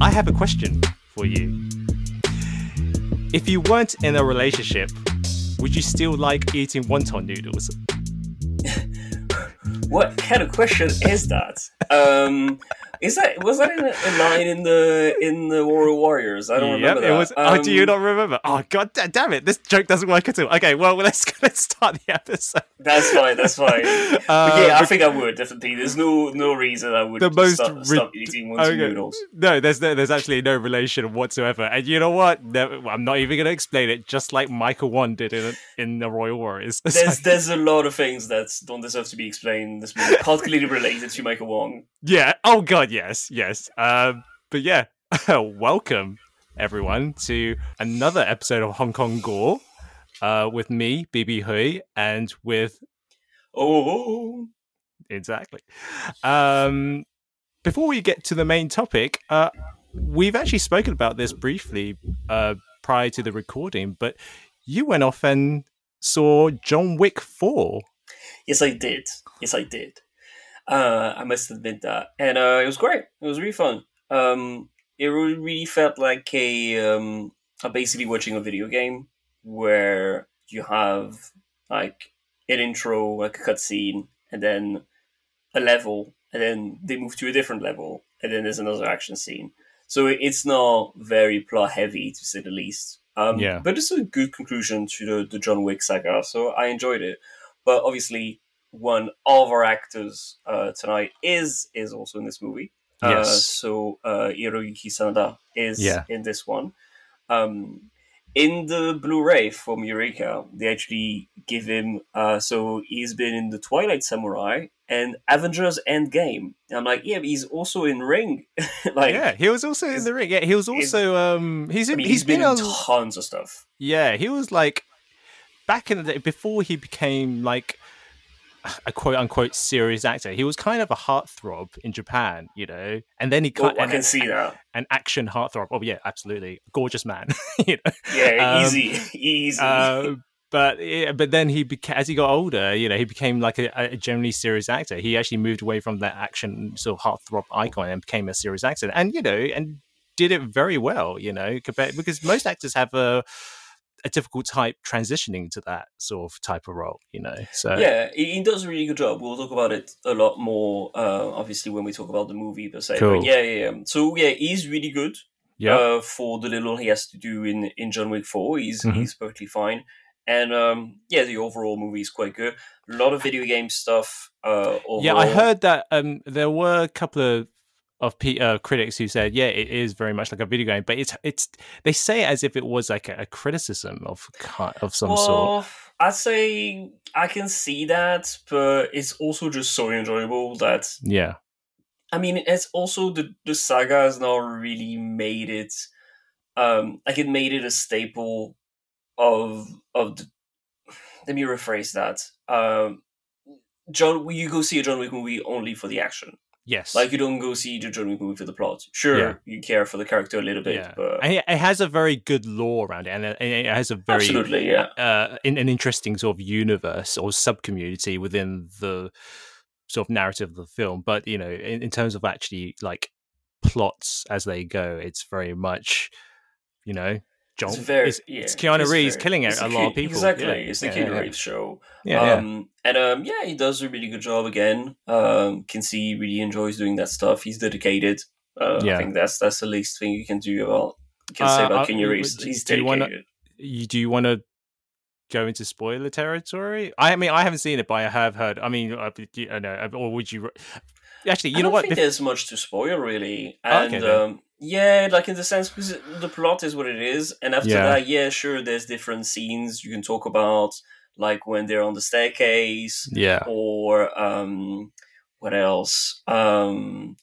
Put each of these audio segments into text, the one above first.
I have a question for you. If you weren't in a relationship, would you still like eating wonton noodles? What kind of question is that? Um, is that was that in a, line in the in the Warrior Warriors? I don't Yep, remember it that. was. oh, do you Um, not remember? Oh, god da- damn it! This joke doesn't work at all. Okay, well, let's let's start the episode. That's fine. That's fine. Uh, yeah, I think I would definitely. There's no no reason I would the most stop, stop eating wonton Okay. noodles. No, there's no, there's actually no relation whatsoever. And you know what? I'm not even going to explain it. Just like Michael Wong did in in the Royal Warriors. There's there's a lot of things that don't deserve to be explained this movie, particularly related to Michael Wong. Yeah. Oh God. Yes. Yes. Um. But yeah. Welcome everyone to another episode of Hong Kong Gore. Uh, with me, Bibi Hui, and with Oh, exactly. Um, before we get to the main topic, uh, we've actually spoken about this briefly uh, prior to the recording, but you went off and saw John Wick 4. yes, I did. Yes, I did. Uh, I must admit that, and uh, it was great. It was really fun. Um, it really felt like a um, a basically watching a video game where you have like an intro, like a cutscene, and then a level, and then they move to a different level, and then there's another action scene. So it's not very plot heavy, to say the least. Um, Yeah. But it's a good conclusion to the, the John Wick saga, so I enjoyed it. But obviously, one of our actors uh, tonight is is also in this movie. Uh, Yes. so uh, Hiroyuki Sanada is Yeah. in this one. Um, in the Blu-ray from Eureka, they actually give him. Uh, so he's been in the Twilight Samurai and Avengers Endgame. And I'm like, yeah, but he's also in Ring. like, yeah, he was also in the ring. Yeah, he was also um he's I in, mean, he's been, in on tons of stuff. Yeah, he was like back in the day before he became like a quote unquote serious actor. He was kind of a heartthrob in Japan, you know, and then he cut I an, can see that. an action heartthrob. Oh yeah, absolutely, gorgeous man. you know? Yeah, Um, easy, easy. Uh, but yeah, but then he beca- as he got older, you know, he became like a, a generally serious actor. He actually moved away from that action sort of heartthrob icon and became a serious actor, and you know, and did it very well. You know, compared because most actors have a a difficult type transitioning to that sort of type of role. You know, so yeah, he, he does a really good job. We'll talk about it a lot more, uh, obviously, when we talk about the movie per se. Cool. But yeah, yeah, yeah. So yeah, he's really good. yeah, uh, for the little he has to do in, in John Wick 4. He's, Mhm. he's perfectly fine. And um, yeah, the overall movie is quite good. A lot of video game stuff. Uh, yeah. I heard that um, there were a couple of of P- uh, critics who said, yeah, it is very much like a video game, but it's it's they say it as if it was like a, a criticism of of some sort. I'd say I can see that, but it's also just so enjoyable that Yeah. I mean, it's also the the saga has now really made it, um, like it made it a staple of of the. Let me rephrase that. Um, John, you go see a John Wick movie only for the action. Yes. Like you don't go see the John Wick movie for the plot. Sure, Yeah. you care for the character a little bit, yeah. but it, it has a very good lore around it, and it, has a very absolutely, yeah. uh, in, an interesting sort of universe or sub community within the sort of narrative of the film. But you know, in, in terms of actually like plots as they go, it's very much you know. It's very, it's, yeah, it's Keanu it's Reeves very- killing it's a lot of people. Exactly, Yeah. it's the Yeah, Keanu yeah, Reeves show. Yeah, um, and um, yeah, he does a really good job again. Um, can see he really enjoys doing that stuff. He's dedicated. Uh, Yeah. I think that's that's the least thing you can do about you can say Uh, about uh, Keanu Reeves. do- He's do you wanna- dedicated. you do you want to go into spoiler territory? I mean, I haven't seen it, but I have heard. I mean, I, I know, or would you? Actually, you I know don't what? think Bef- there's much to spoil really, and okay, um, yeah, like in the sense because the plot is what it is, and after Yeah. that, yeah, sure, there's different scenes you can talk about, like when they're on the staircase, yeah, or um, what else? Um,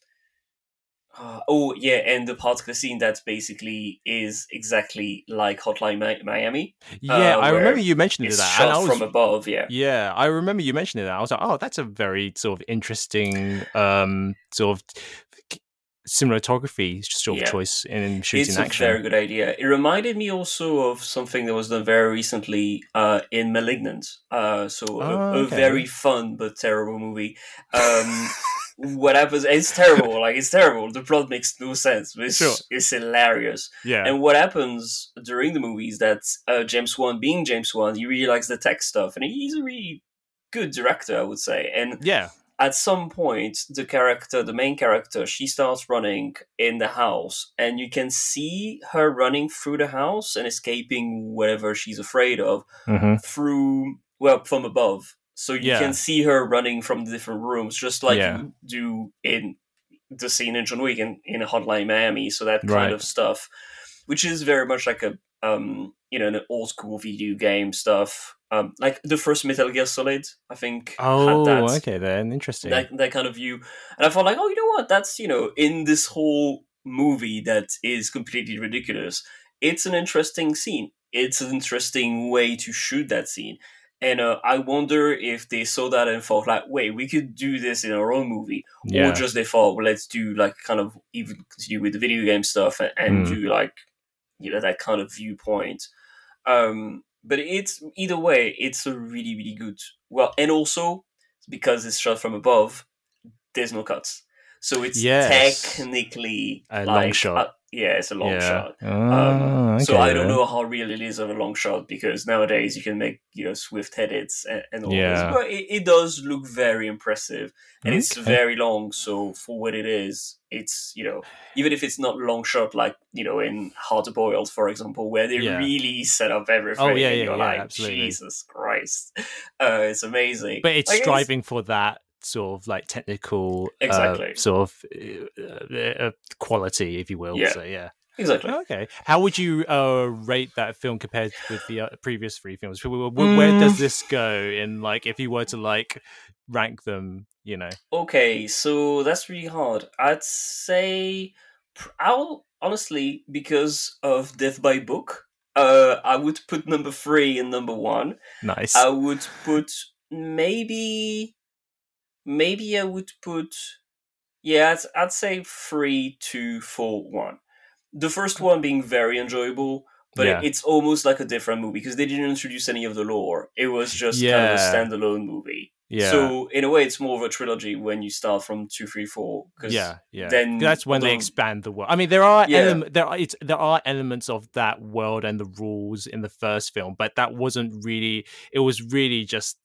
Uh, oh yeah, and the particular scene that basically is exactly like Hotline Miami. Yeah, Uh, I remember you mentioning It's that. shot was, from above. Yeah, Yeah, I remember you mentioning that. I was like, oh, that's a very sort of interesting, um, sort of cinematography sort of Yeah. choice in shooting it's action. a very good idea. It reminded me also of something that was done very recently uh, in *Malignant*. Uh, so Oh, a, a okay. very fun but terrible movie. Um, what happens? It's terrible. Like it's terrible. The plot makes no sense. But it's, Sure. it's hilarious. yeah, And what happens during the movie is that uh, James Wan, being James Wan, he really likes the tech stuff, and he's a really good director, I would say. And yeah, at some point, the character, the main character, she starts running in the house, and you can see her running through the house and escaping whatever she's afraid of hmm through, well, from above. So you Yeah. can see her running from the different rooms, just like Yeah. you do in the scene in John Wick and in Hotline Miami. So that kind Right. of stuff, which is very much like a um, you know, an old school video game stuff. Um, like the first Metal Gear Solid, I think. Oh, had that okay, then interesting. that that kind of view. And I felt like, oh, you know what? That's you know, in this whole movie that is completely ridiculous. It's an interesting scene. It's an interesting way to shoot that scene. And uh, I wonder if they saw that and thought like, wait, we could do this in our own movie, yeah, or just they thought, well, let's do like kind of even continue with the video game stuff and, and Mm. do like you know that kind of viewpoint. Um, but it's either way, it's a really really good. Well, and also because it's shot from above, there's no cuts, so it's Yes. technically A like, long shot. Yeah, it's a long yeah. shot. Oh, so okay I don't know how real it is of a long shot because nowadays you can make you know swift edits and, and all Yeah. this, but it, it does look very impressive and it's very long. So for what it is, it's you know even if it's not long shot like you know in Hard Boiled for example, where they Yeah. really set up everything. Oh, yeah, and yeah, you're yeah, like absolutely. Jesus Christ, uh, it's amazing. but it's Like, striving for that sort of like technical Exactly. uh, sort of uh, uh, quality if you will Yeah. so yeah exactly. okay how would you uh rate that film compared with the uh, previous three films where, where, where does Mm. this go in like if you were to like rank them you know Okay, so that's really hard. I'd say I'll honestly because of Death by Book. Uh, I would put number three and number one. nice I would put maybe, maybe I would put, yeah, I'd, I'd say three, two, four, one. The first one being very enjoyable, but Yeah. it's almost like a different movie because they didn't introduce any of the lore. It was just kind of a standalone movie. yeah So in a way, it's more of a trilogy when you start from two, three, four. Cause yeah yeah then that's when they expand the world i mean there are Yeah. element, there are it's, there are elements of that world and the rules in the first film but that wasn't really it was really just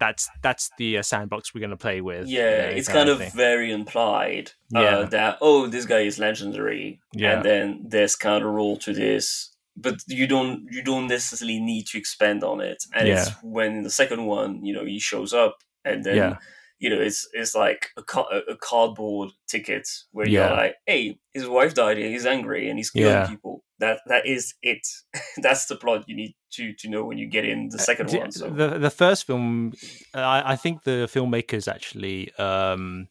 that's that's the uh, sandbox we're going to play with you Yeah, know, it's kind of thing. very implied. Uh, Yeah. that oh, this guy is legendary, Yeah. and then there's kind of rule to this, but you don't you don't necessarily need to expand on it. And it's when in the second one, you know, he shows up, and then Yeah. You know, it's it's like a, ca- a cardboard ticket where Yeah. you're like, hey, his wife died, and he's angry, and he's killing Yeah. people. That that is it. That's the plot you need to to know when you get in the second D- one. So the the first film I, I think the filmmakers actually um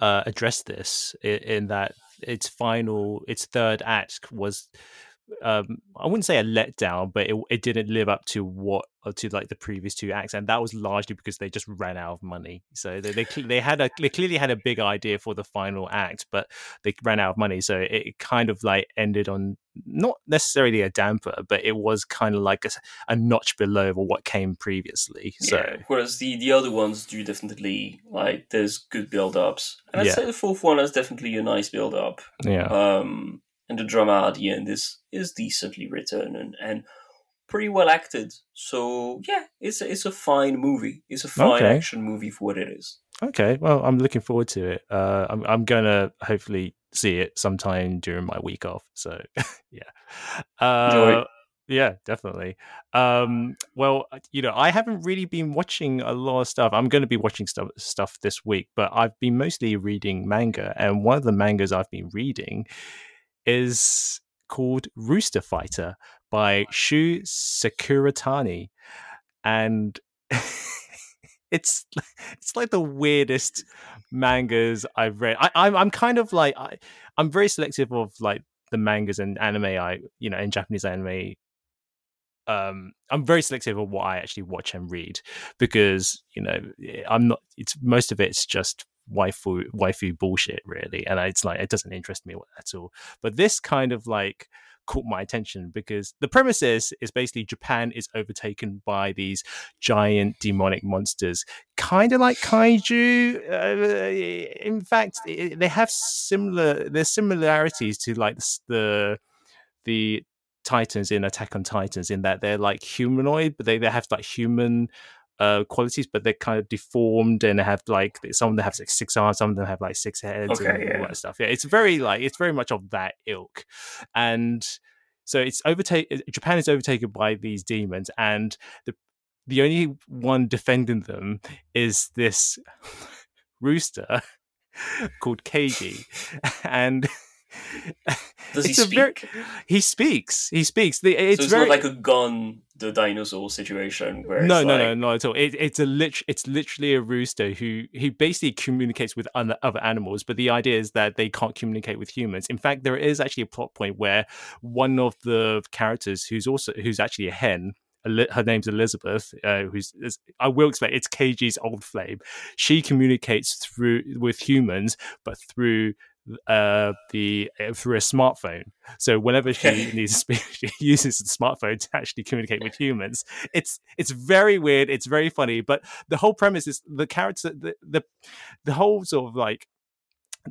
uh addressed this in, in that its final its third act was um i wouldn't say a letdown but it, it didn't live up to what uh, to like the previous two acts and that was largely because they just ran out of money. So they they, they had a they clearly had a big idea for the final act but they ran out of money. So it, kind of like ended on not necessarily a damper but it was kind of like a notch below what came previously. So Yeah, whereas the the other ones do definitely like there's good build ups, and I'd Yeah. say the fourth one has definitely a nice build up. yeah. Um, and the drama at the end is is decently written and and pretty well acted. So yeah, it's a, it's a fine movie. It's a fine Okay. action movie for what it is. Okay, well, I'm looking forward to it. Uh, I'm I'm gonna hopefully see it sometime during my week off. So, yeah, uh, Enjoy. yeah, definitely. Um, well, you know, I haven't really been watching a lot of stuff. I'm going to be watching stuff stuff this week, but I've been mostly reading manga, and one of the mangas I've been reading is called Rooster Fighter by Shu Sakuratani, and it's it's like the weirdest mangas I've read. I, I'm I'm kind of like I, I'm very selective of like the mangas and anime I you know in Japanese anime. Um, I'm very selective of what I actually watch and read because you know I'm not. It's most of it's just waifu waifu bullshit really, and it's like it doesn't interest me at all. But this kind of like caught my attention because the premise is is basically Japan is overtaken by these giant demonic monsters, kind of like kaiju. Uh, in fact, they have similar there's similarities to like the the Titans in Attack on Titans in that they're like humanoid, but they, they have like human uh, qualities, but they're kind of deformed and have like some of them have like six arms, some of them have like six heads Okay, and yeah. all that stuff. Yeah, it's very like it's very much of that ilk, and so it's overtaken. Japan is overtaken by these demons, and the the only one defending them is this rooster called Keiji, and Does he it's a very- speak? he speaks. He speaks. The, so it's it's very not like a gun the dinosaur situation where no, it's no, like, no, not at all. It, it's a lit- It's literally a rooster who who basically communicates with other, other animals. But the idea is that they can't communicate with humans. In fact, there is actually a plot point where one of the characters, who's also who's actually a hen, her name's Elizabeth, uh, who's is, I will explain. It's Keiji's old flame. She communicates through with humans, but through uh the uh, through a smartphone. So whenever she needs to speak she uses the smartphone to actually communicate with humans. It's it's very weird it's very funny but the whole premise is the character the the, the whole sort of like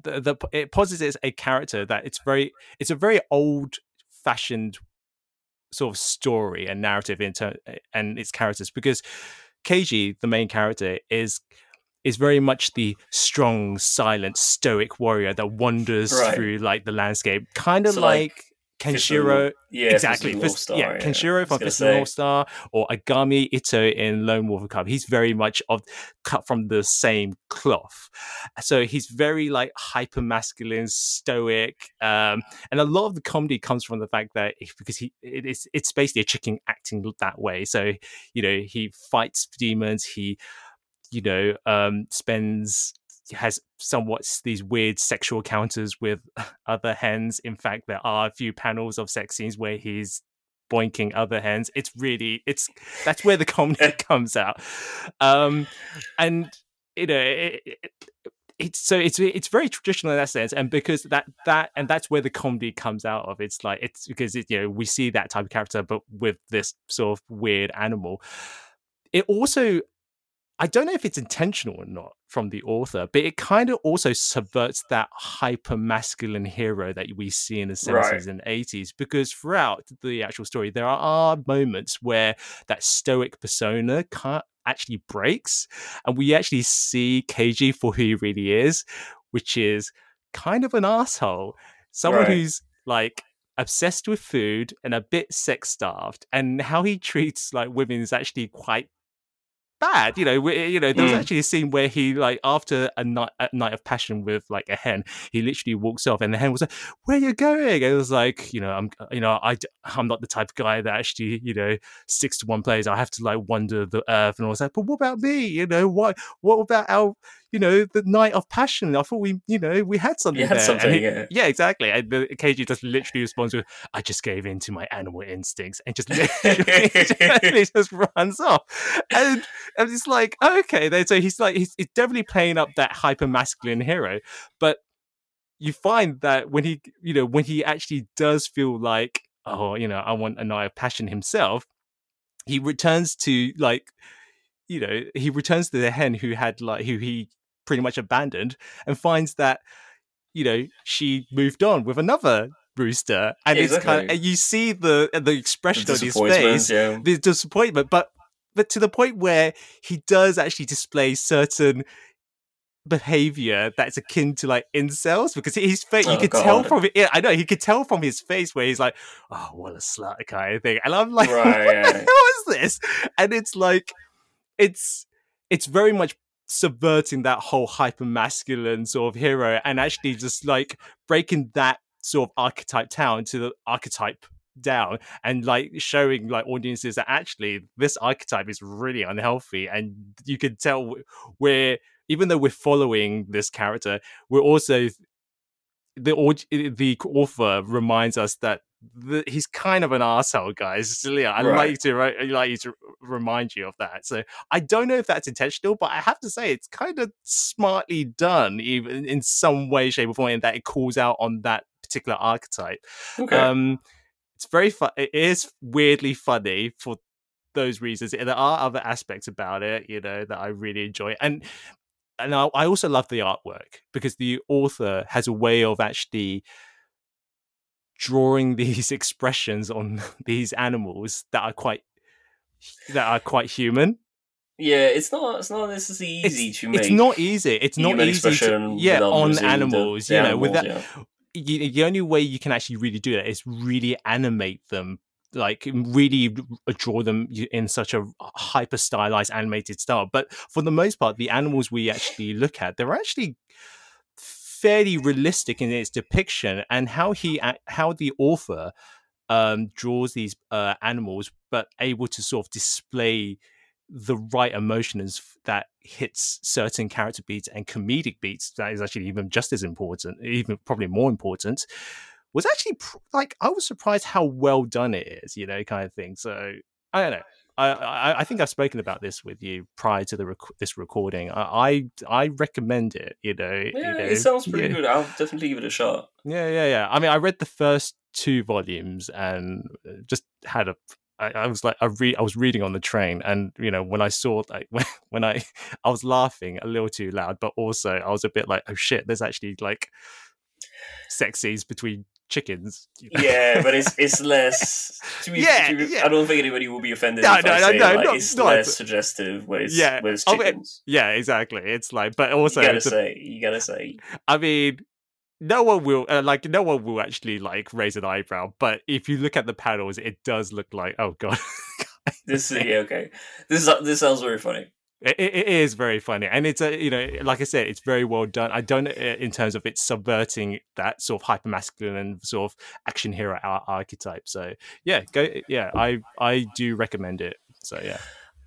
the, the it posits a character that it's very it's a very old fashioned sort of story and narrative in ter- and its characters because Keiji the main character is is very much the strong silent stoic warrior that wanders Right. through like the landscape kind of So, like, like Fist of the Kenshiro yeah, exactly. Fist of the North Fist- Star, yeah, Kenshiro from Fist of the. North Star or Ogami Itto in Lone Wolf of Cub. He's very much of cut from the same cloth. So he's very like hyper masculine, stoic, um, and a lot of the comedy comes from the fact that because he it is it's basically a chicken acting that way. So you know he fights demons. He you know um, spends has somewhat these weird sexual encounters with other hens. In fact, there are a few panels of sex scenes where he's boinking other hens. It's really it's that's where the comedy comes out. Um and you know it, it, it's so it's it's very traditional in that sense and because that that and that's where the comedy comes out of it's like it's because it, you know we see that type of character but with this sort of weird animal it also I don't know if it's intentional or not from the author, but it kind of also subverts that hyper masculine hero that we see in the 70s Right. and 80s because throughout the actual story, there are moments where that stoic persona can't actually breaks, and we actually see Keiji for who he really is, which is kind of an asshole, someone Right. who's like obsessed with food and a bit sex starved, and how he treats like women is actually quite bad. You know, we- you know, there was Mm. actually a scene where he like after a night a night of passion with like a hen, he literally walks off, and the hen was like, "Where you going?" And it was like, you know, I'm, you know, I, I'm not the type of guy that actually, you know, sticks to one place. I have to like wander the earth, and I was like, but what about me? You know, what, what about our, you know, the night of passion? I thought we, you know, we had something. You had there. Something, he- yeah. yeah, exactly. And the Keiji just literally responds with, "I just gave in to my animal instincts," and just literally just, just runs off. And and it's like, okay, then so he's like, he's, he's definitely playing up that hyper masculine hero, but you find that when he, you know, when he actually does feel like, oh, you know, I want a night of passion himself, he returns to like, you know, he returns to the hen who had like who he pretty much abandoned and finds that, you know, she moved on with another rooster, and Yeah, it's kind of, and you see the uh, the expression The on his face yeah. the disappointment, but but to the point where he does actually display certain behavior that's akin to like incels because his face you Oh, could tell from it yeah i know he could tell from his face where he's like oh what a slut kind of thing. And i'm like Right, what the hell is this? And it's like it's it's very much subverting that whole hyper masculine sort of hero and actually just like breaking that sort of archetype down to the archetype down and like showing like audiences that actually this archetype is really unhealthy and you can tell where even though we're following this character, we're also the the author reminds us that the, he's kind of an asshole, guys. So, yeah, I Right. like to like you to remind you of that. So I don't know if that's intentional, but I have to say it's kind of smartly done, even in some way, shape, or form, in that it calls out on that particular archetype. Okay. Um, it's very fun. It is weirdly funny for those reasons. There are other aspects about it, you know, that I really enjoy, and and I, I also love the artwork because the author has a way of actually drawing these expressions on these animals that are quite that are quite human. yeah, it's not. It's not necessarily It's, easy to make. it's not easy. It's not easy to yeah on the- animals. the uh, you know, with that yeah. you, the only way you can actually really do that is really animate them like really draw them in such a hyper stylized animated style but for the most part the animals we actually look at they're actually fairly realistic in its depiction and how he how the author um draws these uh animals but able to sort of display the right emotions that hits certain character beats and comedic beats that is actually even just as important even probably more important was actually pr- like i was surprised how well done it is you know kind of thing. So i don't know I, I, I think I've spoken about this with you prior to the rec- this recording. I, I I recommend it. You know, you Yeah, know, it sounds pretty yeah. good. I'll definitely give it a shot. Yeah, yeah, yeah. I mean, I read the first two volumes and uh, just had a. I, I was like, I read, I was reading on the train, and you know, when I saw like when, when I, I was laughing a little too loud, but also I was a bit like, oh shit, there's actually like sex scenes between chickens. you know? Yeah, but it's it's less. To be, Yeah, to be- yeah. I don't think anybody will be offended No, if no, I no, say no, like, not- it's not- less suggestive when it's Yeah, when it's I mean, chickens. yeah, exactly. It's like, but also, you gotta say, you gotta say, I mean, no one will uh, like no one will actually like raise an eyebrow. But if you look at the panels, it does look like oh god, this is yeah, okay. This is, this sounds very funny. It, it is very funny, and it's a you know, like I said, it's very well done. I don't uh, in terms of it's subverting that sort of hyper masculine and sort of action hero ar- archetype. So yeah, go yeah, I I do recommend it. So yeah,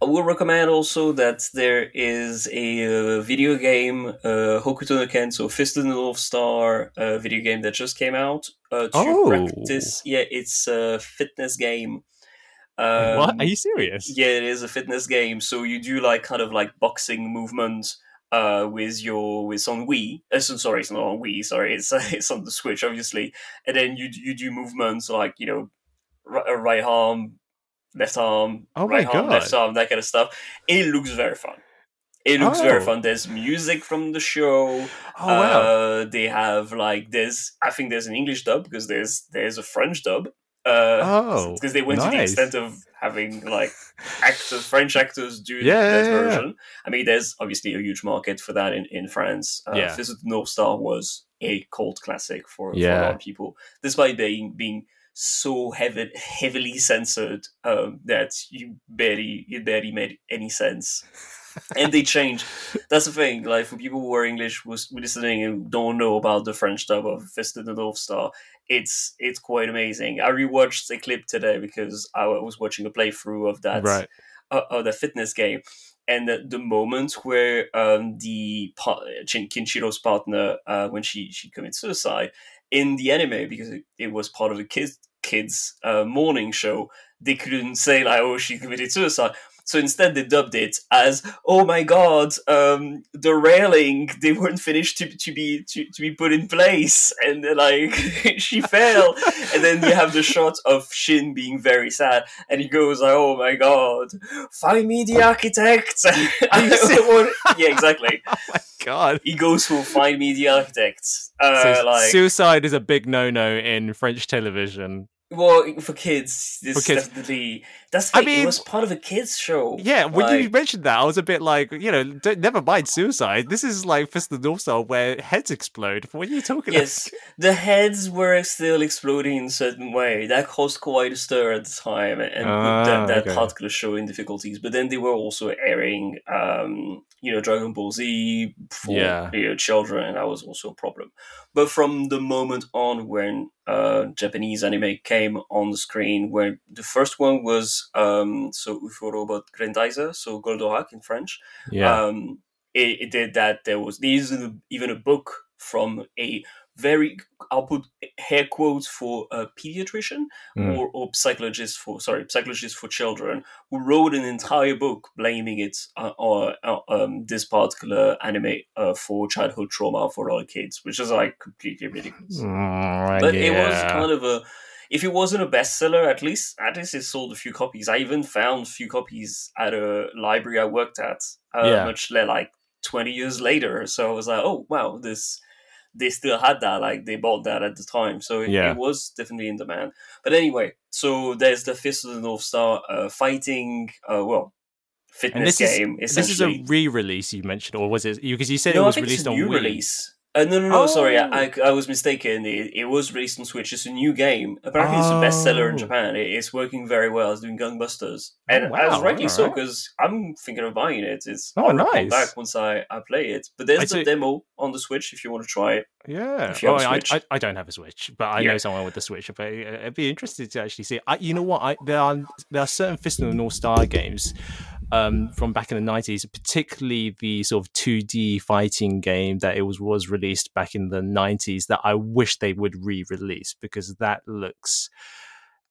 I will recommend also that there is a uh, video game, uh, Hokuto no Ken, so Fist of the North Star uh, video game that just came out uh, to Oh. practice. Yeah, it's a fitness game. Um, what are you serious? Yeah, it is a fitness game. So you do like kind of like boxing movements uh, with your with on Wii. Uh, sorry, it's not on Wii. Sorry, it's it's on the Switch, obviously. And then you you do movements like you know, ri- uh, right arm, left arm, Oh right arm, left arm, that kind of stuff. It looks very fun. It looks very Oh. fun. There's music from the show. Oh wow, Uh, they have like there's I think there's an English dub because there's there's a French dub. Uh, Oh, because they went to the extent of having like actors, French actors do Yeah, that yeah, yeah. version. I mean, there's obviously a huge market for that in in France. Uh, Yeah. Fist of the North Star was a cult classic for, for a lot of people, despite being being so heavy, heavily censored um, that you barely it barely made any sense. and they changed. That's the thing. Like for people who are English was listening and don't know about the French dub of Fist of the North Star, it's it's quite amazing. I rewatched a clip today because I was watching a playthrough of that right. uh, of the fitness game, and the, the moment where um, the Kenshiro's partner uh, when she she commits suicide in the anime because it, it was part of a kids kids uh, morning show, they couldn't say like oh she committed suicide. So instead, they dubbed it as "Oh my God, um, the railing they weren't finished to, to be to, to be put in place, and they're like she fell." and then you have the shot of Shin being very sad, and he goes "Oh my God, find me the architect." Are you serious? yeah, exactly. God. He goes for "Find me the architect." Uh, So like, suicide is a big no-no in French television. well, for kids, this For kids. definitely. That's the I mean- it was part of a kids show. Yeah, when you mentioned that, I was a bit like, you know, don't, never mind suicide. This is like Fist of the North Star where heads explode. What are you talking about? Yes, the heads were still exploding in a certain way. That caused quite a stir at the time and Ah, put that, that okay. particular show in difficulties. But then they were also airing, um, you know, Dragon Ball Z for Yeah. you know, children, and that was also a problem. But from the moment on when uh, Japanese anime came on the screen, where the first one was um, so Ufo Robot Grendizer, so Goldorak in French. Yeah. um, it, it did that. There was there's even even a book from a very I'll put hair quotes for a pediatrician Mm. or, or psychologist for sorry psychologist for children who wrote an entire book blaming it uh, or uh, um, this particular anime uh, for childhood trauma for a lot of kids, which is like completely ridiculous. Mm, But it was kind of a if it wasn't a bestseller, at least at least it sold a few copies. I even found a few copies at a library I worked at, uh, Yeah. much like twenty years later. So I was like, oh wow, this they still had that. Like they bought that at the time, so it, Yeah. it was definitely in demand. But anyway, so there's the Fist of the North Star uh, fighting. Uh, well, and fitness this game. is this is a re-release you mentioned, or was it? Because you said no, it was released on Wii. release. Uh, no, no, no. Sorry, Oh. I, I was mistaken. It, it was released on Switch. It's a new game. Apparently, it's a bestseller in Oh. Japan. It, it's working very well. It's doing gangbusters, and Oh, wow, as rightly so because I'm thinking of buying it. It's Oh, nice. back once I, I play it. But there's I'd the demo on the Switch if you want to try it. Yeah. Have Oh, I. I, I don't have a Switch, but I Yeah. know someone with a Switch. But uh, it'd be interested to actually see. I, you know what? I, there are there are certain Fist of the North Star games um, from back in the nineties, particularly the sort of two D fighting game that it was was released back in the nineties. That I wish they would re-release because that looks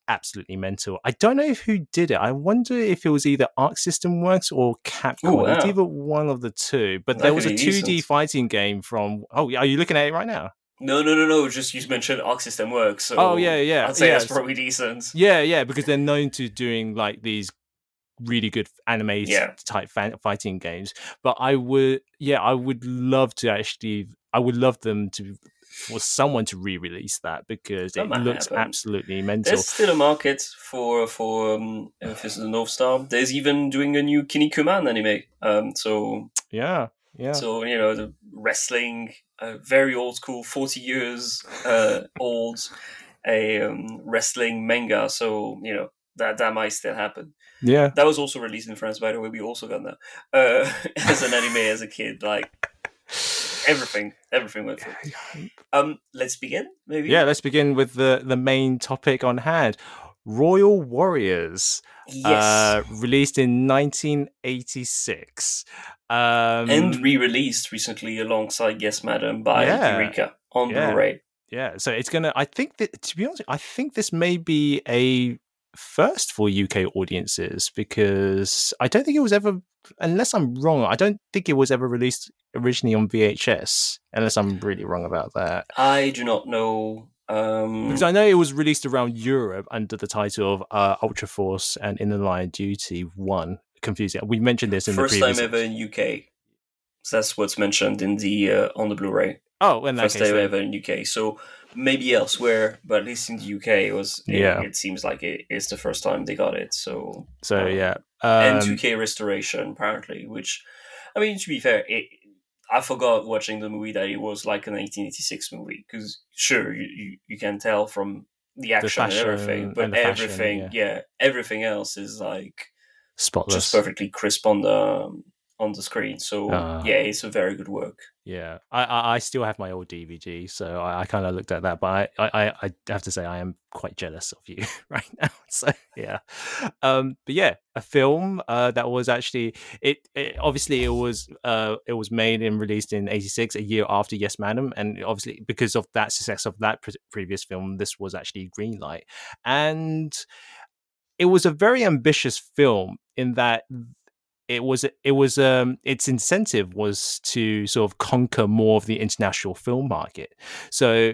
absolutely mental. I don't know who did it. I wonder if it was either Arc System Works or Capcom. It's wow. either one of the two. But That there was a two D decent. fighting game from. Oh, are you looking at it right now? No, no, no, no. Just you mentioned Arc System Works. So Oh, yeah, yeah, I'd say yeah, that's probably decent. Yeah, yeah, because they're known to doing like these really good anime Yeah. type fan- fighting games. But I would, yeah, I would love to actually, I would love them to for someone to re-release that because That it looks happen. absolutely mental. There's still a market for for um, Fist of the North Star. There's even doing a new Kinnikuman anime. Um, so Yeah, yeah. So you know the wrestling, uh, very old school, forty years uh, old, a um, wrestling manga. So you know that that might still happen. Yeah. That was also released in France, by the way. We also got that uh, as an anime as a kid. Like everything, everything went through. Um, let's begin. Maybe. Yeah, let's begin with the the main topic on hand. Royal Warriors, Yes. uh, released in 1986. Um, and re-released recently alongside Yes Madam by Yeah. Eureka on Yeah. Blu-ray. Yeah, so it's gonna. I think that to be honest, I think this may be a first for UK audiences because I don't think it was ever, unless I'm wrong, I don't think it was ever released originally on VHS. Unless I'm really wrong about that, I do not know. Um, because I know it was released around Europe under the title of uh, Ultra Force and Inner Line Duty One. Confusing. We mentioned this in first the time previous. ever in UK. So that's what's mentioned in the uh, on the Blu-ray. Oh, in that First case, time then. ever in UK. So maybe elsewhere, but at least in the UK, it was. It, Yeah. it seems like it is the first time they got it. So so uh, yeah, and um, 2K restoration apparently, which I mean to be fair, it, I forgot watching the movie that it was like a 1986 movie because sure you, you you can tell from the action and fashion everything, but and the fashion, everything yeah. yeah. everything else is like spotless. just perfectly crisp on the on the screen. So Ah. yeah, it's a very good work. Yeah, I, I I still have my old DVD, so I, I kind of looked at that, but I, I I have to say I am quite jealous of you right now. So yeah, um, but yeah, a film uh, that was actually it, it. Obviously, it was uh, it was made and released in '86, a year after Yes, Madam, and obviously because of that success of that pre- previous film, this was actually green light, and it was a very ambitious film in that it was it was um its incentive was to sort of conquer more of the international film market. So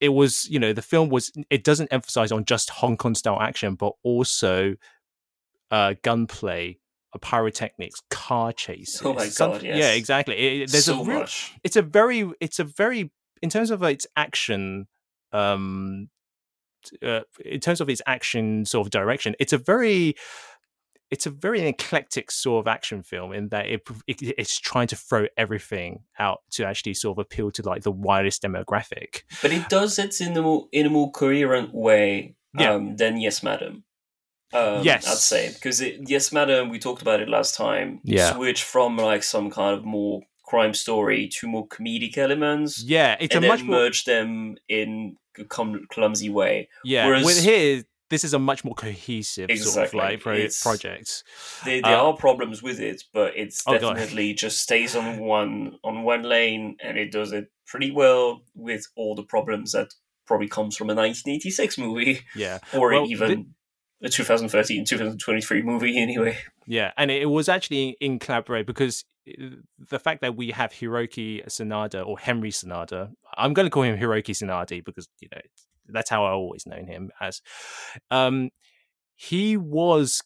it was you know the film was it doesn't emphasize on just hong kong style action but also uh gunplay uh, pyrotechnics car chases Oh my God, yeah exactly. It- there's so a real, much. it's a very it's a very in terms of its action um uh, in terms of its action sort of direction it's a very it's a very eclectic sort of action film in that it, it it's trying to throw everything out to actually sort of appeal to like the widest demographic But it does it in a more in a more coherent way Yeah. um, than Yes, Madam. Um, Yes. I'd say because it, Yes, Madam, we talked about it last time. Yeah. switch from like some kind of more crime story to more comedic elements, yeah it's and a then much more merge them in a clumsy way. yeah whereas- with here this is a much more cohesive sort of like pro- project. There, there Uh, are problems with it, but it's Oh, God. definitely just stays on one on one lane, and it does it pretty well with all the problems that probably comes from a 1986 movie Yeah, or Well, even a 2013, 2023 movie. Anyway, yeah, and it was actually in collaborate because uh, the fact that we have Hiroki Sanada or Henry Sanada, I'm going to call him Hiroki Sanada because you know that's how I always known him as. Um, he was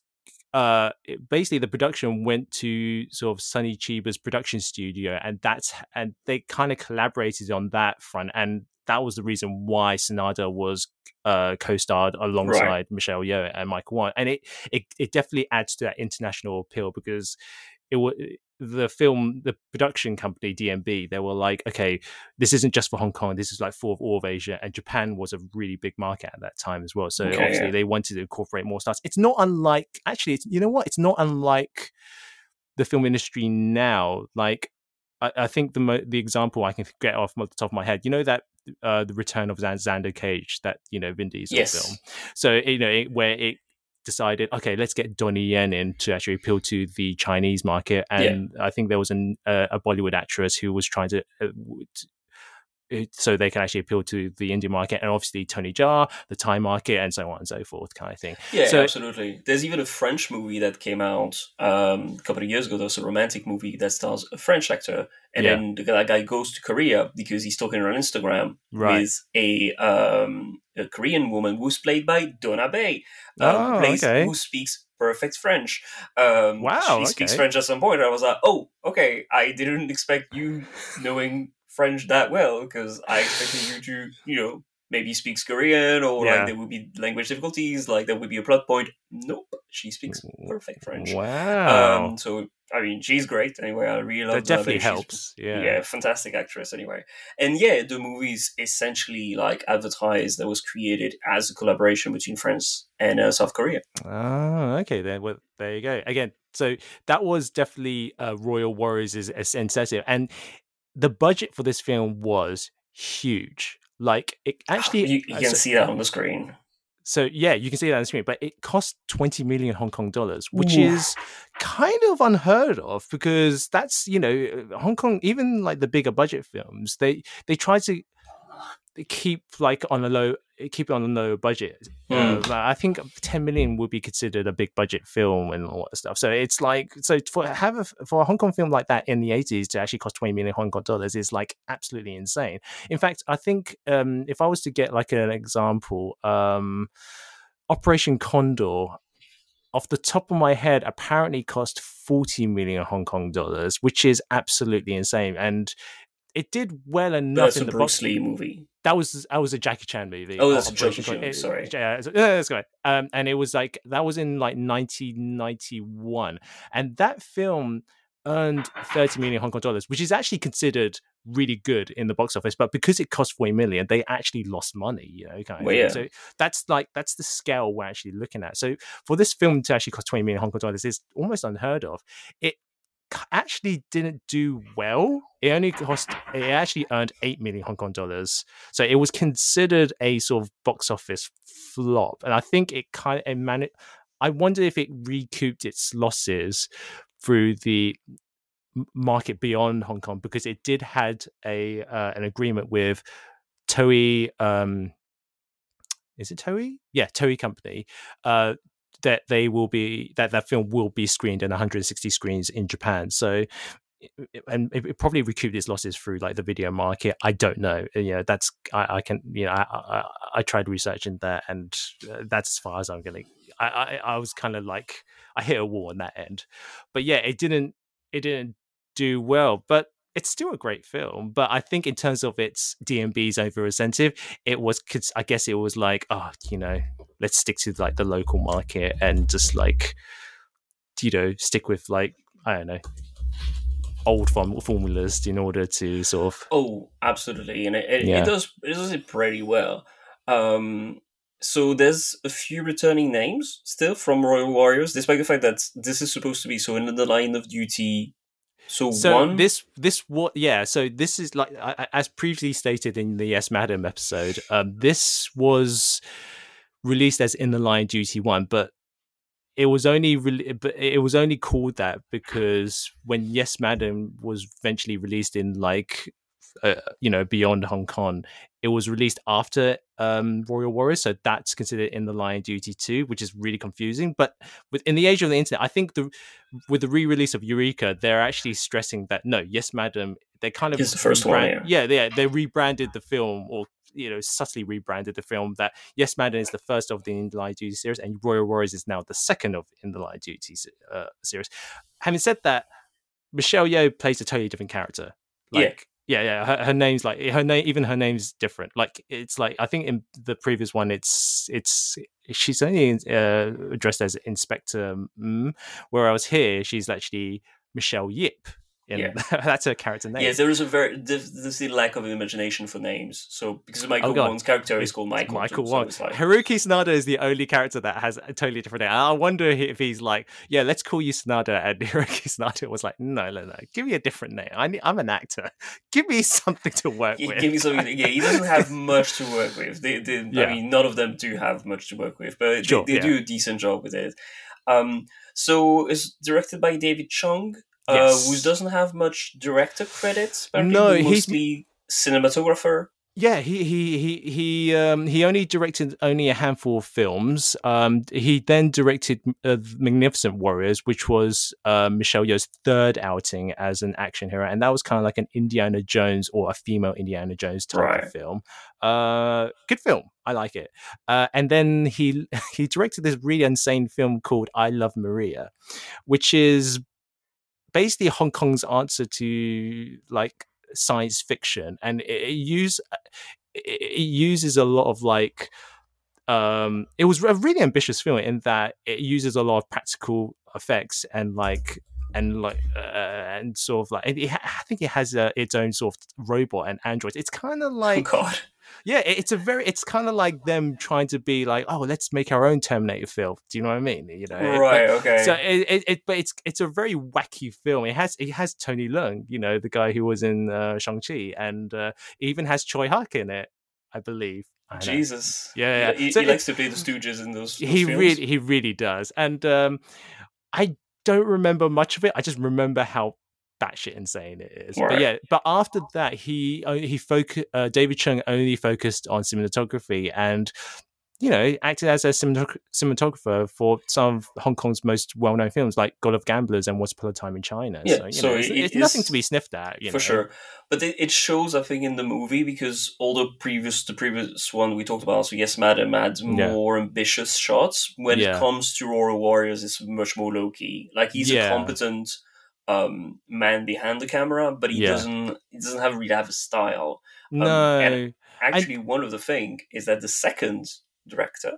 uh basically the production went to sort of Sonny Chiba's production studio and that's and they kind of collaborated on that front and that was the reason why Sanada was uh co-starred alongside Michelle Yeoh and Michael Wong and it, it it definitely adds to that international appeal because it was the film the production company D&B they were like okay this isn't just for Hong Kong this is like for all of Asia and Japan was a really big market at that time as well so Okay, obviously yeah. they wanted to incorporate more stars it's not unlike actually it's, you know what it's not unlike the film industry now like I, I think the mo- the example I can get off the top of my head you know that uh the return of Xander Cage that you know Vin Diesel Yes. film so you know it, where it decided okay let's get Donnie Yen in to actually appeal to the Chinese market. And I think there was an, uh, a Bollywood actress who was trying to uh, w- t- it- so they can actually appeal to the Indian market and obviously Tony Jaa, the Thai market, and so on and so forth, kind of thing. yeah, So- absolutely. There's even a French movie that came out um, a couple of years ago. There was a romantic movie that stars a French actor, and Yeah. then the guy, guy goes to Korea because he's talking on Instagram Right. with a um, a Korean woman who's played by Doona Bae, um, Oh, who, plays, okay. who speaks perfect French. Um, Wow, she speaks okay. French at some point. I was like, oh, okay. I didn't expect you knowing French that well because I expected you to, you know, maybe speaks Korean or Yeah. like there would be language difficulties, like there would be a plot point. Nope, she speaks perfect French. Wow. Um, so I mean, she's great. Anyway, I really love that definitely helps. Yeah. yeah. fantastic actress anyway. And yeah, the movie is essentially like advertised that was created as a collaboration between France and uh, South Korea. Oh, okay. Then well, there you go. Again, so that was definitely uh, Royal Warriors incentive, and the budget for this film was huge. Like it actually, you, you uh, can so, see that on the screen. so yeah, you can see that on the screen, but it cost twenty million Hong Kong dollars, which Ooh. is kind of unheard of because that's you know Hong Kong. Even like the bigger budget films, they they try to keep like on a low keep it on a low budget. Uh, Mm. like, I think 10 million would be considered a big budget film and all that stuff. So it's like so for have a, for a Hong Kong film like that in the 80s to actually cost 20 million Hong Kong dollars is like absolutely insane. In fact, I think um if I was to get like an example, um Operation Condor off the top of my head apparently cost 40 million Hong Kong dollars, which is absolutely insane and it did well enough That's in a the Bruce box Lee movie. That was that was a Jackie Chan movie. Oh, that's a Jackie Chan, sorry. Yeah, that's good. Um, and it was like that was in like 1991, and that film earned 30 million Hong Kong dollars, which is actually considered really good in the box office. But because it cost 40 million, they actually lost money. You know, kind of Well, yeah. So that's like that's the scale we're actually looking at. So for this film to actually cost 20 million Hong Kong dollars is almost unheard of. It actually didn't do well. It only cost. It actually earned eight million Hong Kong dollars. So it was considered a sort of box office flop, and I think it kind of managed. I wonder if it recouped its losses through the market beyond Hong Kong because it did had a uh, an agreement with Toei. Um, is it Toei? Yeah, Toei Company. Uh, that they will be that that film will be screened in 160 screens in Japan. So and it, probably recouped its losses through like the video market. I don't know. You know, that's I, I can you know I, I I tried researching that, and uh, that's as far as I'm gonna. I I, I was kind of like I hit a wall on that end, but yeah, it didn't it didn't do well, but. It's still a great film, but I think in terms of its D&B's over incentive, it was. I guess it was like, oh, you know, let's stick to like the local market and just like, you know, stick with like I don't know, old form- formulas in order to sort of Oh, absolutely, and it, it, Yeah. it does it does it pretty well. Um, so there's a few returning names still from Royal Warriors, despite the fact that this is supposed to be so in the line of duty. So, so one, this this what yeah so this is like as previously stated in the yes madam episode um this was released as In the Line Duty One, but it was only re- but it was only called that because when Yes Madam was eventually released in like uh, you know beyond Hong Kong, it was released after um, Royal Warriors, so that's considered in the line duty too, which is really confusing. But within the age of the internet, I think the with the re-release of Eureka, they're actually stressing that no, Yes Madam, they kind of It's the first one, rebrand- yeah, yeah, they rebranded the film or you know subtly rebranded the film that Yes Madam is the first of the In the Line Duty series, and Royal Warriors is now the second of In the Line Duty uh, series. Having said that, Michelle Yeoh plays a totally different character. Yeah. Like, yeah, yeah. Her, her name's like her name. Even her name's different. Like it's like I think in the previous one, it's it's she's only uh, addressed as Inspector M, whereas here she's actually Michelle Yip. And Yeah. that's her character name. Yes, there is a very there's there's the lack of imagination for names. So because Michael Oh, God. Wong's character is called Michael. Michael Wong. So like, Haruki Sanada is the only character that has a totally different name. I wonder if he's like, yeah, let's call you Sanada, and Haruki Sanada was like, no, no, no, give me a different name. I need, I'm an actor. Give me something to work Gi- with. give me something. Yeah, he doesn't have much to work with. They, they, Yeah. I mean, none of them do have much to work with, but Sure, they, they yeah. do a decent job with it. Um, so it's directed by David Chung, uh, who doesn't have much director credits. No, but he's- mostly cinematographer. Yeah, he he he he um he only directed only a handful of films. Um, he then directed uh, Magnificent Warriors, which was uh, Michelle Yeoh's third outing as an action hero, and that was kind of like an Indiana Jones or a female Indiana Jones type Right. of film. Uh, good film. I like it. Uh, and then he he directed this really insane film called I Love Maria, which is basically Hong Kong's answer to like science fiction, and it, it use it, uses a lot of like um it was a really ambitious film in that it uses a lot of practical effects and like and like uh, and sort of like it, I think it has uh, its own sort of robot and androids. It's kind of like oh God, yeah, it's a very it's kind of like them trying to be like oh let's make our own Terminator film. Do you know what I mean? You know, right? Okay. so it, it, it but it's it's a very wacky film. It has it has Tony Leung, you know, the guy who was in uh, Shang Chi, and uh, even has Tsui Hark in it, I believe. I know. Jesus. Yeah, yeah. He, So he likes to play the Stooges in those. those he films. really he really does, and um, I don't remember much of it. I just remember how batshit insane it is. But yeah, but after that, he he focused. Uh, David Chung only focused on cinematography and. You know, acted as a cinematographer for some of Hong Kong's most well-known films, like God of Gamblers and Once Upon a Time in China. Yeah, so, you so know, it's, it- it's nothing to be sniffed at. You for know? sure. But it, it shows, I think, in the movie because all the previous the previous one we talked about, so yes, Madam had Yeah. more ambitious shots. When Yeah. it comes to Royal Warriors, it's much more low key. Like he's Yeah. a competent um, man behind the camera, but he Yeah. doesn't he doesn't have really have a style. No, and- Actually, one of the thing is that the second director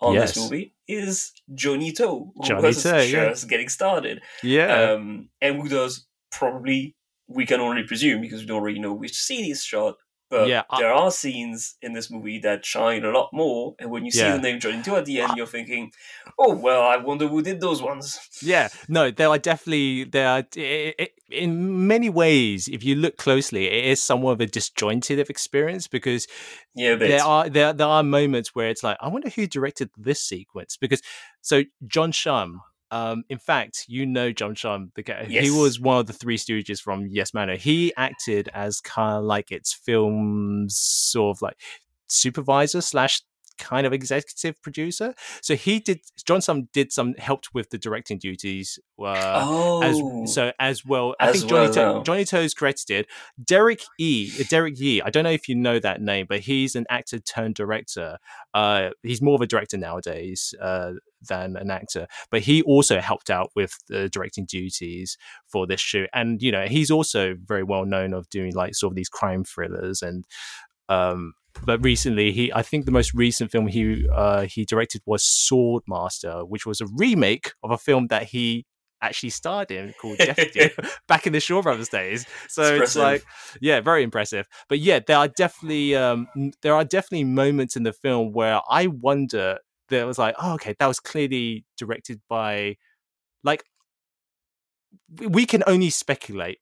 on Yes. this movie is Johnny To, who Johnny was To, yeah. just getting started yeah, um, and who does probably we can only presume because we don't really know which scene he's shot. But Yeah, I- there are scenes in this movie that shine a lot more, and when you see the name Johnny To at the end, you're thinking, "Oh well, I wonder who did those ones." Yeah, no, there are definitely there are i i in many ways. If you look closely, it is somewhat of a disjointed experience because Yeah, there are there there are moments where it's like, I wonder who directed this sequence because so John Shum. Um, in fact, you know John Shum, the guy. He was one of the three stooges from Yes Madam. He acted as kind of like its film's sort of like supervisor slash kind of executive producer. So he did. John Shum did some helped with the directing duties. Uh, oh, as so as well. I As think Johnny well, to-. Johnny To's credited. Derek E. Derek Yee. I don't know if you know that name, but he's an actor turned director. Uh, he's more of a director nowadays uh, than an actor, but he also helped out with the directing duties for this shoot. And you know, he's also very well known of doing like sort of these crime thrillers and. Um, but recently, he I think the most recent film he uh, he directed was Swordmaster, which was a remake of a film that he actually starred in called Jeopardy back in the Shaw Brothers days. So it's like, yeah, very impressive. But yeah, there are definitely um, there are definitely moments in the film where I wonder there was like, oh, okay, that was clearly directed by like we- can only speculate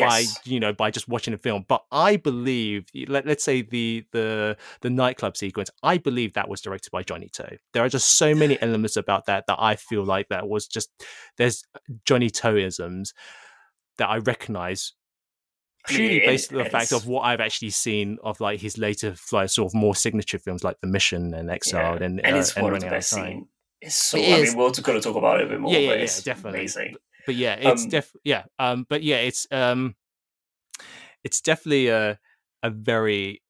by you know by just watching a film but i believe let, let's say the the the nightclub sequence i believe that was directed by johnny to. There are just so many elements about that that i feel like that was just there's johnny to-isms that i recognize purely Yeah, based on the fact of what i've actually seen of like his later like sort of more signature films like the mission and exiled and and uh, it's one of the best Time. scenes. It's so. It I is. mean, we're going to talk about it a bit more. Yeah, yeah, but yeah, it's definitely. Amazing. but yeah it's Um, def yeah um but yeah it's um it's definitely a a very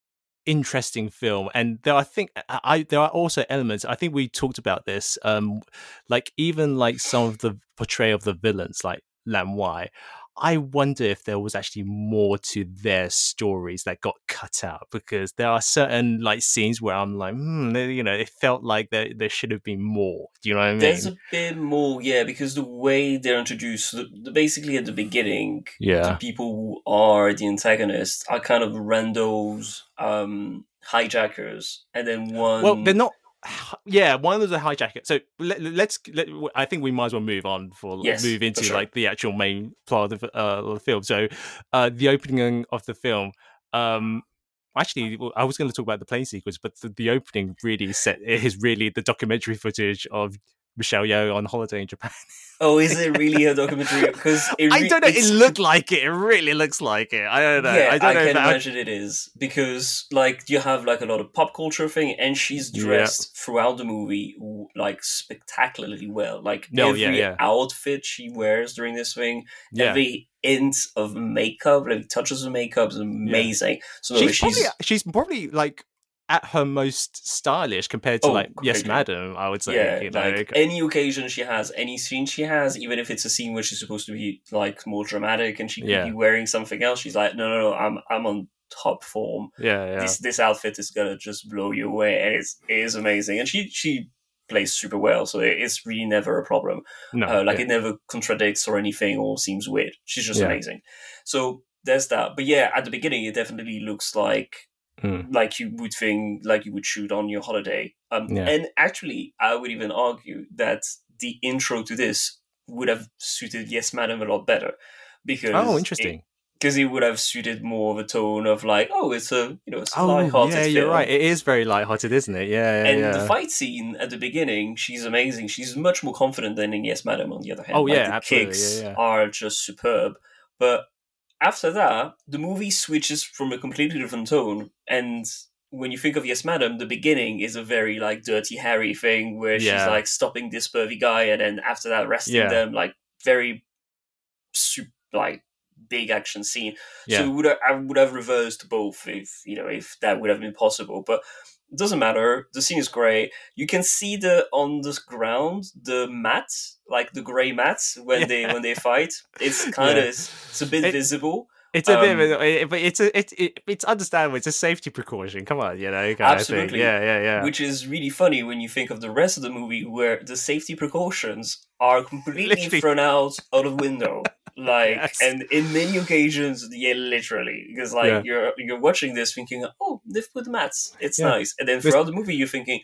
interesting film and there i think I, I there are also elements i think we talked about this um like even like some of the portrayal of the villains like lam wai i wonder if there was actually more to their stories that got cut out because there are certain like scenes where i'm like hmm, you know it felt like there, there should have been more do you know what i mean There's a bit more, yeah, because the way they're introduced, the, the, basically at the beginning, yeah, the people who are the antagonists are kind of randos, um, hijackers, and then one. Well, they're not. Yeah, one of those the hijacker. So let, let's. Let, I think we might as well move on for Yes, move for into sure. like the actual main plot of the, uh, of the film. So, uh, the opening of the film. Um, actually, I was going to talk about the plane sequence, but the, the opening really set is really the documentary footage of Michelle Yeoh on holiday in Japan. Oh, is it really a documentary? Because it I don't know. It looked like it. It really looks like it. I don't know. Yeah, I don't know. can imagine it is because like you have like a lot of pop culture thing, and she's Yeah. dressed throughout the movie like spectacularly well. Like oh, No, every yeah, yeah. outfit she wears during this thing, yeah. every hint of makeup, like touches of makeup, is amazing. So she's, she's, probably she's probably like at her most stylish compared to Oh, like yes madam i would say yeah, you know like any occasion she has, any scene she has, even if it's a scene where she's supposed to be like more dramatic and she could Yeah. be wearing something else, she's like, no, no, no, I'm I'm on top form. yeah yeah. This this outfit is gonna just blow you away. And it's it is amazing. And she she plays super well so it's really never a problem. No uh, like yeah. it never contradicts or anything or seems weird. She's just amazing. So there's that. But yeah at the beginning it definitely looks like Hmm. like you would think like you would shoot on your holiday um Yeah. and actually i would even argue that the intro to this would have suited yes madam a lot better because oh interesting because it would have suited more of a tone of like oh it's a you know it's a oh lighthearted yeah you're film. right it is very lighthearted isn't it yeah yeah and yeah. the fight scene at the beginning, she's amazing. She's much more confident than in Yes Madam, on the other hand. Oh, Like, yeah, the absolutely, kicks yeah, yeah. are just superb. But after that, the movie switches from a completely different tone. And when you think of Yes Madam, the beginning is a very like dirty Harry thing where she's like stopping this pervy guy and then after that arresting Yeah. them, like very super, like big action scene. yeah So would I would have reversed both if you know if that would have been possible, but it doesn't matter. The scene is great. You can see the on the ground the mats, like the grey mats when they when they fight. It's kind of Yeah. it's a bit It- visible. It's a bit um, of a, it- but it's a it, it it's understandable it's a safety precaution come on you know kind of thing. Absolutely. yeah yeah yeah Which is really funny when you think of the rest of the movie, where the safety precautions are completely Literally. thrown out out of window. Like, Yes. and in many occasions, yeah, literally, because like Yeah. you're you're watching this thinking, oh, they've put the mats, it's Yeah. nice, and then throughout the movie, you're thinking,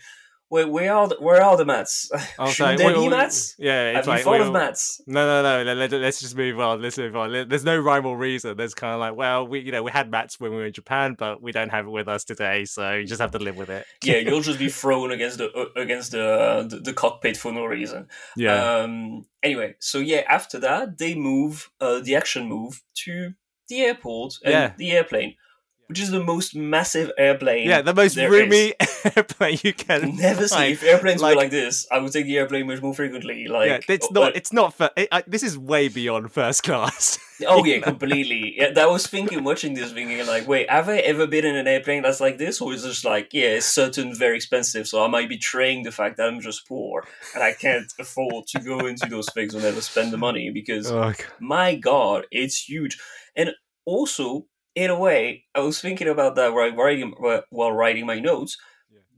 where where are the, where are the mats? I'll Shouldn't there we- be we- mats? yeah Have you like thought we- of mats? No, no, no. Let, us just move on. Let's move on. There's no rhyme or reason. There's kind of like, well, we, you know, we had mats when we were in Japan, but we don't have it with us today, so you just have to live with it. yeah, you'll just be thrown against the uh, against the, the the cockpit for no reason. Yeah, Um, anyway, so yeah, after that, they move uh, the action move to the airport and Yeah. the airplane, which is the most massive airplane. yeah. The most roomy airplane you can never see. If airplanes like- were like this, I would take the airplane much more frequently. Like, yeah, it's oh, not. uh, It's not. For, it, I, this is way beyond first class. oh yeah, completely. Yeah, that was thinking, watching this, thinking like, wait, have I ever been in an airplane that's like this, or is it just like, yeah, it's certain very expensive, so I might betraying the fact that I'm just poor and I can't afford to go into those things or never spend the money because oh, God. my god it's huge and also in a way i was thinking about that while writing while writing my notes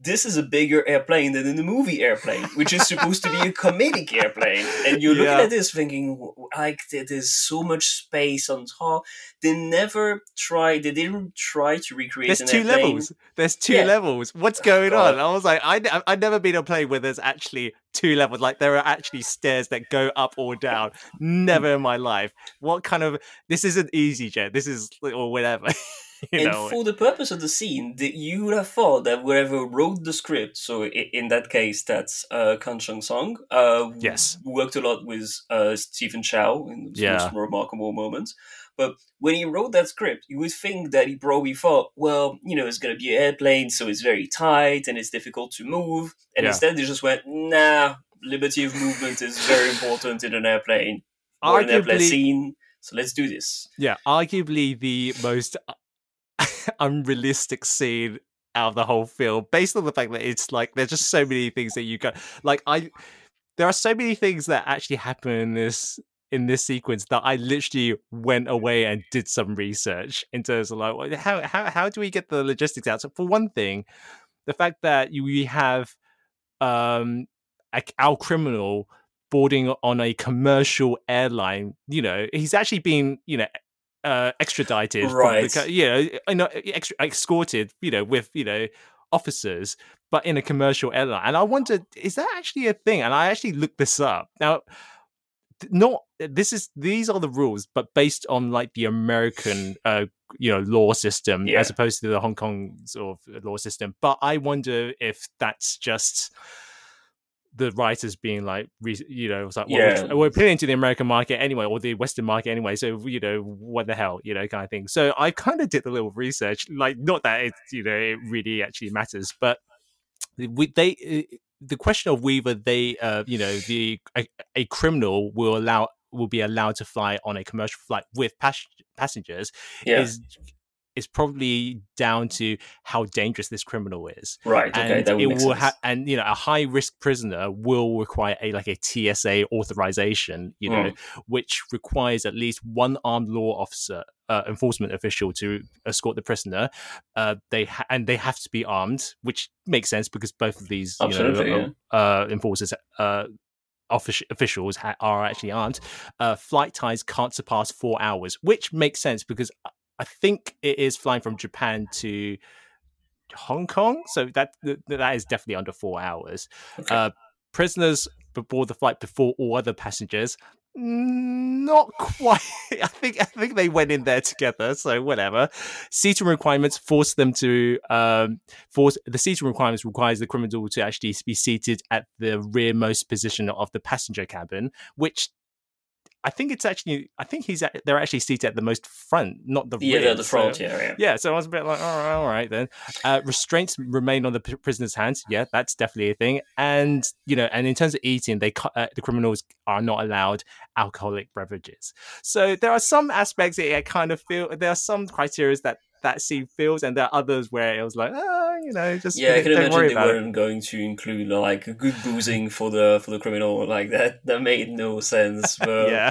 this is a bigger airplane than in the movie Airplane, which is supposed to be a comedic airplane. And you're looking Yeah. at this thinking, like, there's so much space on top. They never try, they didn't try to recreate There's an two airplane. levels. There's two Yeah. levels. What's going on? I was like, I, I've never been on a plane where there's actually two levels. Like there are actually stairs that go up or down. Never in my life. What kind of? This isn't easyJet. This is or whatever. and know. for the purpose of the scene, the, you would have thought that whoever wrote the script, so in that case, that's uh, Kan Chung Song, uh, Yes. worked a lot with uh, Stephen Chow in the Yeah. most remarkable moments. But when he wrote that script, you would think that he probably thought, well, you know, it's going to be an airplane, so it's very tight and it's difficult to move. And Yeah. instead, they just went, nah, liberty of movement is very important in an airplane. Or an airplane scene. So let's do this. Yeah, arguably the most unrealistic scene out of the whole film, based on the fact that it's like there's just so many things that you go like I. There are so many things that actually happen in this in this sequence that I literally went away and did some research in terms of like how how how do we get the logistics out? So for one thing, the fact that you we have um our criminal boarding on a commercial airline, you know, he's actually been, you know, uh, extradited, the Right. co- you know, you know, ex- escorted, you know, with you know officers, but in a commercial airline. And I wondered, is that actually a thing? And I actually looked this up. Now, not this is these are the rules, but based on like the American, uh, you know, law system Yeah. as opposed to the Hong Kong sort of law system. But I wonder if that's just the writers being like, you know, it's like, well, Yeah. we're, we're appealing to the American market anyway, or the Western market anyway. So, you know, what the hell, you know, kind of thing. So I kind of did a little research, like, not that it, you know, it really actually matters, but we, they, the question of whether they, uh, you know, the a, a criminal will allow will be allowed to fly on a commercial flight with pas- passengers Yeah. is is probably down to how dangerous this criminal is right. Okay. and that it will have and you know a high risk prisoner will require a like a TSA authorization you know Mm. which requires at least one armed law officer uh, enforcement official to escort the prisoner uh they ha- and they have to be armed which makes sense because both of these you Absolutely, know uh, uh enforcers uh offic- officials ha- are actually armed uh flight times can't surpass 4 hours which makes sense because I- think it is flying from Japan to Hong Kong, so that that is definitely under four hours. Okay. Uh, prisoners aboard the flight before all other passengers. Not quite. I think I think they went in there together. So whatever. Seating requirements force them to um, force the seating requirements requires the criminal to actually be seated at the rearmost position of the passenger cabin, which I think it's actually I think he's at, they're actually seated at the most front, not the yeah, rear. the, the so- front. yeah, yeah. yeah, so I was a bit like, all right, all right then. Uh, restraints remain on the prisoner's hands. Yeah, that's definitely a thing. And you know, and in terms of eating, they uh, the criminals are not allowed alcoholic beverages. So there are some aspects that I kind of feel. There are some criteria that that scene feels, and there are others where it was like, oh, you know, just Yeah, I can don't imagine worry they about weren't going to include like good boozing for the for the criminal like that. That made no sense. But yeah.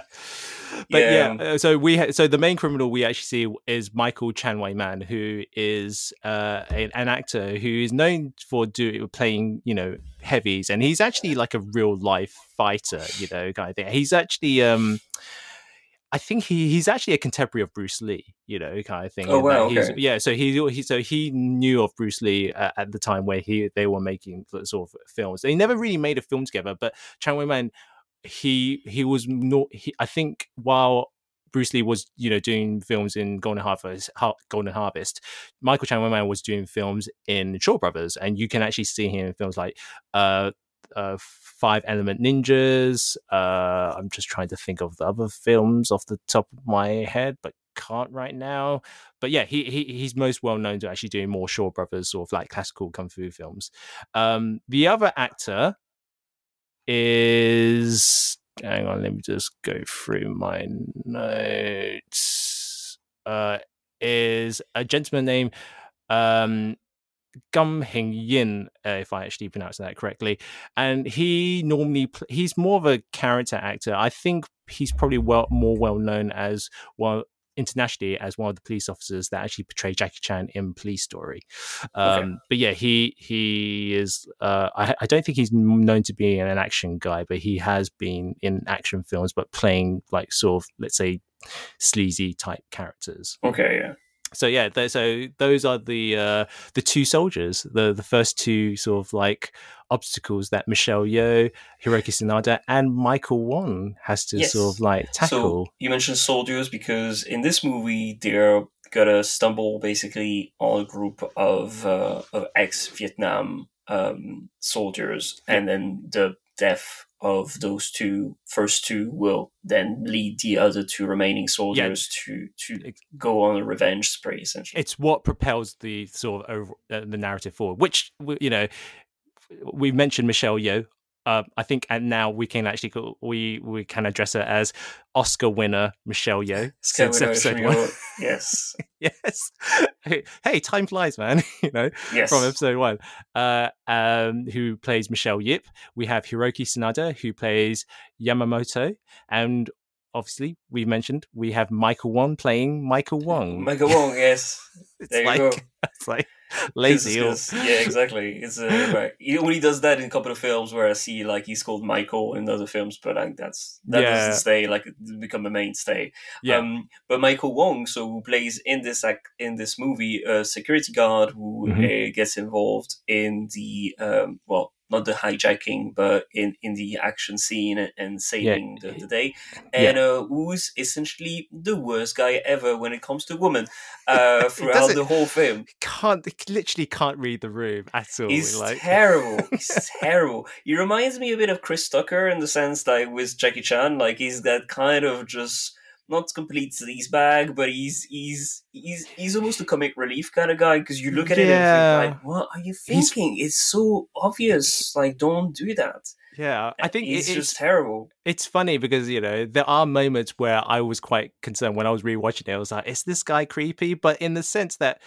But yeah, yeah. uh, so we ha- so the main criminal we actually see is Michael Chan Man, who is uh, a- an actor who is known for do playing you know heavies, and he's actually like a real life fighter, you know, kind of thing. He's actually um. I think he he's actually a contemporary of Bruce Lee, you know, kind of thing. Oh, wow, okay. Yeah, so he, he so he knew of Bruce Lee uh, at the time where he they were making sort of films. They never really made a film together, but Chan Wai Man he he was not he, i think while bruce lee was you know doing films in golden harvest Har- golden harvest michael chan man was doing films in shaw brothers and you can actually see him in films like uh uh, Five Element Ninjas. Uh, I'm just trying to think of the other films off the top of my head, but can't right now. But yeah, he, he he's most well known to actually doing more Shaw Brothers sort of like classical kung fu films. Um, the other actor is hang on, let me just go through my notes. Uh, is a gentleman named um Gum Hing Yin, uh, if I actually pronounce that correctly, and he normally pl- he's more of a character actor. I think he's probably well more well known as well internationally as one of the police officers that actually portray Jackie Chan in Police Story. Um, But yeah, he he is. Uh, I, I don't think he's known to be an action guy, but he has been in action films, but playing like sort of let's say sleazy type characters. Okay, yeah. So yeah, th- so those are the uh, the two soldiers, the the first two sort of like obstacles that Michelle Yeoh, Hiroki Sanada, and Michael Wong has to Yes. sort of like tackle. So you mentioned soldiers because in this movie they're gonna stumble basically on a group of uh, of ex Vietnam um, soldiers, and then the death of those two first two will then lead the other two remaining soldiers to to Ex- go on a revenge spree essentially. it's what propels the sort of over, uh, the narrative forward. Which you know, we mentioned Michelle Yeoh. Uh, I think, and now we can actually call, we we can address her as Oscar winner Michelle Yeoh since episode one. Yes, yes. Hey, time flies, man. you know, yes. from episode one. Uh, um, who plays Michelle Yip? We have Hiroki Sanada, who plays Yamamoto, and obviously we've mentioned we have Michael Wong playing Michael Wong. Michael Wong. Yes, there you like go. it's like lazy. or- 'Cause- 'cause- yeah, exactly. It's uh, right. He only does that in a couple of films where I see like he's called Michael in other films, but like that's that Yeah. doesn't stay like become a mainstay. Yeah. Um, but Michael Wong, so who plays in this ac- in this movie a security guard who Mhm. uh, gets involved in the um, well. Not the hijacking, but in, in the action scene and, saving the, the day, and uh, who's essentially the worst guy ever when it comes to women uh, throughout the whole film. can't literally can't read the room at all. He's like terrible. He's terrible. He reminds me a bit of Chris Tucker in the sense that with Jackie Chan, like he's that kind of just not complete sleazebag, but he's he's he's he's almost a comic relief kind of guy because you look at it Yeah. and think like, what are you He's- thinking? It's so obvious. Like, don't do that. yeah, I think it's it- just terrible. it's funny because you know there are moments where I was quite concerned when I was rewatching it. I was like, "Is this guy creepy?" But in the sense that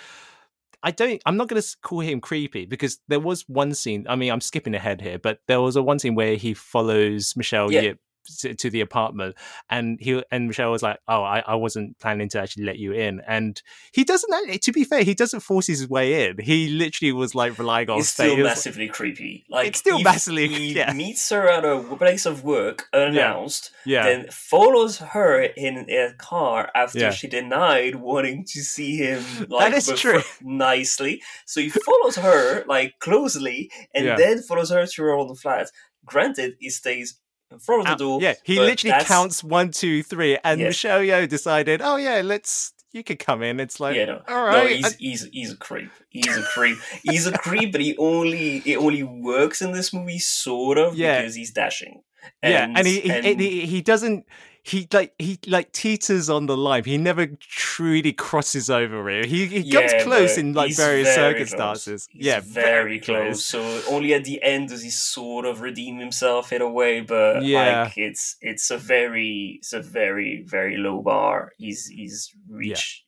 I don't, I'm not going to call him creepy because there was one scene. I mean, I'm skipping ahead here, but there was a one scene where he follows Michelle Yeah. Yip to, to the apartment, and he and Michelle was like, "Oh, I, I wasn't planning to actually let you in," and he doesn't. To be fair, he doesn't force his way in. He literally was like relying on It's still was- massively creepy. Like It's still massively- He yeah. meets her at a place of work unannounced. yeah, then follows her in a car after Yeah. she denied wanting to see him like is before- true. nicely. So he follows her like closely and Yeah. then follows her to her own flat. Granted, he stays in front of the Out- door. yeah, he literally that's- counts one, two, three, and Yeah. Michelle Yeoh decided, "Oh yeah, let's you could come in." It's like, Yeah, no, all no, right, he's, he's he's a creep. He's a creep. he's a creep, but he only it only works in this movie sort of Yeah. because he's dashing. Yeah, and he, he, and- he he doesn't. He like he like teeters on the line. He never truly crosses over it. He he comes Yeah, close in like various very circumstances. close. Yeah, very, close. So only at the end does he sort of redeem himself in a way, but Yeah. like it's it's a very it's a very very low bar. He's he's reached.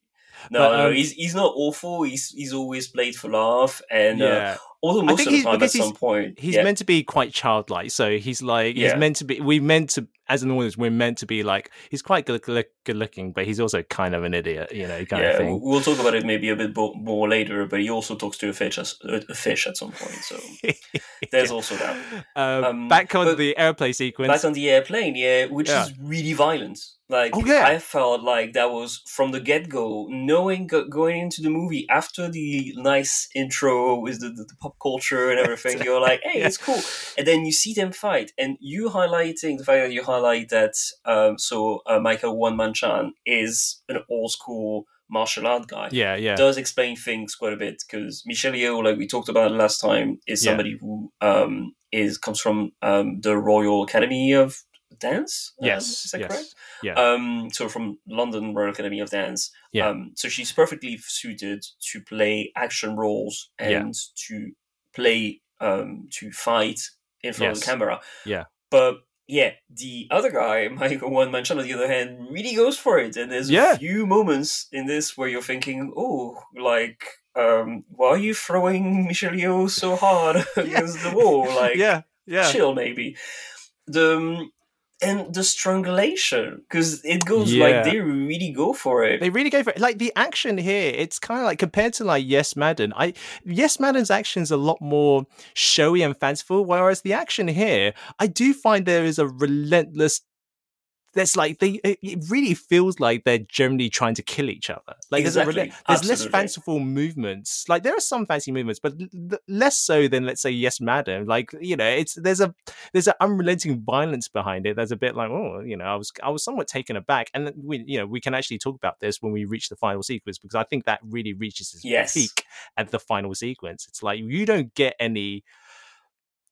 No, But, no, um, he's he's not awful. He's he's always played for laugh, and uh, yeah. Although most think of the he's- time at some point, He's yeah, meant to be quite childlike. So he's like Yeah. he's meant to be. We meant to as an audience, we're meant to be like he's quite good, good, looking, but he's also kind of an idiot, you know, kind yeah, of thing. we'll talk about it maybe a bit more later. But he also talks to a fish, as, a fish at some point. So there's also that. Um, Um, back on the airplane sequence. back on the airplane, yeah, which is really violent. Like, Oh, yeah. I felt like that was from the get go, knowing going into the movie after the nice intro with the, the, the pop culture and everything. You're like, hey, Yeah. it's cool, and then you see them fight, and you highlighting the fact that you highlight that. Um, so uh, Michael Wai Man Chan is an old school martial art guy yeah, yeah, does explain things quite a bit because Michelle Yeoh, like we talked about last time, is Yeah. somebody who um, is comes from um, the Royal Academy of Dance. Um, yes, is that yes, correct? yeah, Um, so from London Royal Academy of Dance. Yeah. Um, so she's perfectly suited to play action roles Yeah. and to play um, to fight in front of the camera. Yeah. But yeah, the other guy, Michael Wai Man Chan, on the other hand, really goes for it. And there's Yeah. a few moments in this where you're thinking, oh, like, um, why are you throwing Michelle Yeoh so hard against the wall? Like, yeah, yeah, chill, maybe. The um, and the strangulation because it goes Yeah. like they really go for it. They really go for it. Like the action here, it's kind of like compared to like Yes Madam. I Yes Madam's action is a lot more showy and fanciful, whereas the action here, I do find there is a relentless. There's like they. It really feels like they're generally trying to kill each other. Like there's a Exactly. there's less fanciful movements. Like there are some fancy movements, but l- less so than let's say Yes madam Like you know, it's there's a there's an unrelenting violence behind it. There's a bit like oh, you know, I was I was somewhat taken aback, and we you know we can actually talk about this when we reach the final sequence because I think that really reaches its Yes. peak at the final sequence. It's like you don't get any.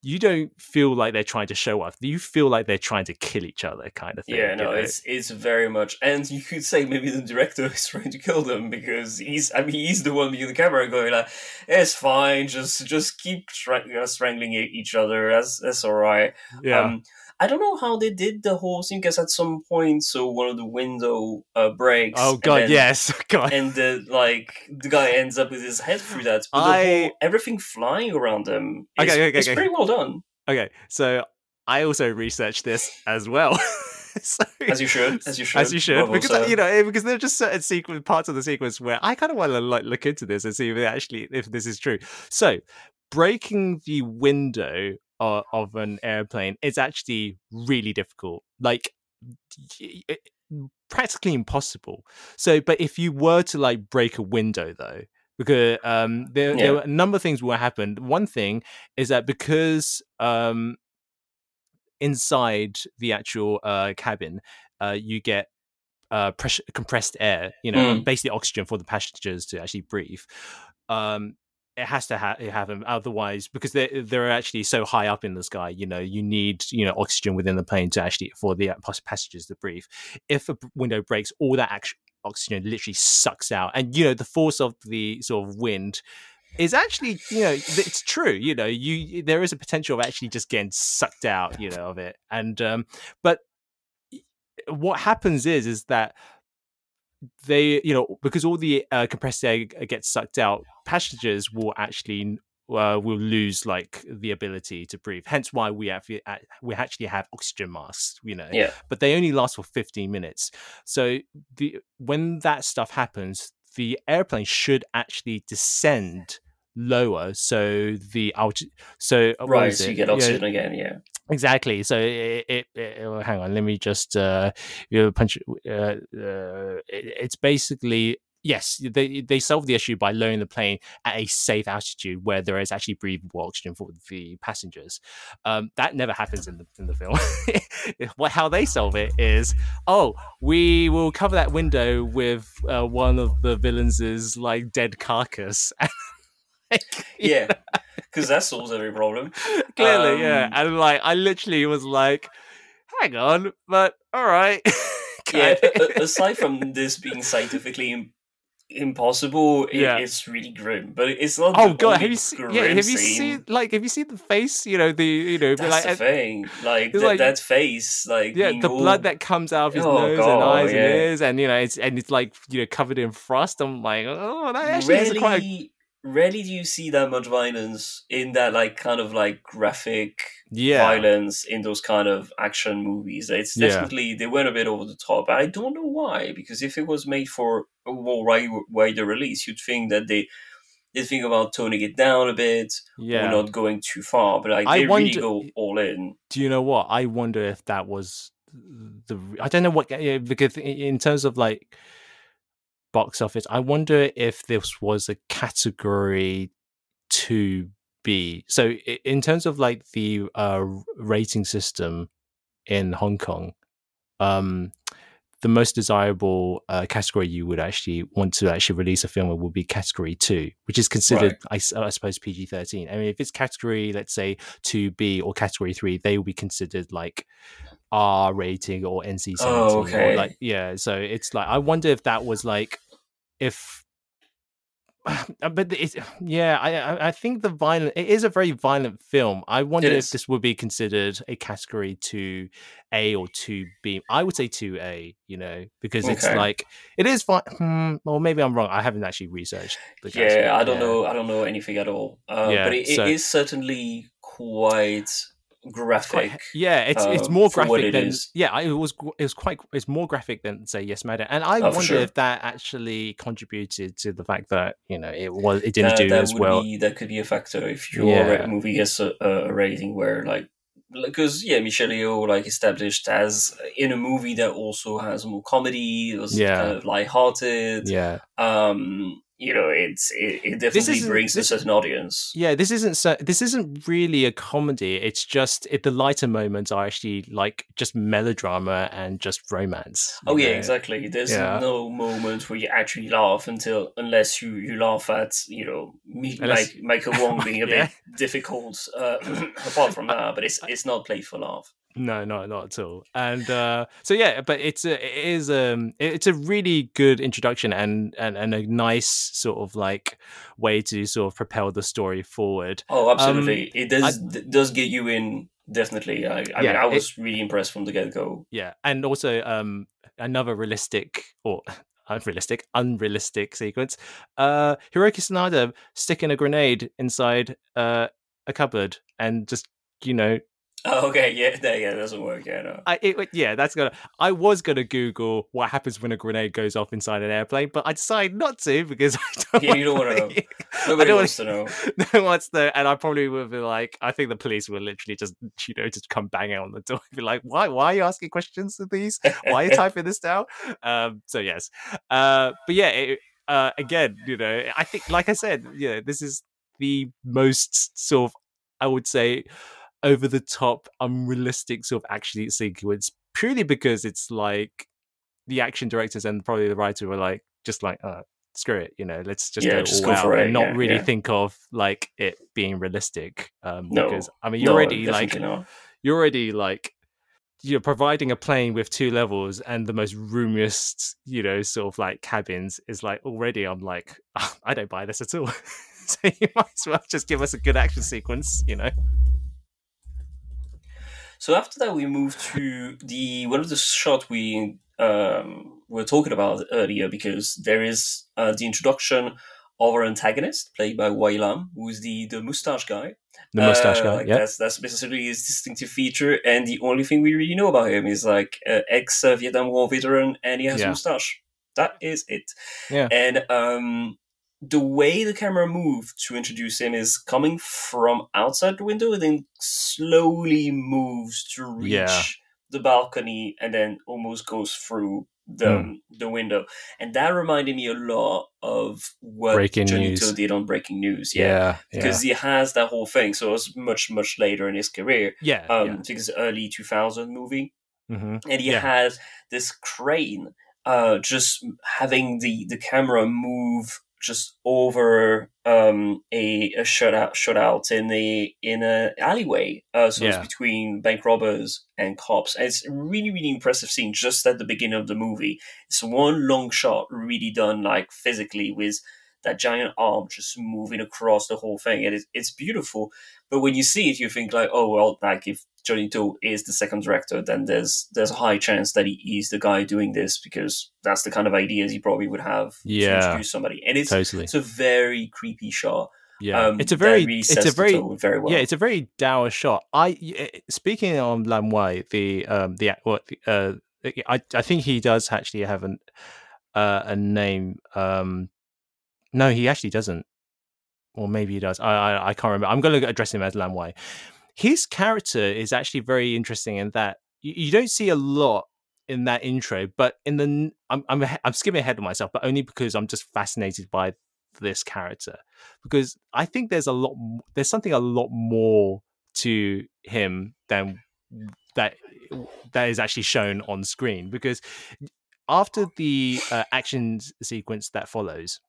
You don't feel like they're trying to show off. You feel like they're trying to kill each other, kind of thing. Yeah, you no, know? it's it's very much, and you could say maybe the director is trying to kill them because he's, I mean, he's the one behind the camera going like, "It's fine, just just keep stra- uh, strangling each other. That's that's all right." yeah. Um, I don't know how they did the whole thing because at some point, so one of the window uh, breaks. oh god, yes, God. And the like, the guy ends up with his head through that. But I- the whole, everything flying around him is, Okay, okay, okay. pretty well done, Okay, so I also researched this as well. so, as you should, as you should, as you should, because also- you know, because there are just certain sequence parts of the sequence where I kind of want to like look into this and see if it actually if this is true. So, breaking the window of, of an airplane is actually really difficult, like practically impossible. So, but if you were to like break a window though. Because um, there, there were a number of things will happen. One thing is that because um, inside the actual uh, cabin, uh, you get uh, pressure, compressed air, you know, Mm. basically oxygen for the passengers to actually breathe. Um, it has to ha- have them, otherwise, because they're they're actually so high up in the sky. You know, you need you know oxygen within the plane to actually for the uh, passengers to breathe. If a window breaks, all that act- oxygen literally sucks out, and you know the force of the sort of wind is actually you know it's true you know you there is a potential of actually just getting sucked out you know of it and um but what happens is is that they you know because all the uh, compressed air gets sucked out passengers will actually uh, will lose like the ability to breathe. Hence why we have we actually have oxygen masks you know Yeah. but they only last for 15 minutes. So the when that stuff happens the airplane should actually descend lower so the alti- so uh, right, so you get oxygen again. Yeah, Exactly. So it, it, it- oh, hang on, let me just uh, you punch. Uh, uh, it, it's basically yes, they they solve the issue by lowering the plane at a safe altitude where there is actually breathable oxygen for the passengers. Um, that never happens in the in the film. how they solve it is oh we will cover that window with uh, one of the villains' like dead carcass. yeah, because that solves every problem. Clearly, yeah. Um, And like, I literally was like, "Hang on," but all right. yeah, aside from this being scientifically im- impossible, it, Yeah. it's really grim. But it's not. oh god, have you seen? Yeah, have you seen? Like, have you seen the face? You know, the you know, That's like, the uh, thing. Like, like- that face, like yeah, the all- blood that comes out of his Oh, nose and eyes yeah. and ears, and you know, it's and it's like you know covered in frost. I'm like, oh, that actually is quite. A, rarely do you see that much violence in that like kind of like graphic yeah, violence in those kind of action movies. It's Yeah. definitely they went a bit over the top. I don't know why because if it was made for a more wi- wider release, you'd think that they they think about toning it down a bit yeah. or not going too far. But like, I they really go all in. do you know what? I wonder if that was the. I don't know what because in terms of like box office, I wonder if this was a category to be. So in terms of like the uh, rating system in Hong Kong, um, the most desirable uh, category you would actually want to actually release a film would be category two, which is considered, I suppose, PG thirteen. I mean, if it's category, let's say two B or category three, they will be considered like R rating or NC seventeen. Oh, okay. Or like yeah, so it's like I wonder if that was like if. But it's yeah, I I- think the violent it is a very violent film. I wonder if this would be considered a category two A or two B. I would say two A, you know, because it's like it is fine. Hmm, or maybe I'm wrong. I haven't actually researched. The category. Yeah, I don't Yeah. know. I don't know anything at all. Uh, Yeah, but it, it so- is certainly quite graphic. Quite- yeah, it's it's uh, more graphic it than is. yeah. It was it was quite it's more graphic than say Yes Madam, and I Oh, wonder sure. if that actually contributed to the fact that you know it was it didn't that, do that as would well. be that could be a factor if your Yeah. movie gets a, a rating where like because yeah Michelle Yeoh like established as in a movie that also has more comedy it was Yeah. kind of lighthearted Yeah, um you know it's it, it definitely brings this- a certain audience yeah. This isn't so. This isn't really a comedy. It's just it, the lighter moments are actually like just melodrama and just romance. Oh yeah, know? exactly. There's Yeah. no moment where you actually laugh until unless you, you laugh at you know me, Unless- like Michael Wong being a Yeah. bit difficult. Uh, apart from that, but it's it's not playful laugh. No, no, not at all. And uh, so yeah, but it's a, it is um it's a really good introduction and, and and a nice sort of like way to sort of propel the story forward. Oh, absolutely. Um, it does it does get you in. Definitely. I, I mean, I was really impressed from the get go. Yeah, and also um another realistic or unrealistic, unrealistic sequence. Uh, Hiroki Sanada sticking a grenade inside uh a cupboard and just you know Oh, okay. Yeah. That, yeah. That doesn't work. Yeah. No. I it, yeah, that's gonna. I was gonna Google what happens when a grenade goes off inside an airplane, but I decided not to because I don't. Yeah, you don't wanna know. I Nobody wants to know. No one wants to, and I probably would be like, I think the police would literally just, you know, just come banging on the door, and be like, why, why are you asking questions of these? Why are you typing this down? Um, so yes, uh, but yeah, it, uh, again, you know, I think, like I said, you know, this is the most sort of, I would say, over the top, unrealistic sort of action sequence, purely because it's like the action directors and probably the writer were like, just like, uh, screw it, you know, let's just Yeah, go just all go out it, and not yeah, really yeah. think of like it being realistic. Um, No, because I mean, you're No, already like not. you're already like you're providing a plane with two levels and the most roomiest, you know, sort of like cabins is like already I'm like, "Ah, I don't buy this at all. so you might as well just give us a good action sequence, you know. So after that, we move to the one of the shot we um, were talking about earlier because there is uh, the introduction of our antagonist played by Wai Lam, who's the the mustache guy. The mustache Uh, guy, like yeah. That's that's basically his distinctive feature, and the only thing we really know about him is like uh, ex Vietnam War veteran, and he has Yeah. a mustache. That is it. Yeah. And um, the way the camera moved to introduce him is coming from outside the window, and then slowly moves to reach Yeah. the balcony, and then almost goes through the Hmm. the window. And that reminded me a lot of what Breaking Johnny News. Did on Breaking News. Yeah. Yeah. Because he has that whole thing, so it was much much later in his career. yeah. Um, yeah. I think it's an early two thousand movie, hmm and he Yeah. has this crane, uh, just having the the camera move just over um a, a shutout shutout in the in a alleyway uh so Yeah. it's between bank robbers and cops. And it's a really really impressive scene just at the beginning of the movie. It's one long shot really done like physically with that giant arm just moving across the whole thing. And it's, it's beautiful. But when you see it you think like oh well like if Johnny To is the second director then there's there's a high chance that he is the guy doing this because that's the kind of ideas he probably would have Yeah. to introduce somebody and it's Totally. it's a very creepy shot Yeah. um, it's a very, really it's a very, very well yeah, it's a very dour shot. I y- speaking on Lam Wai, the um the what uh I I think he does actually have an uh, a name. Um, no, he actually doesn't. Or maybe he does. I I, I can't remember. I'm going to address him as Lam Wai. His character is actually very interesting in that you, you don't see a lot in that intro, but in the I'm I'm I'm skipping ahead of myself, but only because I'm just fascinated by this character. Because I think there's a lot there's something a lot more to him than that that is actually shown on screen. Because after the uh, action sequence that follows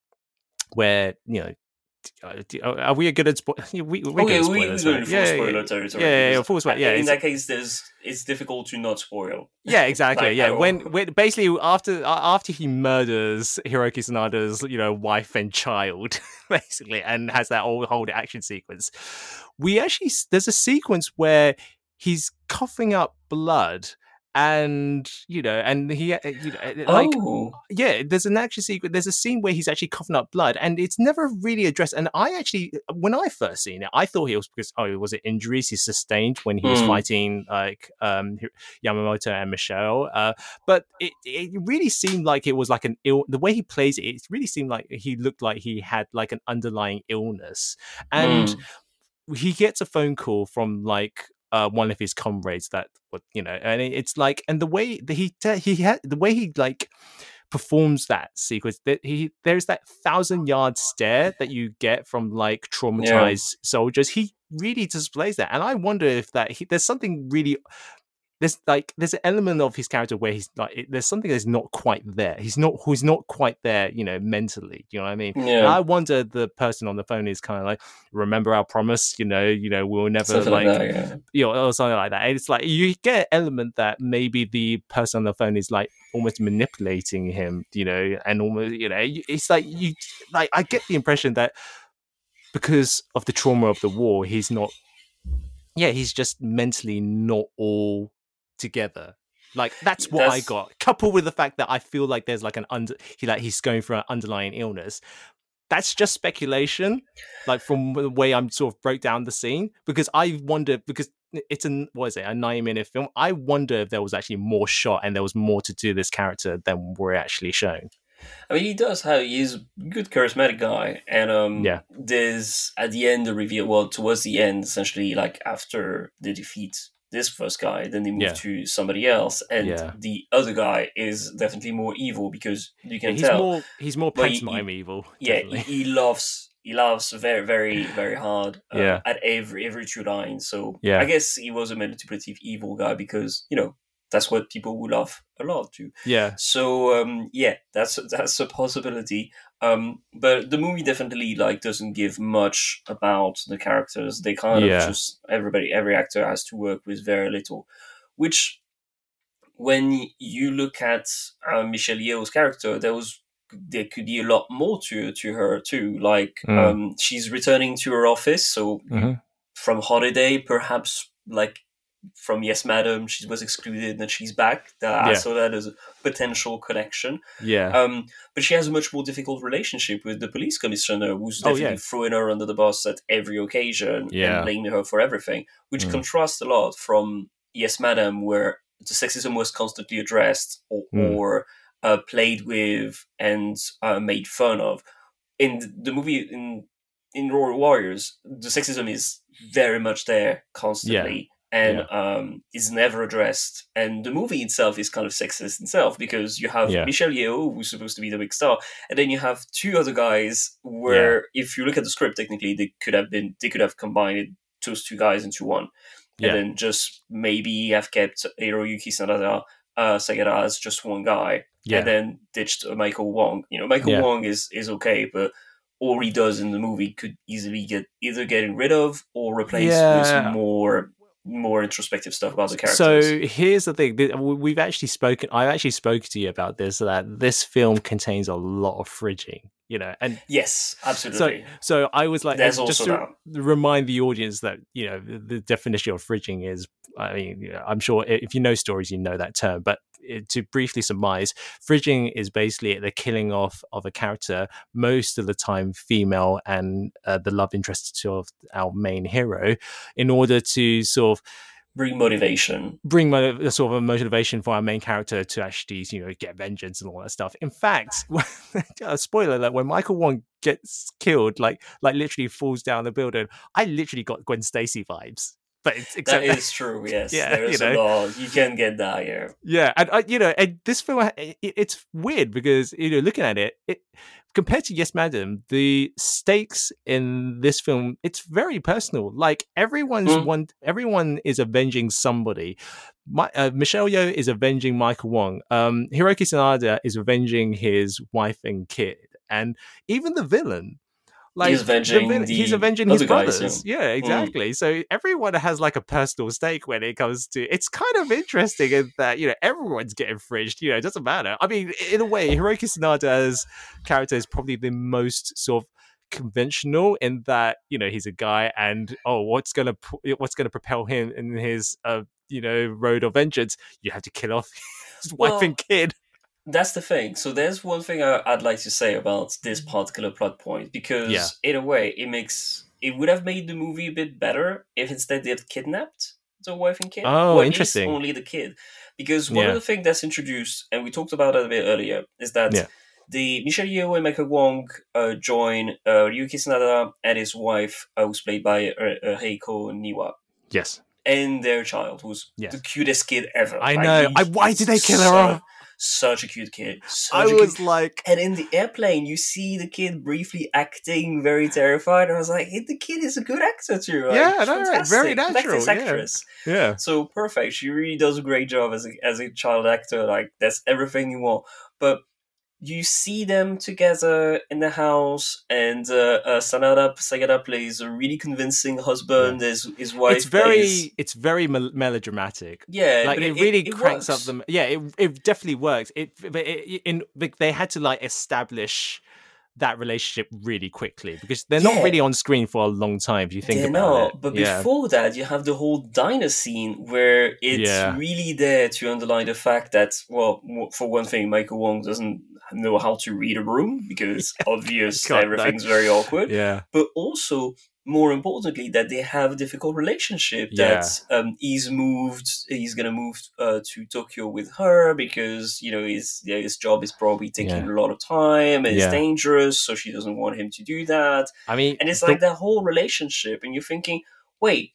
where you know Uh, uh, are we a good at spo- we, we're good okay, at we, we're spoilers, right? yeah, spoiler territory. yeah, yeah, yeah, full spoiler. Yeah, in that case, there's it's difficult to not spoil. yeah, exactly. Like, yeah, when, when basically after after he murders Hiroki Sanada's you know wife and child, basically, and has that whole whole action sequence, we actually there's a sequence where he's coughing up blood, and you know, and he, uh, you know, uh, like, oh, yeah, there's an action sequence. There's a scene where he's actually coughing up blood, and it's never really addressed. And I actually, when I first seen it, I thought it was because oh, was it injuries he sustained when he was Hmm. fighting like um Yamamoto and Michelle? Uh, but it it really seemed like it was like an ill. The way he plays it, it really seemed like he looked like he had like an underlying illness, and Hmm. he gets a phone call from like uh, one of his comrades that what you know and it's like and the way that he he had the way he like performs that sequence that he there's that thousand yard stare that you get from like traumatized soldiers he really displays that and i wonder if that he, there's something really there's like there's an element of his character where he's like it- there's something that's not quite there he's not who's not quite there you know mentally you know what i mean and I wonder the person on the phone is kind of like, remember our promise, you know, you know, we'll never something like, like, that. Yeah. you know, or something like that. And it's like you get an element that maybe the person on the phone is like almost manipulating him, you know, and almost, you know, it's like you, like I get the impression that because of the trauma of the war, he's not, yeah, he's just mentally not all together. Like that's what I got. Coupled with the fact that I feel like there's like an under he like he's going for an underlying illness. That's just speculation, like from the way I'm sort of broke down the scene. Because I wonder because it's an what is it a nine minute film. I wonder if there was actually more shot and there was more to do this character than we're actually shown. I mean, he does have he's a good charismatic guy, and um, Yeah. There's at the end the reveal. Well, towards the end, essentially, like after the defeat this first guy, then they move Yeah. to somebody else, and Yeah. the other guy is definitely more evil because you can he's tell. more he's more Well, he- pantomime evil. yeah, he, he loves he loves very very very hard. uh, Yeah. at every every two lines. So Yeah. I guess he was a manipulative evil guy because you know that's what people would love a lot too. yeah, So um, yeah, that's that's a possibility. Um, but the movie definitely like doesn't give much about the characters. They kind Yeah. of just everybody, every actor has to work with very little, which when you look at uh, Michelle Yeoh's character, there was there could be a lot more to to her too. Like Mm. um, she's returning to her office, so Mhm. from holiday, perhaps like from Yes Madam, she was excluded and she's back. That, I saw that as a potential connection. yeah, Um, but she has a much more difficult relationship with the police commissioner, who's Oh, definitely yeah. throwing her under the bus at every occasion Yeah. and blaming her for everything, which Mm. contrasts a lot from Yes Madam, where the sexism was constantly addressed or, Mm. or uh, played with and uh, made fun of. In the movie, in in Royal Warriors, the sexism is very much there constantly. And um, is never addressed, and the movie itself is kind of sexist itself because you have Yeah. Michelle Yeoh, who's supposed to be the big star, and then you have two other guys. Where, if you look at the script, technically they could have been they could have combined those two guys into one, Yeah. and then just maybe have kept Hiroyuki Sanada, uh, Sagara as just one guy, yeah, and then ditched Michael Wong. You know, Michael Yeah. Wong is is okay, but all he does in the movie could easily get either getting rid of or replaced Yeah. with more more introspective stuff about the characters. So here's the thing: we- we've actually spoken. I've actually spoken to you about this. That this film contains a lot of fridging, you know, and yes, absolutely. so so I was like, There's just also to remind the audience that you know the, the definition of fridging is. I mean, I'm sure if you know stories, you know that term. But Uh, to briefly surmise, fridging is basically the killing off of a character, most of the time female, and uh, the love interest of our main hero, in order to sort of Bring motivation. bring mo- a sort of a motivation for our main character to actually, you know, get vengeance and all that stuff. In fact, a uh, spoiler alert: when Michael Wong gets killed, like like literally falls down the building, I literally got Gwen Stacy vibes. But it's, except is true. Yes, Yeah, there is you a know. lot. You can get that. Yeah. yeah, and uh, you know, and this film, uh, it, it's weird because you know, looking at it, it compared to Yes, Madam, the stakes in this film, it's very personal. Like everyone's Mm. one, everyone is avenging somebody. My, uh, Michelle Yeoh is avenging Michael Wong. Um, Hiroki Sanada is avenging his wife and kid, and even the villain. Like He's the avenging he's avenging his other guys, brothers. yeah. Yeah, exactly. So everyone has like a personal stake when it comes to. It's kind of interesting in that you know everyone's getting fridged. You know, it doesn't matter. I mean, in a way, Hiroki Sanada's character is probably the most sort of conventional in that you know he's a guy and oh what's gonna what's gonna propel him in his uh you know road of vengeance, you have to kill off his wife and kid. That's the thing. So there's one thing I, I'd like to say about this particular plot point because, Yeah. in a way, it makes it would have made the movie a bit better if instead they had kidnapped the wife and kid. Oh, interesting. Only the kid, because one Yeah. of the things that's introduced, and we talked about it a bit earlier, is that Yeah. the Michelle Yeoh and Michael Wong uh, join uh, Ryuki Sanada and his wife, uh, who's played by uh, uh, Heiko Niwa. Yes, And their child, who's Yes. the cutest kid ever. I Like, know. I, why did they kill her so- off? Such a cute kid. Such I was like, and in the airplane, you see the kid briefly acting very terrified. And I was like, hey, the kid is a good actor too. Like, Yeah, no, right, very natural, yeah. actress. yeah, So perfect. She really does a great job as a, as a child actor. Like that's everything you want. But you see them together in the house, and uh, uh, Sanada Sagada plays a really convincing husband. His his wife. it's very, plays- it's very mel- melodramatic. yeah, like but it, really it cranks works. up the yeah it, it definitely works it but it, in but they had to like establish that relationship really quickly because they're Yeah. not really on screen for a long time if you think They're about not, it but yeah before that, you have the whole diner scene where it's Yeah. really there to underline the fact that, well, for one thing, Michael Wong doesn't know how to read a room because obvious God, no. everything's very awkward. yeah But also, more importantly, that they have a difficult relationship. Yeah. That um, he's moved, he's gonna move uh, to Tokyo with her because you know his yeah, his job is probably taking Yeah. a lot of time and it's dangerous, so she doesn't want him to do that i mean and it's the- like that whole relationship and you're thinking wait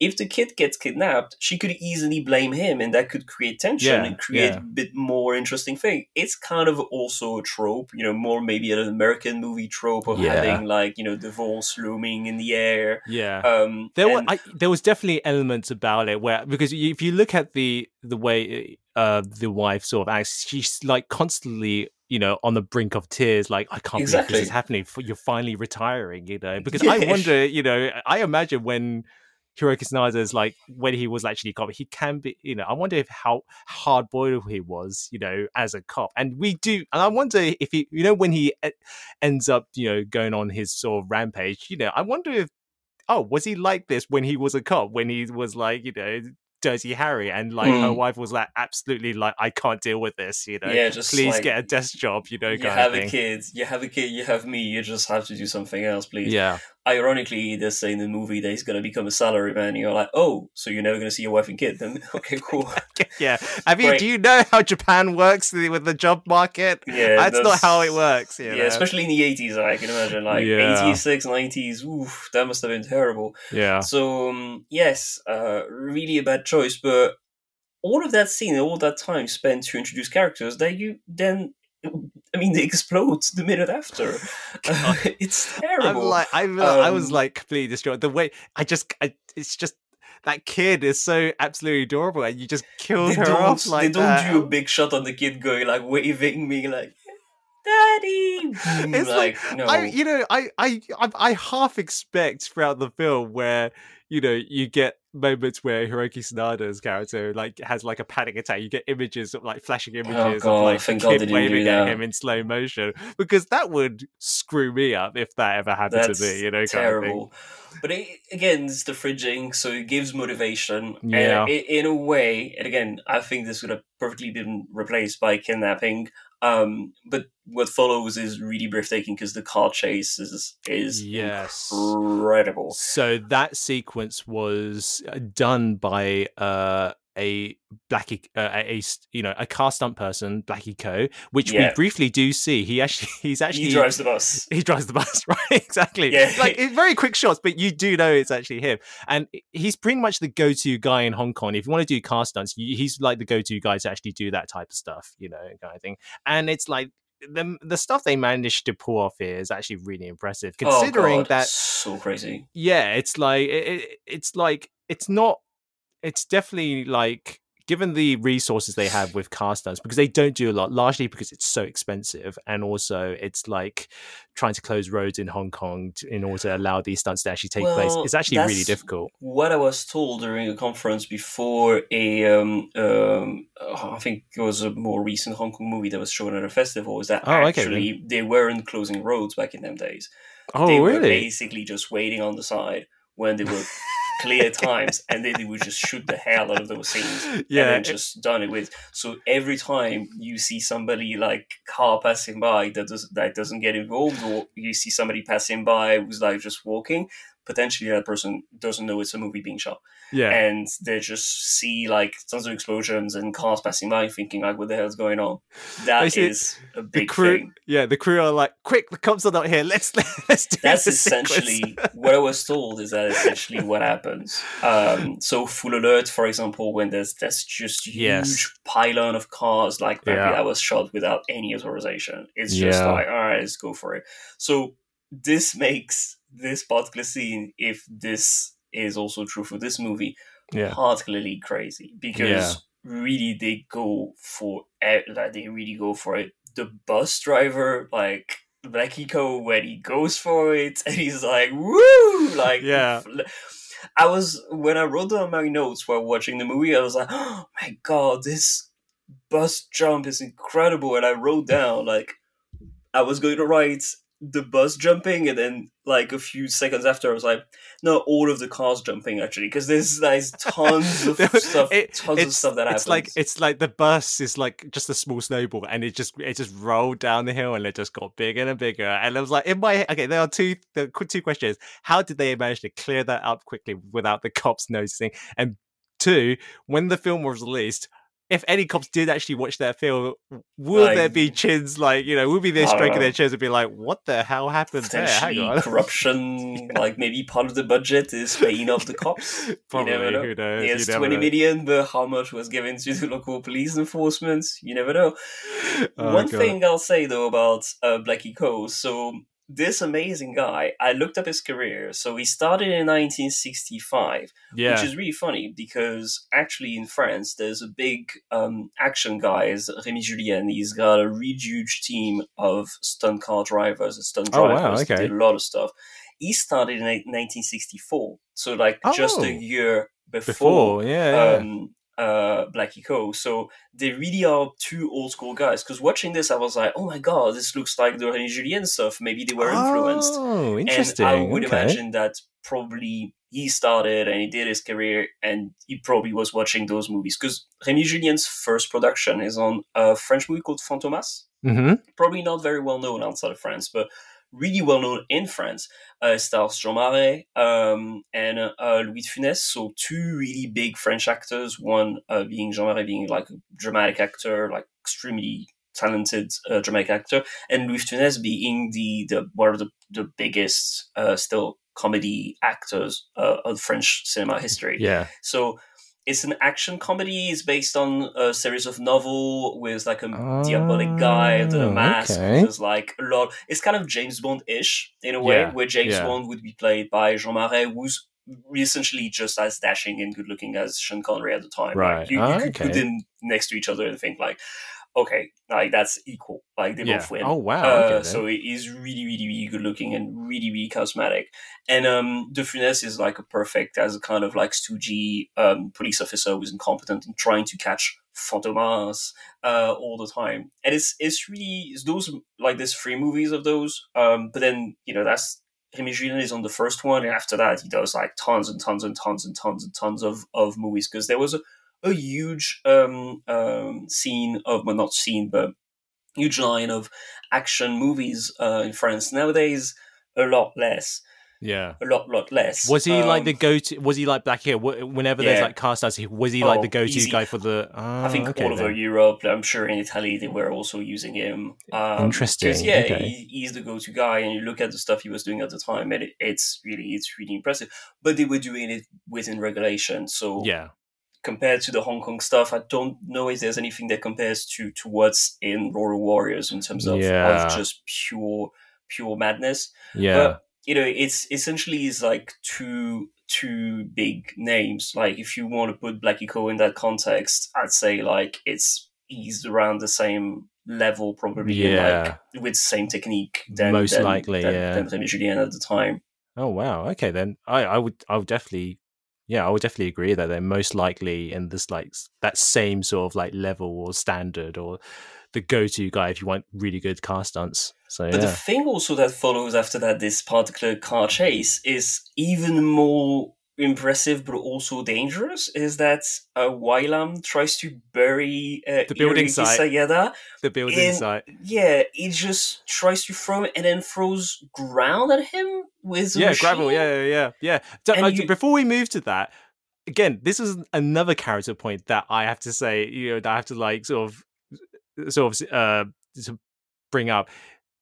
if the kid gets kidnapped she could easily blame him and that could create tension Yeah, and create yeah. a bit more interesting thing. It's kind of also a trope you know more maybe an american movie trope of Yeah. having like you know divorce looming in the air. Yeah. Um there were I, there was definitely elements about it where because if you look at the the way uh the wife sort of acts she's like constantly you know on the brink of tears like i can't believe this is happening. You're finally retiring you know? Because i wonder you know i imagine when Hiroki Sanada's like when he was actually a cop, he can be, you know, I wonder if how hard boiled he was, you know, as a cop. And we do, and I wonder if he, you know, when he e- ends up, you know, going on his sort of rampage, you know, I wonder if oh, was he like this when he was a cop? When he was like, you know, Dirty Harry, and like her Hmm. wife was like, absolutely, like, I can't deal with this. You know, Yeah, just please like, get a desk job. You know, you have a kid you have a kid you have me you just have to do something else please Yeah, ironically they say in the movie that he's going to become a salaryman you're like oh so you're never going to see your wife and kid then okay cool yeah. I mean, Great. do you know how Japan works with the job market? Yeah, That's, not how it works. You yeah, know? especially in the eighties, I can imagine. Like Yeah. 86, 90s, oof, that must have been terrible. yeah, So um, yes, uh, really a bad choice. But all of that scene, all that time spent to introduce characters that you then, mean, they explode the minute after. Uh, it's I'm terrible. like, I, I was Um, like completely distraught. The way I just, I, it's just that kid is so absolutely adorable, and you just killed her off like they don't that. do a big shot on the kid going like waving me like, "Daddy." It's like, no. I, you know, I, I, I, I half expect throughout the film where you know you get moments where Hiroki Sanada's character like has like a panic attack. You get images of like flashing oh, images Oh, of like the thank God they kid waving at him in slow motion because that would screw me up if that ever happened That's to me. You know, kind of terrible. But it, again, it's the fridging, so it gives motivation. Yeah. And i in a way, and again, I think this would have perfectly been replaced by kidnapping. Um, but what follows is really breathtaking because the car chase is is Yes. incredible. So that sequence was uh, done by uh, a Blackie, uh, a you know, a car stunt person, Blackie Ko, which Yeah. we briefly do see. He actually, he's actually He drives the bus. he drives the bus, right? exactly. Yeah. Like very quick shots, but you do know it's actually him. And he's pretty much the go-to guy in Hong Kong. If you want to do car stunts, he's like the go-to guy to actually do that type of stuff, you know, kind of thing. And it's like the the stuff they managed to pull off here is actually really impressive, considering oh, that so crazy. yeah it's like it, it's like it's not it's definitely like given the resources they have with car stunts because they don't do a lot largely because it's so expensive and also it's like trying to close roads in hong kong to, in order to allow these stunts to actually take place Well, it's actually really difficult. What I was told during a conference before a, um, um, I think it was a more recent Hong Kong movie that was shown at a festival, is that Oh, okay, actually they weren't closing roads back in them days. oh they were really? basically just waiting on the side when they were clear times, and then they would just shoot the hell out of those scenes, Yeah, and then just done it with. So every time you see somebody like car passing by that does that doesn't get involved, or you see somebody passing by who's like just walking, potentially that person doesn't know it's a movie being shot yeah. and they just see like tons of explosions and cars passing by, thinking like, "What the hell's going on?" That is a the big crew, thing. yeah, the crew are like, quick, the cops are not here. Let's let's do That's essentially what I was told. Is that essentially what happens? Um, so full alert, for example, when there's there's just huge Yes. pylon of cars, like maybe Yeah. that was shot without any authorization. It's just Yeah. like, all right, let's go for it. So this makes this particular scene, if this is also true for this movie, yeah, particularly crazy because Yeah. really they go for it like they really go for it the bus driver like Blackie Ko when he goes for it and he's like woo like Yeah. I was when I wrote down my notes while watching the movie I was like oh my god this bus jump is incredible and I wrote down like I was going to write the bus jumping and then like a few seconds after I was like no all of the cars jumping actually because there's like tons of stuff it- tons of stuff that happens it's like it's like the bus is like just a small snowball, and it just it just rolled down the hill, and it just got bigger and bigger. And I was like, in my head, okay, there are two there are two questions: How did they manage to clear that up quickly without the cops noticing? And two, when the film was released. If any cops did actually watch that film, will Like- there be chins like you know? Will be there striking their chins and be like, "What the hell happened there?" Hang potentially on, corruption like maybe part of the budget is paying off the cops probably you never know who knows? Yes, You 20 know. million, but how much was given to the local police enforcement? You never know. Oh, One God. thing I'll say though about uh, Blackie Ko, so this amazing guy, I looked up his career. So he started in 1965, yeah, which is really funny because actually in France, there's a big um, action guys, Rémy Julienne. He's got a really huge team of stunt car drivers and stunt Oh, wow, drivers. okay. Did a lot of stuff. He started in 1964, so like just Oh. a year before, yeah, yeah. um, uh, Blackie Ko. So they really are two old school guys. Because watching this, I was like, oh my god, this looks like the René Julien stuff. Maybe they were influenced. Oh, interesting. And I would okay. imagine that probably he started and he did his career and he probably was watching those movies. Because Rémy Julienne's first production is on a French movie called Fantomas hmm probably not very well known outside of France, but really well known in France. Uh, stars Jean Marais um, and uh, uh, Louis de Funès, so two really big French actors. One uh, being Jean Marais, being like a dramatic actor, like extremely talented uh, dramatic actor, and Louis de Funès being the the one of the the biggest uh, still comedy actors uh, of French cinema history. Yeah. So it's an action comedy. It's based on a series of novel with like a diabolic guy under a Oh, mask. okay. There's like a lot. It's kind of James Bond ish in a way, Yeah, where James yeah. Bond would be played by Jean Marais, who's essentially just as dashing and good looking as Sean Connery at the time. Like, Right. you, you Oh, could put them next to each other and think like, okay, like that's equal. Like they yeah. both win. Oh wow. Uh, okay, so it is really, really, really good looking and really, really charismatic. And um, De Funès is like a perfect as a kind of like stoogy um, police officer who's incompetent and trying to catch Fantomas uh, all the time. And it's it's really it's those like there's three movies of those. Um, but then you know that's Rémy Julienne is on the first one, and after that he does like tons and tons and tons and tons and tons of of movies because there was a a huge um, um, scene of well not scene but huge line of action movies uh, in France nowadays. A lot less, yeah. a lot, lot less. Was he like Um, the go-to? Was he like Black here? Whenever there's like cast outs, was he like Oh, the go-to easy. guy for the? Oh, I think okay, all over then. Europe. I'm sure in Italy they were also using him. Um, Interesting, yeah, okay. he, he's the go-to guy, and you look at the stuff he was doing at the time, and it, it's really, it's really impressive. But they were doing it within regulation, so Yeah. Compared to the Hong Kong stuff, I don't know if there's anything that compares to to what's in Royal Warriors in terms of, Yeah. of just pure, pure madness. Yeah. But you know, it's essentially is like two two big names. Like if you want to put Blackie Ko in that context, I'd say like it's he's around the same level probably Yeah. like with the same technique than Most than, likely, than, yeah. than Rémy Julienne at the time. Oh wow. Okay then. I I would I would definitely yeah, I would definitely agree that they're most likely in this like that same sort of like level or standard or the go-to guy if you want really good car stunts. So But the thing also that follows after that, this particular car chase, is even more impressive but also dangerous is that uh, Wylam tries to bury uh, The building Hiroyuki site. Sanada. The building In- site. Yeah, he just tries to throw it and then throws ground at him with Yeah, machine. gravel. Yeah, yeah, yeah. yeah. So, And uh, you- before we move to that, again, this is another character point that I have to say. You know, that I have to like sort of, sort of, uh, to bring up.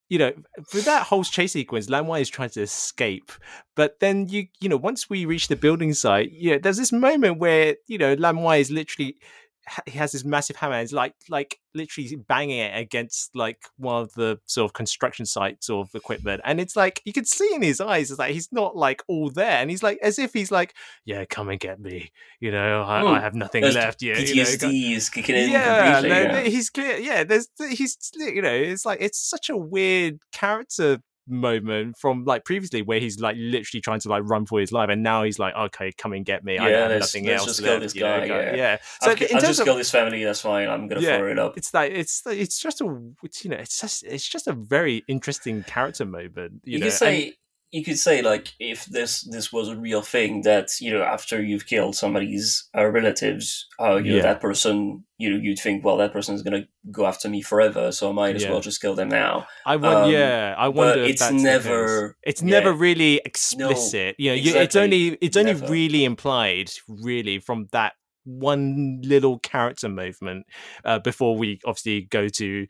You know, for that whole chase sequence, Lam Wai is trying to escape, but then you, you know, once we reach the building site, you know, there's this moment where you know Lam Wai is literally he has this massive hammer and it's like like literally banging it against like one of the sort of construction site sort of equipment and it's like you can see in his eyes it's like he's not like all there and he's like as if he's like yeah come and get me you know i, I Hmm. have nothing left yeah you know, is kicking in yeah, no, yeah. he's clear. Yeah, there's he's you know, it's like it's such a weird character moment from like previously where he's like literally trying to like run for his life, and now he's like, okay, come and get me. I Yeah, have let's- nothing else just kill left. this you know, guy, yeah. So ki- in I've terms just of killed his family. That's fine. I'm gonna Yeah, throw it up. it's like it's it's just a it's, you know it's just it's just a very interesting character moment. You, You, know, could and- say you could say like if this this was a real thing that you know after you've killed somebody's uh, relatives, uh, you know that person, you know you'd think well that person is gonna go after me forever, so I might as Yeah. well just kill them now. I want, Um, yeah, I wonder. if it's that's never- it's yeah. never really explicit. you know, you, it's only it's only Never. really implied, really, from that one little character movement uh, before we obviously go to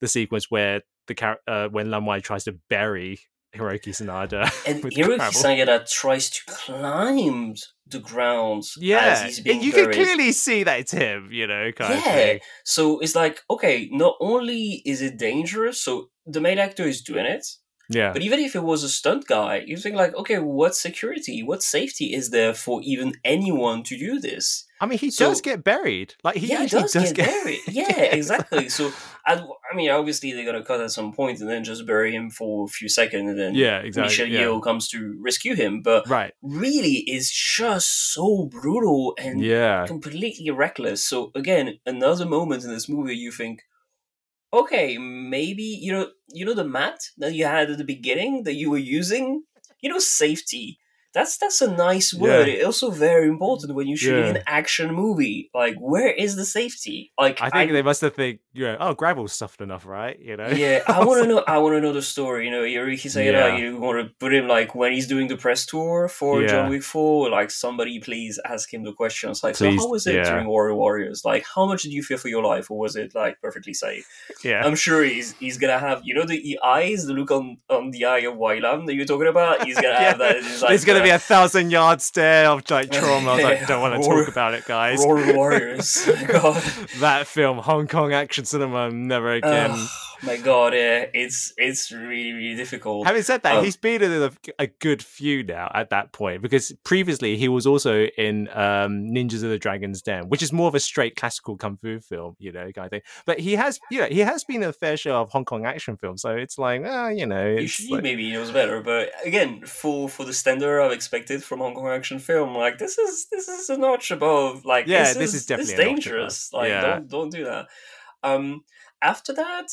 the sequence where the char- uh, when Lam Wai tries to bury Hiroki Sanada. And Hiroki gravel. Sanada tries to climb the ground Yeah, you can clearly see that it's him. You know, kind of Yeah. So it's like, okay, not only is it dangerous, so the main actor is doing it, Yeah, but even if it was a stunt guy, you think like, okay, what security, what safety is there for even anyone to do this? I mean, he so- does get buried. Like he yeah, he actually does, get, buried. Yeah, Yeah, exactly. So, I, I mean, obviously they're gonna cut at some point and then just bury him for a few seconds, and then Yeah, exactly. Michelle yeah. Yeoh comes to rescue him. But Right. really, is just so brutal and Yeah. completely reckless. So again, another moment in this movie you think, okay, maybe you know, you know the mat that you had at the beginning that you were using, you know, safety. That's that's a nice word. Yeah. It's also very important when you're shooting Yeah. an action movie. Like, where is the safety? Like, I think they must have think, you know, oh, gravel's soft enough, right? You know. yeah, I want to know. I want to know the story. You know, Hiroki Sanada. Oh, yeah. You want to put him like when he's doing the press tour for Yeah. John Wick Four. Like somebody, please ask him the questions. Like, Please, so how was it yeah. during Warrior Warriors? Like, how much did you fear for your life, or was it like perfectly safe? yeah. I'm sure he's he's gonna have you know the, eyes, the look on on the eye of Wylam that you're talking about. He's gonna have that. It's like, There's going uh, be a thousand yard stare of like trauma. I was like, don't want to talk about it, guys. Royal Warriors. God. that film, Hong Kong action cinema, never again. My god, yeah, it's it's really really difficult. Having said that, um, he's been in a, a good few now at that point because previously he was also in um, Ninjas of the Dragon's Den, which is more of a straight classical kung fu film, you know, kind of thing. But he has, you know, he has been a fair share of Hong Kong action films, so it's like, ah, you know, You should, like- maybe he knows better, but again, for for the standard I've expected from Hong Kong action film, like this is this is a notch above. Like Yeah, this, this is, is definitely this dangerous. Like Yeah. don't don't do that. Um, after that,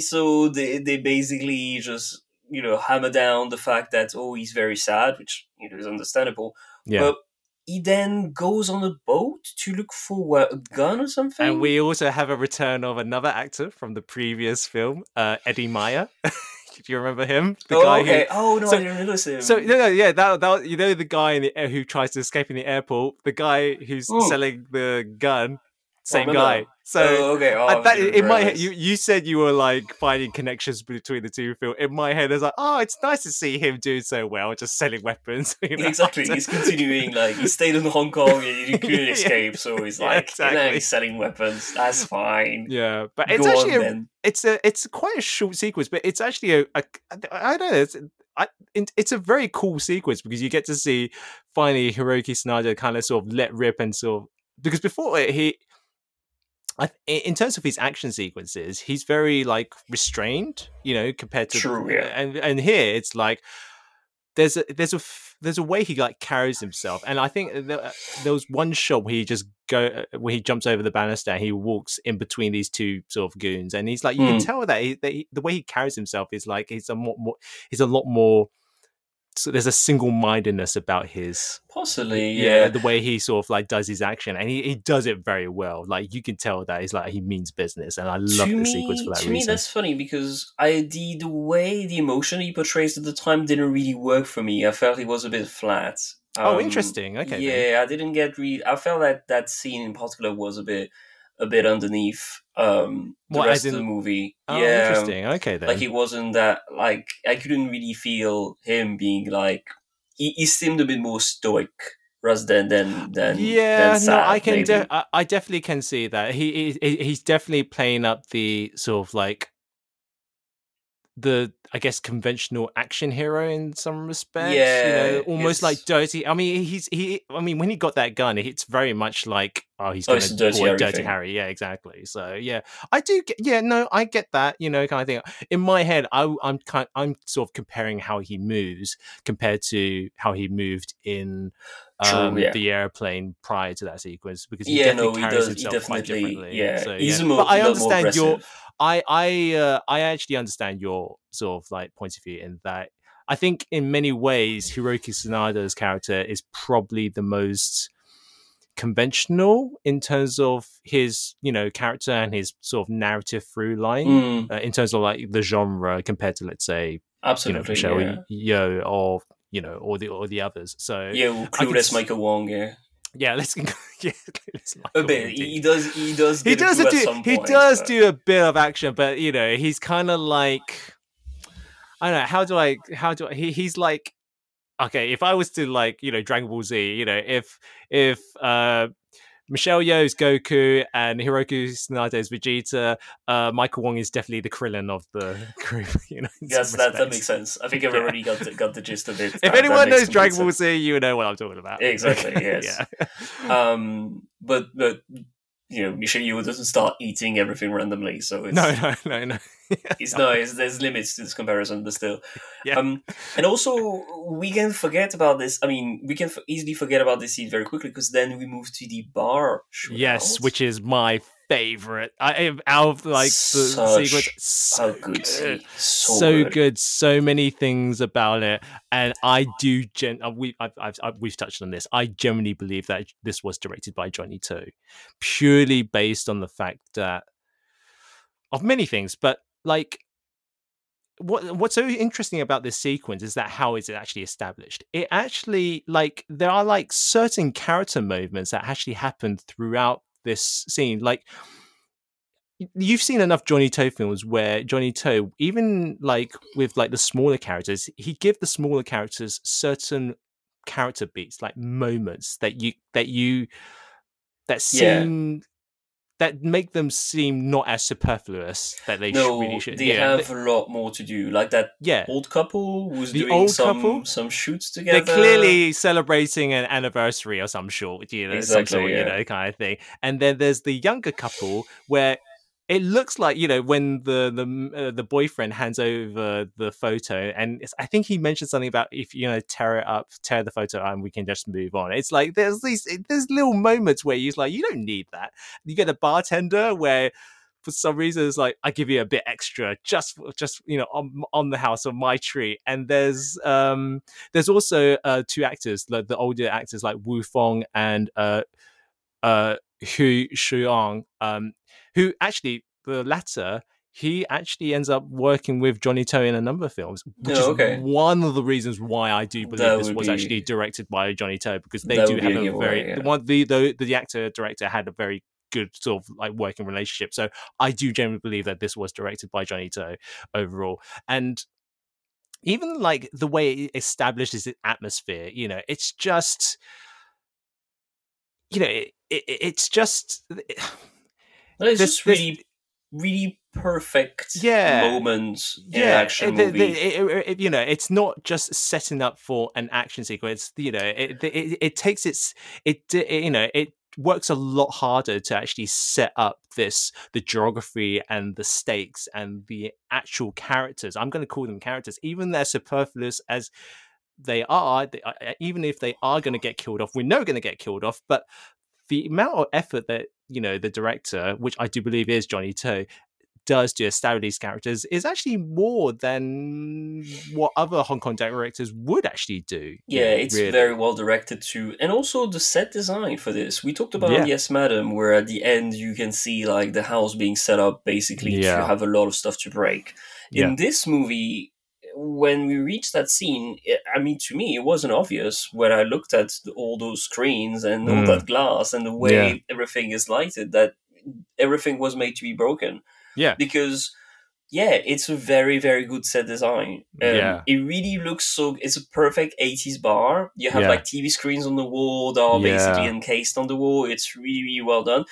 so they they basically just you know hammer down the fact that oh he's very sad, which you know is understandable. yeah. But he then goes on a boat to look for what, a gun or something. And we also have a return of another actor from the previous film, uh, Eddie Meyer. Do you remember him? The oh guy okay. who. oh no, so- I didn't him. So no, no, yeah, that, that you know the guy in the air who tries to escape in the airport, the guy who's Mm. selling the gun, Oh, same remember guy. So oh, okay. Oh, I- that, in my head, you you said you were like finding connections between the two films. In my head, I was like, oh, it's nice to see him doing so well, just selling weapons. you know? exactly. He's continuing like he stayed in Hong Kong and he couldn't Yeah. escape, so he's Yeah, like, exactly. "Nah, he's selling weapons. That's fine. Yeah, but it's Go actually on, a, it's a it's quite a short sequence, but it's actually a, a I don't know. It's, I, it's a very cool sequence because you get to see finally Hiroki Sanada kind of sort of let rip and sort of because before it, he. I, in terms of his action sequences, he's very like restrained, you know, compared to True, yeah. and and here it's like there's a there's a there's a way he like carries himself, and I think there, there was one shot where he just go uh, where he jumps over the banister, and he walks in between these two sort of goons, and he's like you can Hmm. tell that, he, that he, the way he carries himself is like he's a more, more he's a lot more so there's a single mindedness about his Possibly, yeah. the way he sort of like does his action and he, he does it very well like you can tell that he's like he means business and i love to the me, sequence for that to reason me, that's funny because I the the way the emotion he portrays at the time didn't really work for me. I felt it was a bit flat. oh Um, interesting okay then. Yeah, I didn't get really. I felt that that scene in particular was a bit a bit underneath um the What, rest of the movie. oh yeah, interesting. Okay then. Like it wasn't that like I couldn't really feel him being like he, he seemed a bit more stoic rather than than than yeah than sad, no i can de- I, I definitely can see that. He, he he's definitely playing up the sort of like the i guess conventional action hero in some respects you Yeah, know almost like dirty. I mean he's he i mean when he got that gun it's very much like oh he's Oh, it's a Dirty avoid Harry dirty thing. harry yeah exactly so yeah i do get yeah no i get that you know kind of thing in my head I, i'm kind i'm sort of comparing how he moves compared to how he moved in True, um, yeah. the airplane prior to that sequence because he yeah, definitely no, carries does. He himself quite differently. yeah, So, he's yeah. a more, but I understand your. I I uh, I actually understand your sort of like point of view in that I think in many ways Hiroki Sanada's character is probably the most conventional in terms of his you know character and his sort of narrative through line Mm, uh, in terms of like the genre compared to let's say you know absolutely, Michelle yeah. Yeoh or you know or the or the others so Yeah, well, could clueless Michael Wong. Yeah, yeah let's yeah let's a bit. He, does. He does. he does do he point, does but- do a bit of action but you know he's kind of like i don't know how do i how do i he, he's like okay if i was to like you know dragon ball z you know if if uh Michelle Yeoh's Goku and Hiroki Sanada's Vegeta. Uh, Michael Wong is definitely the Krillin of the group. You know, Yes, that, that makes sense. I think Yeah. everybody got the, got the gist of it. If That- that anyone makes knows Dragon Ball. Z, you know what I'm talking about. Exactly, yes. yeah. Um, but but you know, Michelle Yeoh doesn't start eating everything randomly, so it's No, no, no, no. it's no, it's, there's limits to this comparison, but still. Yeah. Um, and also we can forget about this. I mean, we can f- easily forget about this scene very quickly because then we move to the bar. Yes, which is my favorite. I am out of like the Such sequence. So good, good. So, So good. good. so many things about it, and I do. Gen- uh, we, I've, I've, I've, we've touched on this. I genuinely believe that this was directed by Johnny To, purely based on the fact that of many things, but like what what's so interesting about this sequence is that how is it actually established it actually like there are like certain character movements that actually happen throughout this scene like you've seen enough johnny to films where johnny to even like with like the smaller characters he give the smaller characters certain character beats like moments that you that you that Yeah. That make them seem not as superfluous that they No, really should they yeah have a lot more to do. Like that yeah old couple who's The doing old some couple? some shoots together. they're clearly celebrating an anniversary or some sort, you know, some Exactly, sort, you know, kind of thing. And then there's the younger couple where it looks like you know when the the uh, the boyfriend hands over the photo, and I think he mentioned something about if you know tear it up, tear the photo, and we can just move on. It's like there's these there's little moments where you're like you don't need that. You get a bartender where for some reason it's like I give you a bit extra just just you know on on the house on my tree. And there's um there's also uh two actors like the older actors like Wu Fong and uh uh Hu Shuang um who actually the latter he actually ends up working with Johnny To in a number of films, which Oh, is okay. one of the reasons why I do believe That this was be- actually directed by Johnny To because they do have a very yeah. the one the, the the actor director had a very good sort of like working relationship. So I do generally believe that this was directed by Johnny To overall. And even like the way it establishes its atmosphere, you know, it's just you know, it, it, it's just it's this- just this- really, really perfect Yeah. moments in yeah, action it- movie. it- it- you know, it's not just setting up for an action sequence. You know, it it, takes its it, you know it works a lot harder to actually set up this the geography and the stakes and the actual characters. I'm going to call them characters, even they're superfluous as they are. They, uh, even if they are going to get killed off, we know going to get killed off, but the amount of effort that you know the director, which I do believe is Johnny To, does to establish these characters is actually more than what other Hong Kong directors would actually do. Yeah, it's really. very well directed too, and also the set design for this. We talked about Yeah. Yes, Madam, where at the end you can see like the house being set up basically Yeah. to have a lot of stuff to break. Yeah. In this movie, when we reached that scene, it, I mean, to me, it wasn't obvious when I looked at the, all those screens and all Mm. that glass and the way Yeah. everything is lighted that everything was made to be broken Yeah. because yeah, it's a very very good set design. Um, Yeah. it really looks so. It's a perfect '80s bar. You have Yeah. like TV screens on the wall that are Yeah. basically encased on the wall. It's really really well done.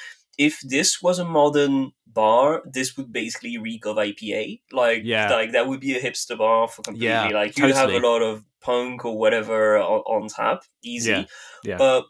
If this was a modern bar, this would basically reek of IPA. Like Yeah. like that would be a hipster bar for completely. Yeah, like you have a lot of punk or whatever on, on tap, easy. Yeah, yeah. But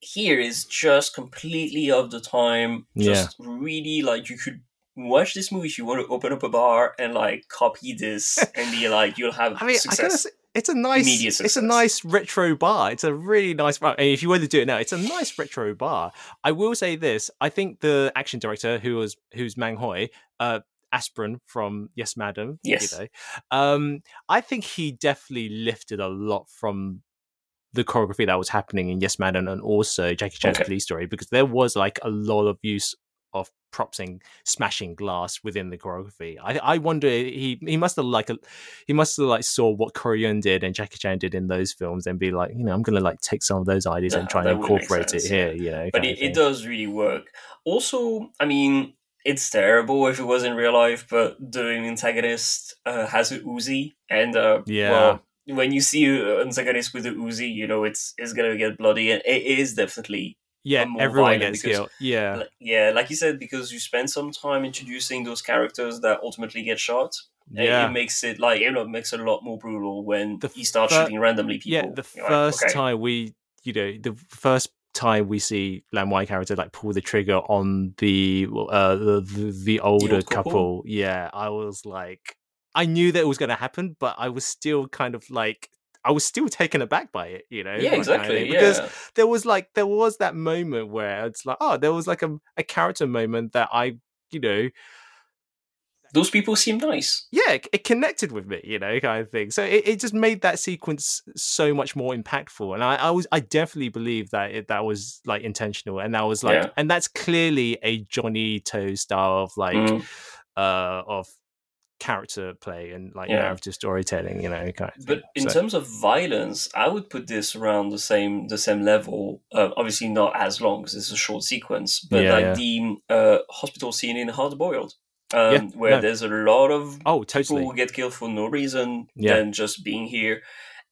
here is just completely of the time. Just really like you could watch this movie if you want to open up a bar and like copy this and be like you'll have I mean, I success. gotta say, it's a nice, it's a nice retro bar. It's a really nice bar. If you were to do it now, it's a nice retro bar. I will say this: I think the action director, who was who's Mang Hoi, uh, Aspirin from Yes, Madam, Yes. you know, um, I think he definitely lifted a lot from the choreography that was happening in Yes, Madam, and also Jackie Chan's Okay. Police Story, because there was like a lot of use of props and smashing glass within the choreography. I I wonder he he must have like a, he must have like saw what Corey Yuen did and Jackie Chan did in those films and be like, you know, I'm gonna like take some of those ideas Yeah, and try and incorporate it sense, here. You know, but it, it does really work. Also, I mean, it's terrible if it was in real life, but the antagonist uh, has a Uzi, and uh, Yeah. well, when you see an antagonist with a Uzi, you know it's it's gonna get bloody, and it is definitely yeah, everyone gets because- killed. Yeah, Like- yeah, like you said, because you spend some time introducing those characters that ultimately get shot. yeah. it makes it like you know it makes it a lot more brutal when The he starts fir- shooting randomly people. Yeah, the You're like, first okay. time we, you know, the first time we see Lam Wai character like pull the trigger on the uh the the, the older old couple? couple. yeah, I was like, I knew that it was going to happen, but I was still kind of like. I was still taken aback by it, you know. yeah, like, kind of exactly. Because yeah. there was like there was that moment where it's like, oh, there was like a, a character moment that I, you know, those people seem nice. yeah, it, it connected with me, you know, kind of thing. So it, it just made that sequence so much more impactful. And I, I was, I definitely believe that it, that was like intentional, and that was like, Yeah. and that's clearly a Johnny To style of like, Mm. uh, of character play and like Yeah. narrative storytelling, you know, kind of. But in So- terms of violence, I would put this around the same the same level. Uh, obviously, not as long because it's a short sequence, but Yeah, like yeah. the uh, hospital scene in Hard Boiled, um, where no. there's a lot of oh, people totally, who get killed for no reason Yeah. than just being here,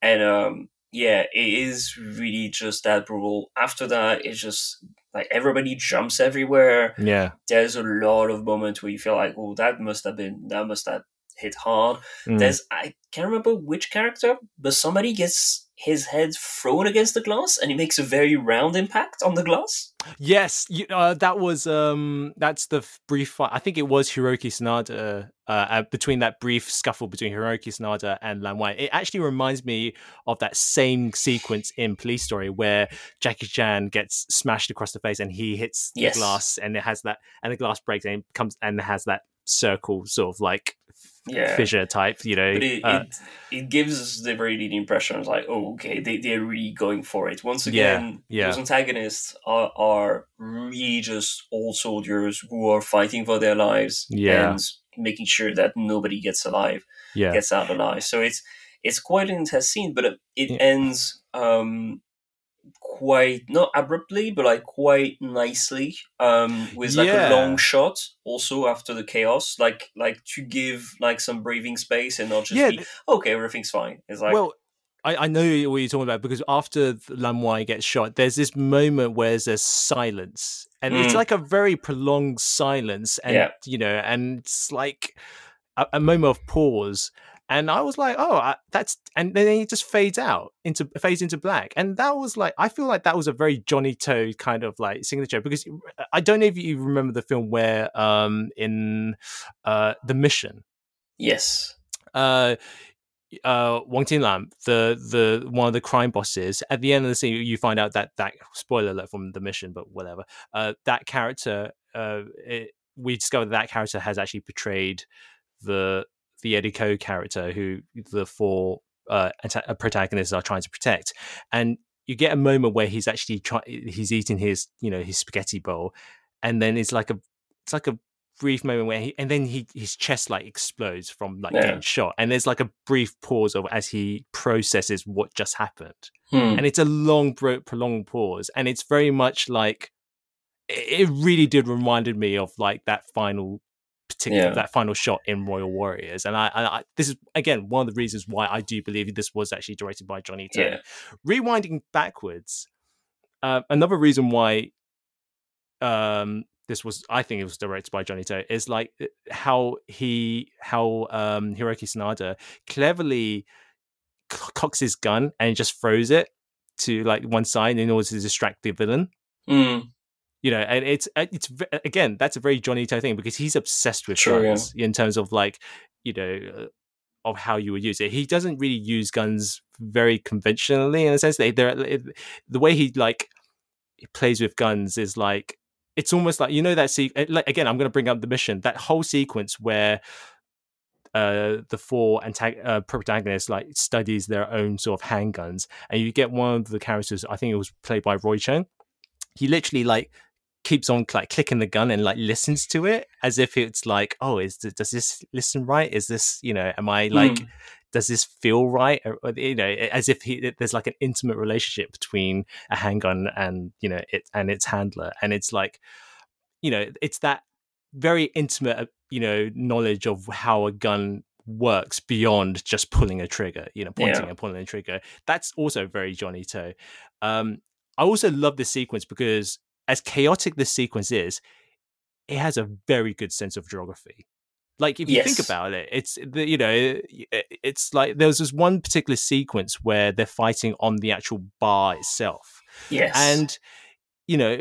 and um, yeah, it is really just that brutal. After that, it's just like everybody jumps everywhere. yeah, There's a lot of moments where you feel like, oh, that must have been that must have hit hard. Mm. There's I can't remember which character, but somebody gets his head thrown against the glass and he makes a very round impact on the glass. Yes, you, uh, that was um, that's the f- brief fight. I think it was Hiroki Sanada. Uh, uh, between that brief scuffle between Hiroki Sanada and Lam Wai, it actually reminds me of that same sequence in Police Story where Jackie Chan gets smashed across the face and he hits Yes. the glass and it has that and the glass breaks and it comes and has that circle sort of like Yeah. fissure type. You know, But it, uh, it it gives us the very the impression of like, oh, okay, they, they're really going for it. Once Yeah, again, yeah. those antagonists are, are really just old soldiers who are fighting for their lives Yeah. and making sure that nobody gets alive. yeah, gets out alive. So it's it's quite an intense scene, but it, it Yeah. ends um quite not abruptly, but like quite nicely um with like Yeah. a long shot. Also after the chaos, like like to give like some breathing space and not just yeah. be okay, everything's fine. It's like well, I, I know what you're talking about because after Lam Wai gets shot, there's this moment where there's silence, and it's Mm. like a very prolonged silence, and Yeah. you know, and it's like a, a moment of pause. And I was like, oh, I, that's, and then it just fades out into fades into black, and that was like, I feel like that was a very Johnny To kind of like signature because I don't know if you remember the film where, um, in uh, the Mission, yes. uh uh Wang Tinlam, the the one of the crime bosses, at the end of the scene you find out that that spoiler alert from the mission, but whatever. Uh that character uh it, we discovered that character has actually portrayed the the Eddie Ko character who the four uh, anta- protagonists are trying to protect, and you get a moment where he's actually trying he's eating his you know his spaghetti bowl, and then it's like a it's like a brief moment where he and then he his chest like explodes from like Yeah. getting shot and there's like a brief pause of as he processes what just happened Hmm. and it's a long prolonged pause and it's very much like it it really did reminded me of like that final particular Yeah. that final shot in royal warriors and I, I, this is again one of the reasons why i do believe this was actually directed by johnny to Yeah. rewinding backwards uh, another reason why um this was i think it was directed by johnny to is like uh, how he how um hiroki sanada cleverly cocks his gun and just throws it to like one side in order to distract the villain Hmm. You know and it's uh, it's again that's a very johnny to thing because he's obsessed with Sure, yeah. guns in terms of like you know uh, of how you would use it. He doesn't really use guns very conventionally in a sense. They they're the way he like he plays with guns is like it's almost like you know that see like again i'm going to bring up the mission. That whole sequence where uh the four antag- uh, protagonists like studies their own sort of handguns and you get one of the characters i think it was played by roy cheung he literally like keeps on like clicking the gun and like listens to it as if it's like oh is does this listen right? Is this you know am i like Hmm. does this feel right? Or, or, you know as if he, there's like an intimate relationship between a handgun and you know it and its handler. And it's like you know it's that very intimate uh, you know knowledge of how a gun works beyond just pulling a trigger you know pointing Yeah. and pulling a trigger. That's also very johnny to. Um i also love this sequence because as chaotic this sequence is it has a very good sense of geography. Like if you think about it it's the, you know eh, it's like there was this one particular sequence where they're fighting on the actual bar itself. Yes. and you know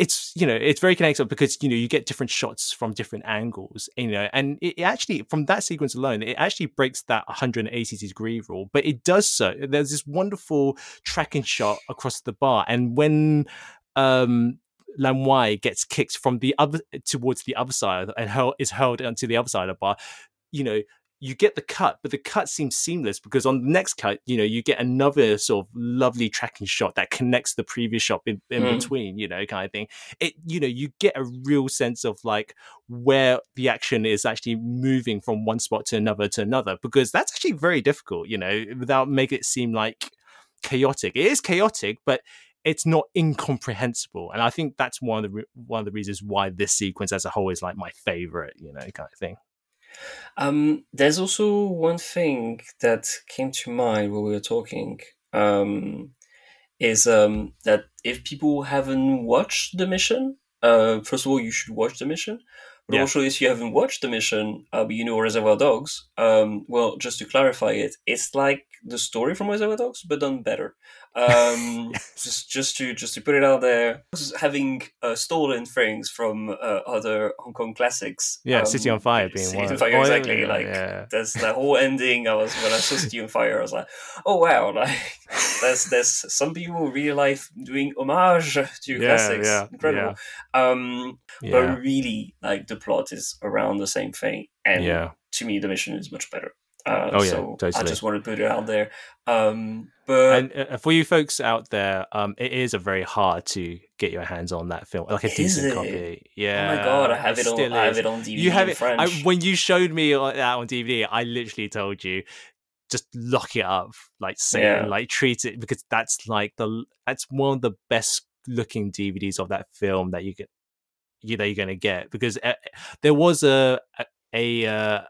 it's you know it's very connected because you know you get different shots from different angles you know and it, it actually from that sequence alone it actually breaks that 180 degree rule but it does so. There's this wonderful tracking shot across the bar and when um Lam Wai gets kicked from the other towards the other side and hurl, is hurled onto the other side of the bar you know you get the cut, but the cut seems seamless because on the next cut, you know, you get another sort of lovely tracking shot that connects the previous shot in, in Mm. between, you know, kind of thing. It, you know, you get a real sense of like where the action is actually moving from one spot to another to another because that's actually very difficult, you know, without making it seem like chaotic. It is chaotic, but it's not incomprehensible, and I think that's one of the re- one of the reasons why this sequence as a whole is like my favorite, you know, kind of thing. Um, there's also one thing that came to mind while we were talking. Um, is um, that if people haven't watched the mission, uh, first of all, you should watch the mission. But Yeah. also, if you haven't watched the mission, uh, but you know Reservoir Dogs, um, well, just to clarify it, it's like the story from Reservoir Dogs, but done better. Um, just, just to just to put it out there, having uh, stolen things from uh, other Hong Kong classics. Yeah, um, City on Fire being City one. on Fire, Oh, exactly. yeah, like yeah. there's the whole ending. I was when I saw City on Fire, I was like, oh wow, like there's there's some people really life doing homage to Yeah, classics. yeah, Incredible. Um, but really, like the plot is around the same thing, and yeah. to me, the mission is much better. Uh, Oh, yeah, so I just want to put it out there. Um, but and uh, for you folks out there, um, it is a very hard to get your hands on that film, like a decent it? copy. Yeah. oh my god, I have it on. still I have it on DVD You have it. I, when you showed me that on DVD, I literally told you just lock it up, like say, Yeah. like treat it because that's like the that's one of the best looking DVDs of that film that you get you that you're gonna get because uh, there was a a, a uh,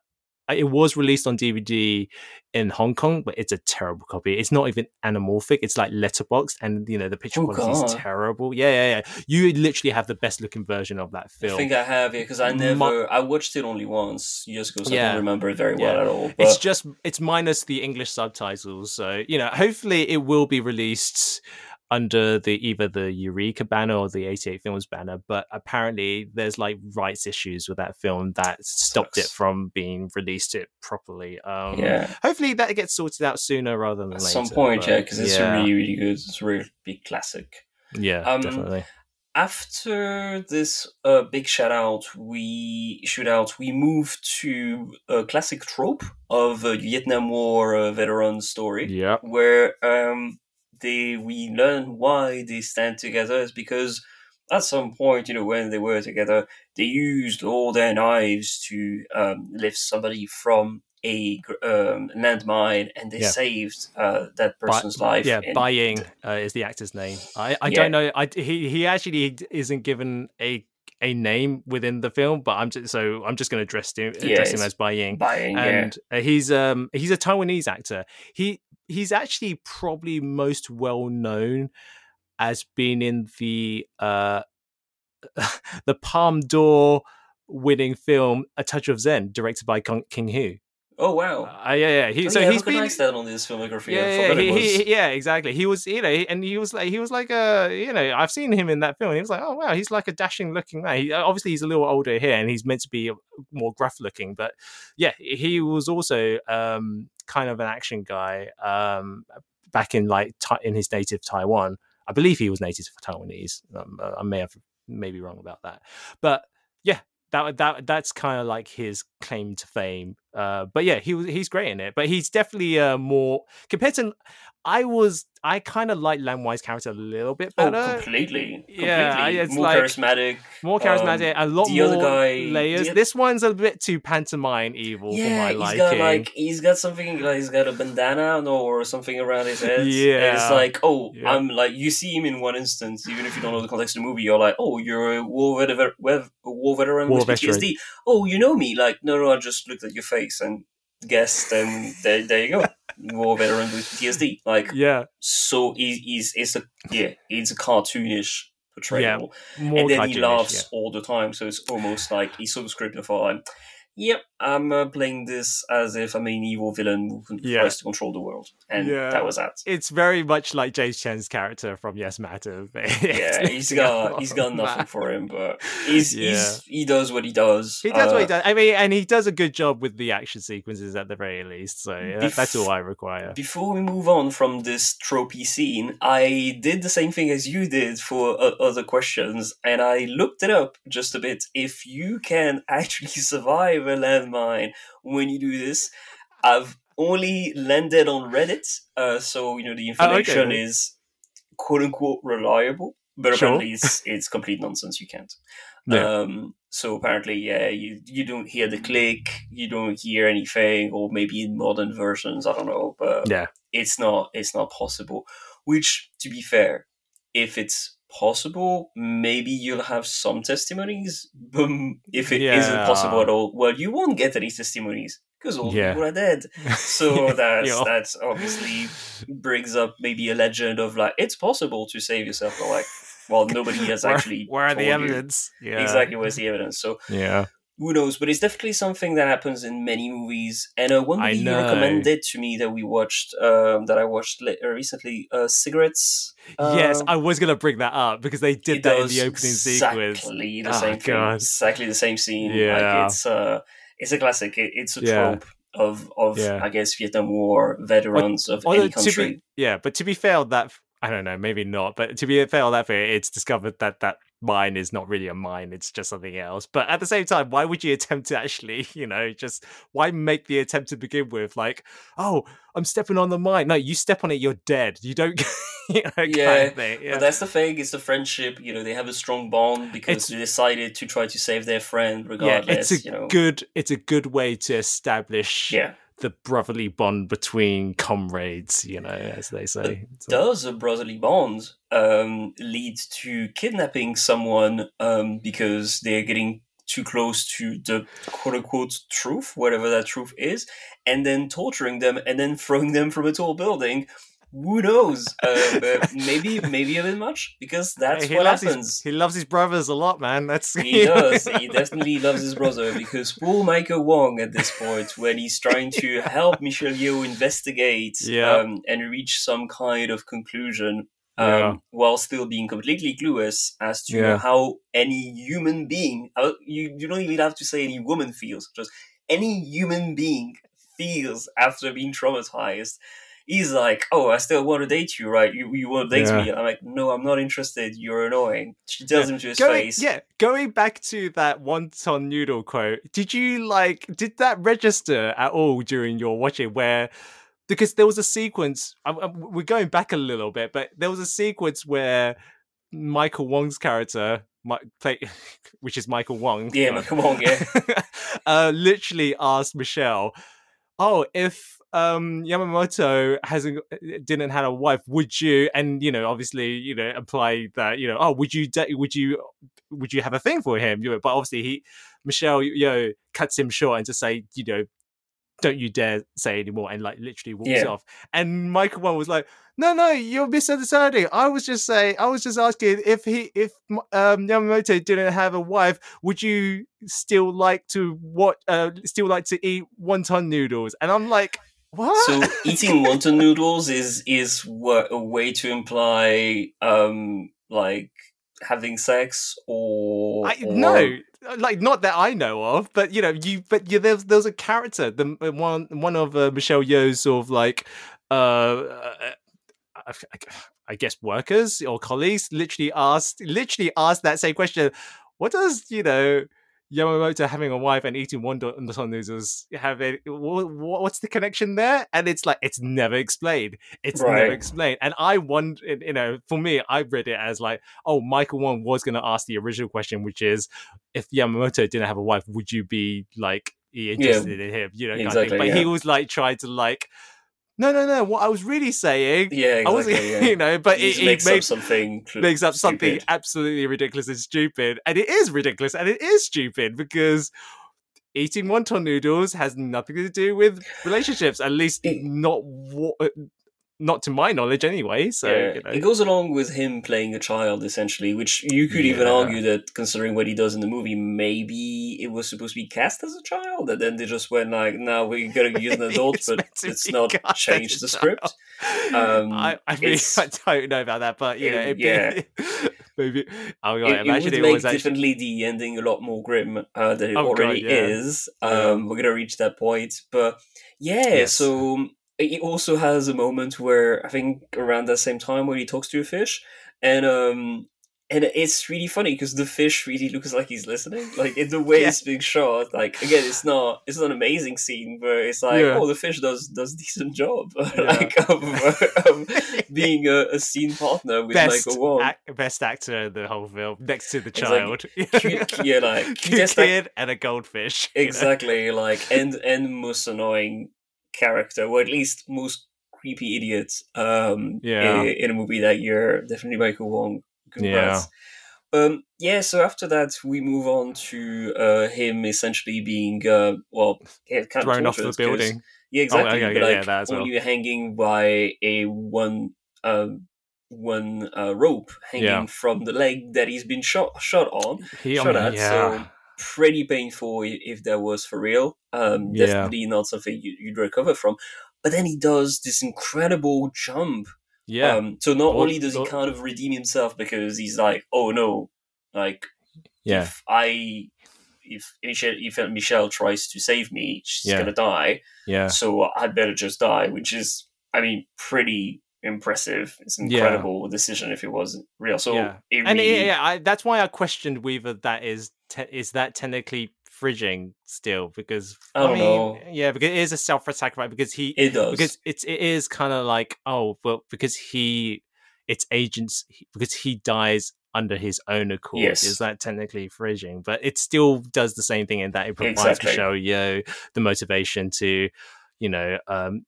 it was released on DVD in Hong Kong, but it's a terrible copy. It's not even anamorphic. It's like letterboxed, and you know the picture Oh, quality is terrible. Yeah, yeah, yeah. You literally have the best looking version of that film. I think I have it because I never. I watched it only once years ago, so I don't remember it very well Yeah. at all. But it's just it's minus the English subtitles. So you know, hopefully it will be released under the either the Eureka banner or the 88 Films banner. But apparently, there's like rights issues with that film that stopped it from being released it properly. Um, yeah, Hopefully that gets sorted out sooner rather than at later. some point, yeah, because it's yeah, really, really good. It's a really big classic. yeah, Um, definitely. after this uh, big shout out, we shoot out. We move to a classic trope of a Vietnam War uh, veteran story, Yeah. where um, they we learn why they stand together is because at some point, you know, when they were together, they used all their knives to um, lift somebody from a um, landmine, and they Yeah. saved uh, that person's life. Yeah, in- Bai uh, is the actor's name. I, I Yeah. don't know. I he he actually isn't given a a name within the film, but I'm just so I'm just going to address him Yeah, address him as Bai Ying. buying, yeah. and uh, he's um he's a Taiwanese actor. He he's actually probably most well known as being in the uh the Palm d'Or winning film A Touch of Zen, directed by King Hu. Oh wow! Uh, yeah, yeah. He, Oh, so yeah, he's been that on this filmography. Yeah, yeah, he, he, yeah, exactly. He was, you know, and he was like, he was like a, you know, I've seen him in that film. And he was like, oh wow, he's like a dashing looking man. He, obviously, he's a little older here, and he's meant to be more gruff looking. But yeah, he was also um, kind of an action guy um, back in like in his native Taiwan. I believe he was native Taiwanese. Um, uh, I may have may be wrong about that, but yeah, that that that's kind of like his claim to fame. Uh, but yeah, he was he's great in it. But he's definitely uh, more compared to. I was I kind of like Lam Wai's character a little bit oh, better, completely. Completely. Yeah, it's more like- charismatic. more charismatic, um, a lot the more other guy- layers. the- This one's a bit too pantomime evil Yeah, for my he's liking. got like he's got something like he's got a bandana or something around his head. and it's Yeah. like oh, Yeah. I'm like you see him in one instance, even if you don't know the context of the movie, you're like oh, you're a war veteran, war veteran War with veteran. PTSD. Oh, you know me? Like no, no, I just looked at your face and guessed, and there, there you go, war veteran with PTSD. Like yeah, so, he, he's it's a yeah, it's a cartoonish portrayal more and then he laughs all the time. So it's almost like he's so scripted for like, yep, I'm uh, playing this as if I'm an evil villain who con- Yeah. tries to control the world, and Yeah. that was that. It's very much like James Tien's character from Yes Madam. Yeah, he's got he's got nothing for him, but he's, Yeah. he's he does what he does. He does what he Uh, does. I mean, and he does a good job with the action sequences at the very least. So that, that's all I require. Before we move on from this tropey scene, I did the same thing as you did for uh, other questions, and I looked it up just a bit. If you can actually survive a landmine when you do this, I've only landed on Reddit, uh, so you know the Oh, okay. information is quote unquote reliable, but Sure. apparently it's it's complete nonsense. You can't. Yeah. Um, so apparently, yeah, you you don't hear the click, you don't hear anything, or maybe in modern versions, I don't know, but Yeah. it's not it's not possible. Which, to be fair, if it's possible, maybe you'll have some testimonies. But if it Yeah. not possible at all, well, you won't get any testimonies because all Yeah. people are dead. So that's Yeah. that's obviously brings up maybe a legend of like it's possible to save yourself. But like, well, nobody has where, actually. where are the you evidence? Yeah. Exactly, where's the evidence? So Yeah. Who knows? But it's definitely something that happens in many movies. And uh, one movie you recommended to me that we watched, um, that I watched le- uh, recently, uh, Cigarettes. yes, Um, I was gonna bring that up because they did that in the opening exactly sequence. the Oh, same thing. God. Exactly the same scene. Yeah. Like it's uh, it's a classic. It, it's a Yeah. trope of of Yeah. I guess Vietnam War veterans of Although, any to be- country. yeah, but to be fair, that I don't know, maybe not. But to be fair, on that fair, it's discovered that that mine is not really a mine; it's just something else. But at the same time, why would you attempt to actually, you know, just why make the attempt to begin with? Like, oh, I'm stepping on the mine. No, you step on it, you're dead. You don't, you know, kind Yeah, of thing. Yeah. But that's the thing. It's the friendship. You know, they have a strong bond because It's- they decided to try to save their friend regardless yeah, it's a you know. good, it's a good way to establish Yeah. The brotherly bond between comrades. You know, as they say. Does a brotherly bond um, lead to kidnapping someone um, because they're getting too close to the quote unquote truth, whatever that truth is, and then torturing them and then throwing them from a tall building? Who knows? Uh, maybe, maybe a bit much because that's he what loves happens. His, he loves his brothers a lot, man. That's He does. He definitely loves his brother because poor Michael Wong at this point, when he's trying to help Michelle Yeoh investigate Yeah. um, and reach some kind of conclusion, um, Yeah. while still being completely clueless as to Yeah. how any human being, you, you don't even have to say any woman feels, just any human being feels after being traumatized he's like, "Oh, I still want to date you, right? You you want to date Yeah. me?" I'm like, "No, I'm not interested. You're annoying." She tells Yeah. him to his Going, face. yeah, going back to that wonton noodle quote, did you like did that register at all during your watching where because there was a sequence I, I- we're going back a little bit, but there was a sequence where Michael Wong's character, Mi- play, which is Michael Wong, Yeah, come on, yeah. uh, literally asked Michelle, "Oh, if um Yamamoto hasn't uh, didn't have a wife, would you?" And you know, obviously, you know, imply that you know, oh, would you would you would you have a thing for him? You know, but obviously, he Michelle, you know, cuts him short and to say, you know. Don't you dare say anymore, and like literally walks Yeah. off. And Michael Wong was like, "No, no, you're misunderstanding. I was just saying, I was just asking if he, if um, Yamamoto didn't have a wife, would you still like to what uh still like to eat wonton noodles and i'm like what? So eating wonton noodles is is a way to imply um like having sex or, I, or- no like not that i know of but you know you but you, there's there's a character the one one of uh, michelle yeoh's sort of like uh, uh I, I- I guess workers or colleagues literally asked literally asked that same question. What does you know Yamamoto having a wife and eating one wonton noodles have a, wha- wha- what's the connection there? And it's like it's never explained. It's never explained. And I wonder, you know, for me, I read it as like, oh, Michael Wong was going to ask the original question, which is, if Yamamoto didn't have a wife, would you be like interested in him? You know, kind of thing. Exactly, but he was like trying to like, no, no, no. What I was really saying, yeah, I wasn't, yeah. you know, but it, makes made up something makes up something stupid. absolutely ridiculous and stupid. And it is ridiculous and it is stupid because eating wonton noodles has nothing to do with relationships, at least It- not wa- not to my knowledge anyway. So, yeah, you know. it goes along with him playing a child essentially, which you could even argue that considering what he does in the movie, maybe it was supposed to be cast as a child, and then they just went like, "No, we're gonna use an adult, but it's not changed the script." Um, I, I mean, it's- I don't know about that, but you know, it- it, yeah. maybe I it, mean, it would it, make actually definitely the ending a lot more grim uh, than it Oh, God, already yeah. is. Yeah. Um, We're gonna reach that point, but yeah. Yes. So it also has a moment where I think around that same time where he talks to a fish, and um, and it's really funny because the fish really looks like he's listening. Like in the way Yeah. it's being shot. Like again, it's not it's not an amazing scene, but it's like Yeah. oh, the fish does does decent job, like of, um, being a, a scene partner with best Michael Wong. ac- best actor in the whole film, next to the like child. cute- yeah, like, cute kid and a goldfish. you know? exactly like and and most annoying character or at least most creepy idiot um Yeah. in, in a movie that year definitely michael wong congrats um yeah so after that we move on to uh him essentially being uh well yeah, kind Thrown of off the building. yeah exactly okay, but yeah, like yeah, as well. only hanging by a one um one uh, rope hanging Yeah. from the leg that he's been shot shot on He, shot at, yeah. so pretty painful if that was for real. Um, Yeah. Definitely not something you, you'd recover from. But then he does this incredible jump. yeah. Um, so not only does he kind of redeem himself because he's like, oh no, like yeah. if I if Michelle, if Michelle tries to save me, she's Yeah. gonna die. Yeah. So I'd better just die, which is, I mean, pretty impressive. It's an Yeah. incredible decision if it wasn't real. So Yeah. it and really, yeah, yeah I, that's why I questioned whether that is te- is that technically fridging still because I don't mean, know. Yeah, because it is a self sacrifice? Because he it does. because it's it is kind of like oh, well, because he it's agents because he dies under his own accord. Yes. Is that technically fridging? But it still does the same thing in that it provides Exactly. Michelle Yeoh the motivation to, you know, um,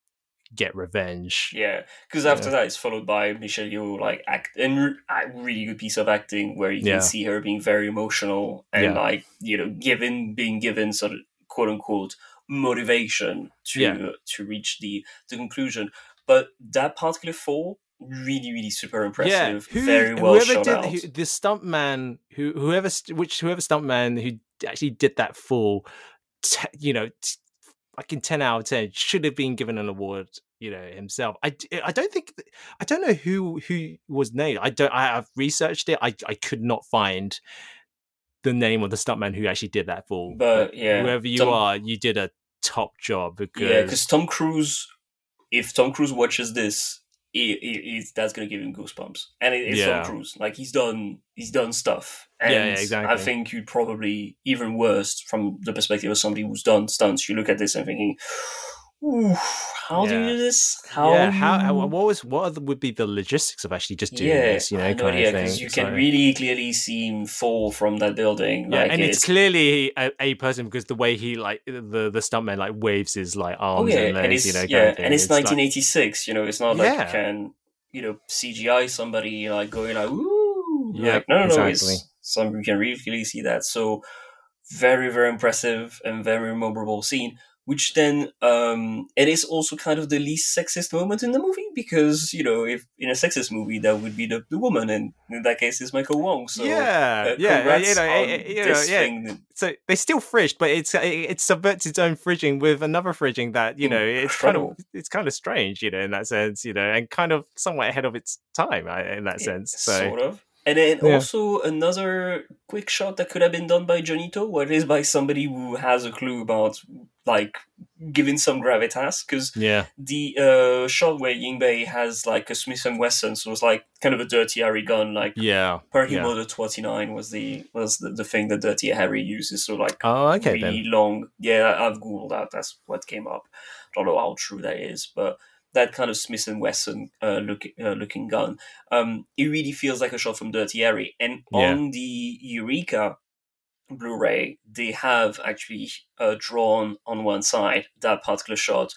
get revenge. Yeah, because after Yeah. that, it's followed by Michelle Yeoh like act and a really good piece of acting where you can Yeah. see her being very emotional and Yeah. like you know given being given sort of quote unquote motivation to to reach the the conclusion. But that particular fall really really super impressive, yeah. who- very well whoever shot did out. who, the stuntman who whoever which whoever stuntman who actually did that fall, t- you know, t- fucking ten out of ten should have been given an award. You know himself. i i don't think I don't know who who was named. I don't. I, I've researched it. I I could not find the name of the stuntman who actually did that fall. But, yeah, whoever you Tom- are, you did a top job because Yeah, because Tom Cruise if Tom Cruise watches this, he, he, that's gonna give him goosebumps. And it, it's Yeah. Tom Cruise. Like he's done he's done stuff. And Yeah, yeah, exactly. I think you'd probably even worse from the perspective of somebody who's done stunts. You look at this and thinking, Ooh, how do you do this? How yeah, how, how what was what would be the logistics of actually just doing yeah, this? You know, I have no kind idea of thing. because you can So- really clearly see him fall from that building. Yeah, like and it's, clearly a, a person because the way he like the the stuntman like waves his like Oh arms yeah, and legs, and it's you know, kind yeah, of and it's, like- 1986. You know, it's not like Yeah. you can you know CGI somebody like going like ooh. Yeah, like, no, no, no. It's some you can really clearly see that. So very, very impressive and very memorable scene. Which then um it is also kind of the least sexist moment in the movie because you know if in a sexist movie that would be the, the woman and in that case it's Michael Wong. So yeah, uh, yeah, you know, you know, yeah. thing. So they still fridged, but it's it, it subverts its own fridging with another fridging that you know it's kind of it's kind of strange, you know, in that sense, you know, and kind of somewhat ahead of its time in that sense. So sort of. And then Yeah. also another quick shot that could have been done by Johnny To, where it is by somebody who has a clue about like giving some gravitas, because yeah, the uh, shot where Yingbei has like a Smith and Wesson, so it was like kind of a Dirty Harry gun, like yeah. Parking yeah. Motor Twenty Nine was the was the, the thing that Dirty Harry uses. So like Oh, okay really then. long. Yeah, I've googled that. That's what came up. I Don't know how true that is, but that kind of Smith and Wesson uh, look, uh, looking gun, um, it really feels like a shot from Dirty Harry. And Yeah. on the Eureka Blu-ray, they have actually uh, drawn on one side that particular shot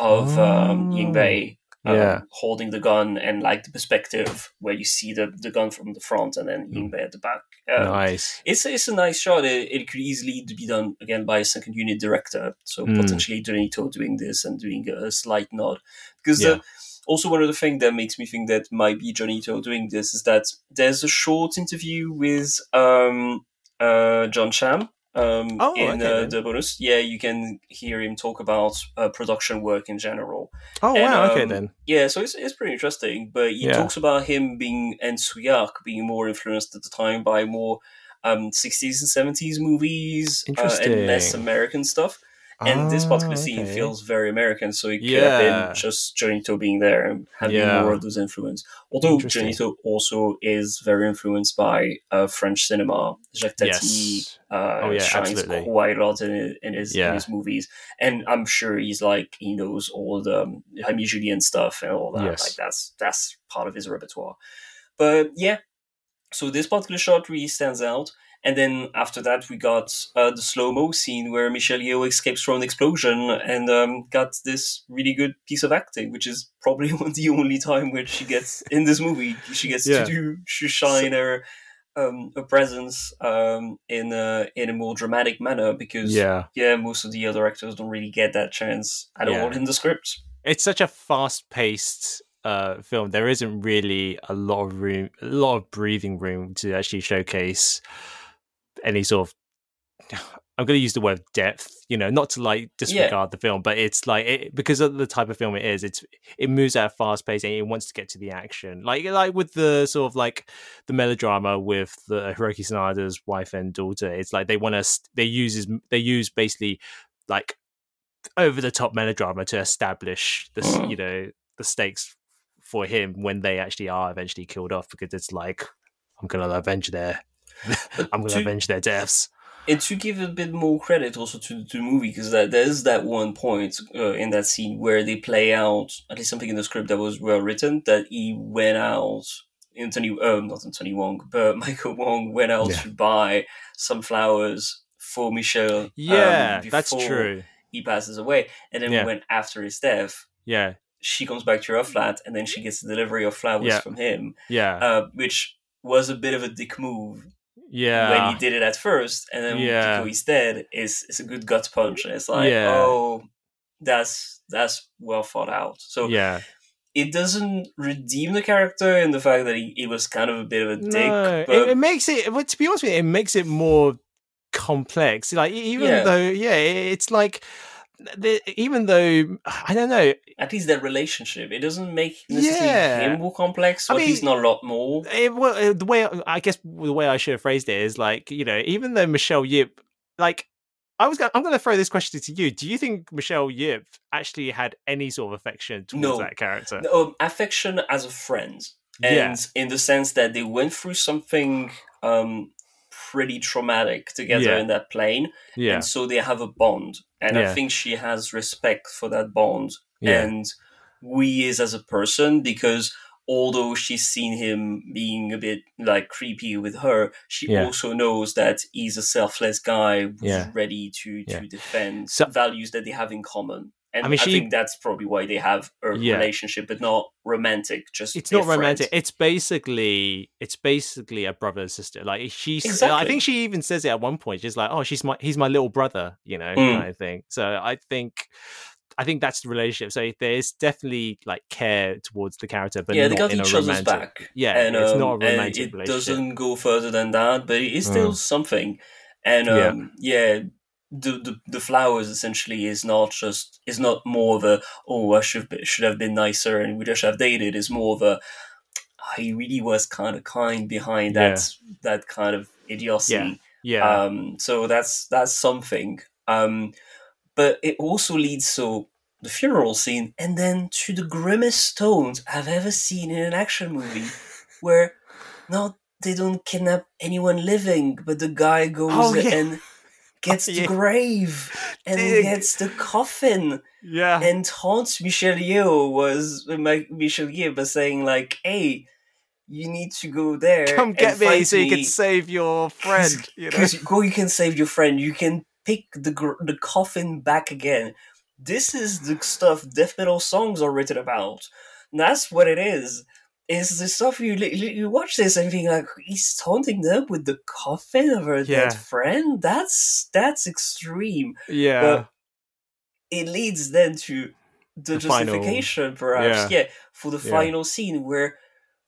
of um, Oh. Yingbei um, Yeah. holding the gun and like the perspective where you see the, the gun from the front and then Yingbei at the back. Um, nice. it's it's a nice shot. It, it could easily be done again by a second unit director. So Mm. potentially Johnny To doing this and doing a slight nod. Because Yeah. the, also one of the things that makes me think that might be Johnny To doing this is that there's a short interview with um, uh, John Cham. Um, Oh, in okay uh, the bonus, yeah, you can hear him talk about uh, production work in general. Oh and, wow. okay um, then. Yeah, so it's, it's pretty interesting. But he Yeah. talks about him being and Tsui Hark being more influenced at the time by more um, 60s and 70s movies uh, and less American stuff. And this particular scene okay. feels very American, so it could Yeah. have been just Johnny To being there and having Yeah. more of those influence. Although. Johnny To also is very influenced by uh, French cinema. Jacques Tati Yes. uh, Oh, yeah, shines absolutely. quite a lot in, in his in his movies, and I'm sure he's like he knows all the um, Rémy Julienne stuff and all that. Yes. Like that's that's part of his repertoire. But yeah, so this particular shot really stands out. And then after that, we got uh, the slow mo scene where Michelle Yeoh escapes from an explosion and um, got this really good piece of acting, which is probably the only time where she gets in this movie. She gets Yeah. to do to shine her um, her presence um, in a in a more dramatic manner because Yeah. yeah, most of the other actors don't really get that chance at Yeah. all in the script. it's such a fast-paced uh, film. There isn't really a lot of room, a lot of breathing room to actually showcase any sort of. I'm going to use the word depth, you know, not to like disregard the film, but it's like it, because of the type of film it is. It's it moves at a fast pace and it wants to get to the action, like like with the sort of like the melodrama with the Hiroyuki Sanada's wife and daughter. It's like they want to they uses they use basically like over the top melodrama to establish the s- Mm. you know the stakes for him when they actually are eventually killed off because it's like I'm gonna avenge their I'm gonna avenge their deaths. and to give a bit more credit also to, to the movie because that there's that one point uh, in that scene where they play out at least something in the script that was well written that he went out Anthony uh, not Anthony Wong but Michael Wong went out Yeah. to buy some flowers for Michelle um, Yeah, that's true. he passes away and then Yeah. when after his death Yeah, she comes back to her flat and then she gets a delivery of flowers Yeah. from him yeah, uh, which was a bit of a dick move yeah. when he did it at first, and then Yeah. because he's dead, is is a good gut punch. And it's like, Yeah. oh, that's that's well thought out. So yeah, it doesn't redeem the character in the fact that he, he was kind of a bit of a dick. no, but it, it makes it. Well, to be honest with you, it makes it more complex. Like even Yeah. though, yeah, it- it's like the, even though I don't know, at least their relationship, it doesn't make necessarily Yeah. him more complex, I or he's not a lot more. it, well, uh, the way I guess the way I should have phrased it is like you know, even though Michelle Yip, like I was. Gonna, I'm going to throw this question to you. Do you think Michelle Yip actually had any sort of affection towards No. that character? um, affection as a friend, and Yeah. in the sense that they went through something um, pretty traumatic together Yeah. in that plane, Yeah, and so they have a bond. And Yeah. I think she has respect for that bond, Yeah. and we is as a person because although she's seen him being a bit like creepy with her, she Yeah. also knows that he's a selfless guy who's Yeah. ready to to Yeah. defend So- values that they have in common. And I I, mean, she- think that's probably why they have a Yeah. relationship, but not romantic. Just it's they're not romantic. It's basically it's basically a brother and sister. Like she's, I think she even says it at one point. She's like, "Oh, she's my, he's my little brother," you know, Mm. kind of thing. So I think, I think that's the relationship. So there is definitely like care towards the character, but yeah, they got each other's back. Yeah, and, it's um, not a romantic it doesn't go further than that, but it's Mm. still something. And Yeah. um, yeah, the, the the flowers essentially is not just is not more of a oh I should should have been nicer and we just have dated. Is more of a "Oh, he really was kind of kind behind that that kind of idiocy. Yeah, Um, so that's that's something. Um, but it also leads so the funeral scene, and then to the grimmest tones I've ever seen in an action movie, where not they don't kidnap anyone living, but the guy goes Oh, yeah. and gets Yeah. the grave and Dig. gets the coffin yeah, and haunts Michelle Yeoh was uh, my Michelle Yeoh was saying like, "Hey, you need to go there. come get me so you me. can save your friend. You know? Go, you can save your friend. You can pick the gr- the coffin back again. This is the stuff death metal songs are written about. And that's what it is. Is the stuff you you watch this and think like he's taunting them with the coffin of her Yeah. dead friend. That's that's extreme. Yeah, But it leads then to the, The final- justification, perhaps, yeah. for the Yeah. final scene where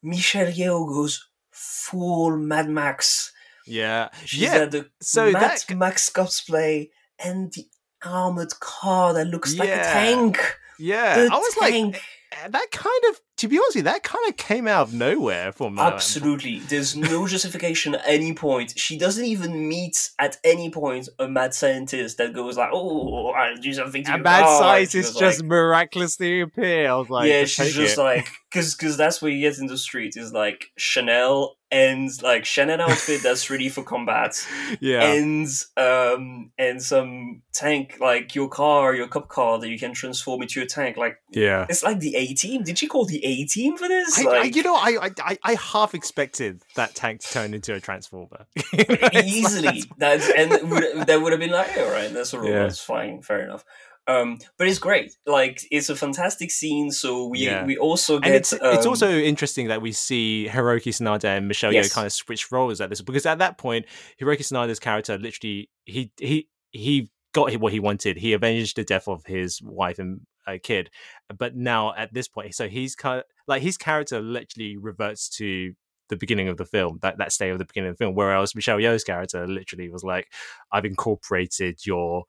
Michelle Yeoh goes full Mad Max. yeah, She's yeah. the so Mad that- Max cosplay and the armored car that looks like a tank. Yeah, The I was like, tank. eh, that kind of, to be honest with you, that kind of came out of nowhere for me. Absolutely. There's no justification at any point. She doesn't even meet at any point a mad scientist that goes like, "Oh, I'll do something to A bad car." Oh, scientist just like- miraculously appear. I was like, yeah, she's just it. like because because that's what you get in the street is like Chanel and like Chanel outfit that's ready for combat yeah, and um and some tank like your car your cup car that you can transform into a tank like yeah. it's like the A team. Did she call the A team for this? I, I, like you know, I, I, I half expected that tank to turn into a transformer. You know, it's like, easily that's- that and would, that would have been like all right that's a robot Yeah. it's fine fair enough um but it's great like it's a fantastic scene so we Yeah. we also get and it's it's um, also interesting that we see Hiroyuki Sanada and Michelle Yes. Yeoh kind of switch roles at this because at that point Hiroyuki Sanada's character literally he he he got what he wanted. He avenged the death of his wife and uh, kid, but now at this point, so he's kind of like his character literally reverts to the beginning of the film, that that state of the beginning of the film. Whereas Michelle Yeoh's character literally was like, "I've incorporated your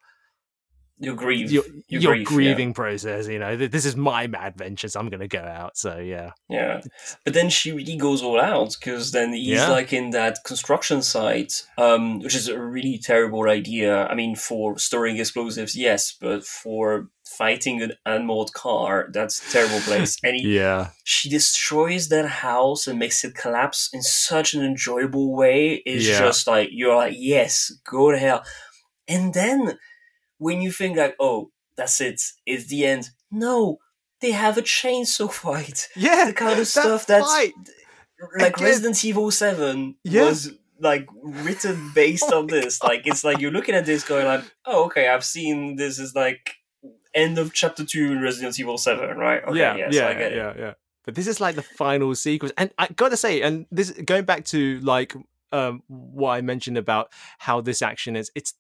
your grief your, your your grief, yeah. grieving process. You know, this is my mad venture, so I'm going to go out." So yeah, Yeah, but then she really goes all out because then he's Yeah. like in that construction site, um, which is a really terrible idea. I mean, for storing explosives, yes, but for fighting an unmoored car, that's a terrible place. And he, yeah, she destroys that house and makes it collapse in such an enjoyable way. It's Yeah. just like you're like, yes, go to hell. And then when you think like, oh, that's it, it's the end. No, they have a chainsaw fight yeah. the kind of stuff that's fight. like Again- Resident Evil Seven Yeah. was like written based Oh on this. Like it's like you're looking at this going like, oh okay, I've seen this is like end of chapter two in Resident Evil Seven, right? Okay, yeah, yes, yeah, I get it. yeah, yeah. But this is like the final sequence, and I gotta say, and this going back to like um what I mentioned about how this action is, it's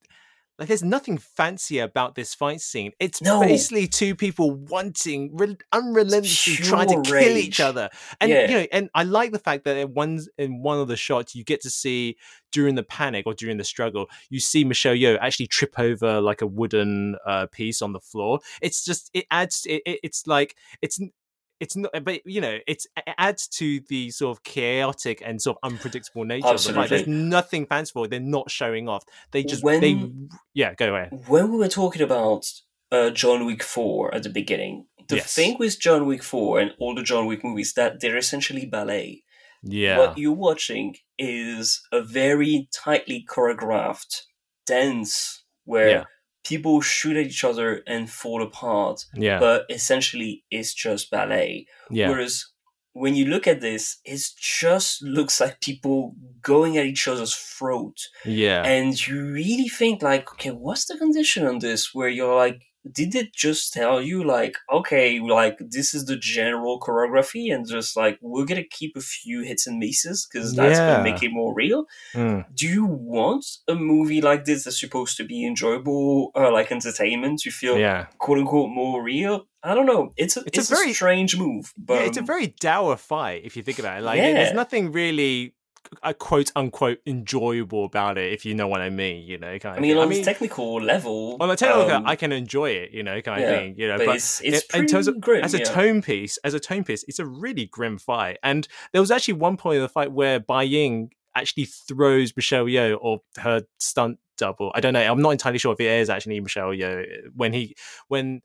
like there's nothing fancy about this fight scene. It's No. basically two people wanting, re- unrelentlessly trying to pure kill each other, and Yeah. you know, and I like the fact that in one in one of the shots you get to see during the panic or during the struggle, you see Michelle Yeoh actually trip over like a wooden uh, piece on the floor. It's just it adds it, it- it's like it's it's not, but you know, it's it adds to the sort of chaotic and sort of unpredictable nature. Of the fight. There's Absolutely. nothing fanciful. They're not showing off. They just When- they yeah. Go away. when we were talking about uh, John Wick 4 at the beginning, the Yes. thing with John Wick 4 and all the John Wick movies that they're essentially ballet. Yeah. What you're watching is a very tightly choreographed dance where Yeah. People shoot at each other and fall apart, yeah. but essentially it's just ballet. yeah. Whereas when you look at this, it just looks like people going at each other's throat Yeah. and you really think like okay what's the condition on this where you're like did it just tell you like okay like this is the general choreography and just like we're gonna keep a few hits and misses because that's Yeah. gonna make it more real Mm. do you want a movie like this that's supposed to be enjoyable uh, like entertainment to feel Yeah. quote unquote more real i don't know it's a It's it's, a a, very- strange move but yeah, it's a very dour fight if you think about it. Like, Yeah. there's nothing really, a quote unquote, enjoyable about it. If you know what I mean, you know, kind i of. mean thing. on a technical level on a technical, um, I can enjoy it, you know, kind of thing, you know. but, But, it's it's in- terms of grim, as a yeah. tone piece, as a tone piece, it's a really grim fight. And there was actually one point in the fight where Bai Ying actually throws Michelle Yeoh or her stunt double. I don't know. I'm not entirely sure if it is actually Michelle Yeoh when he when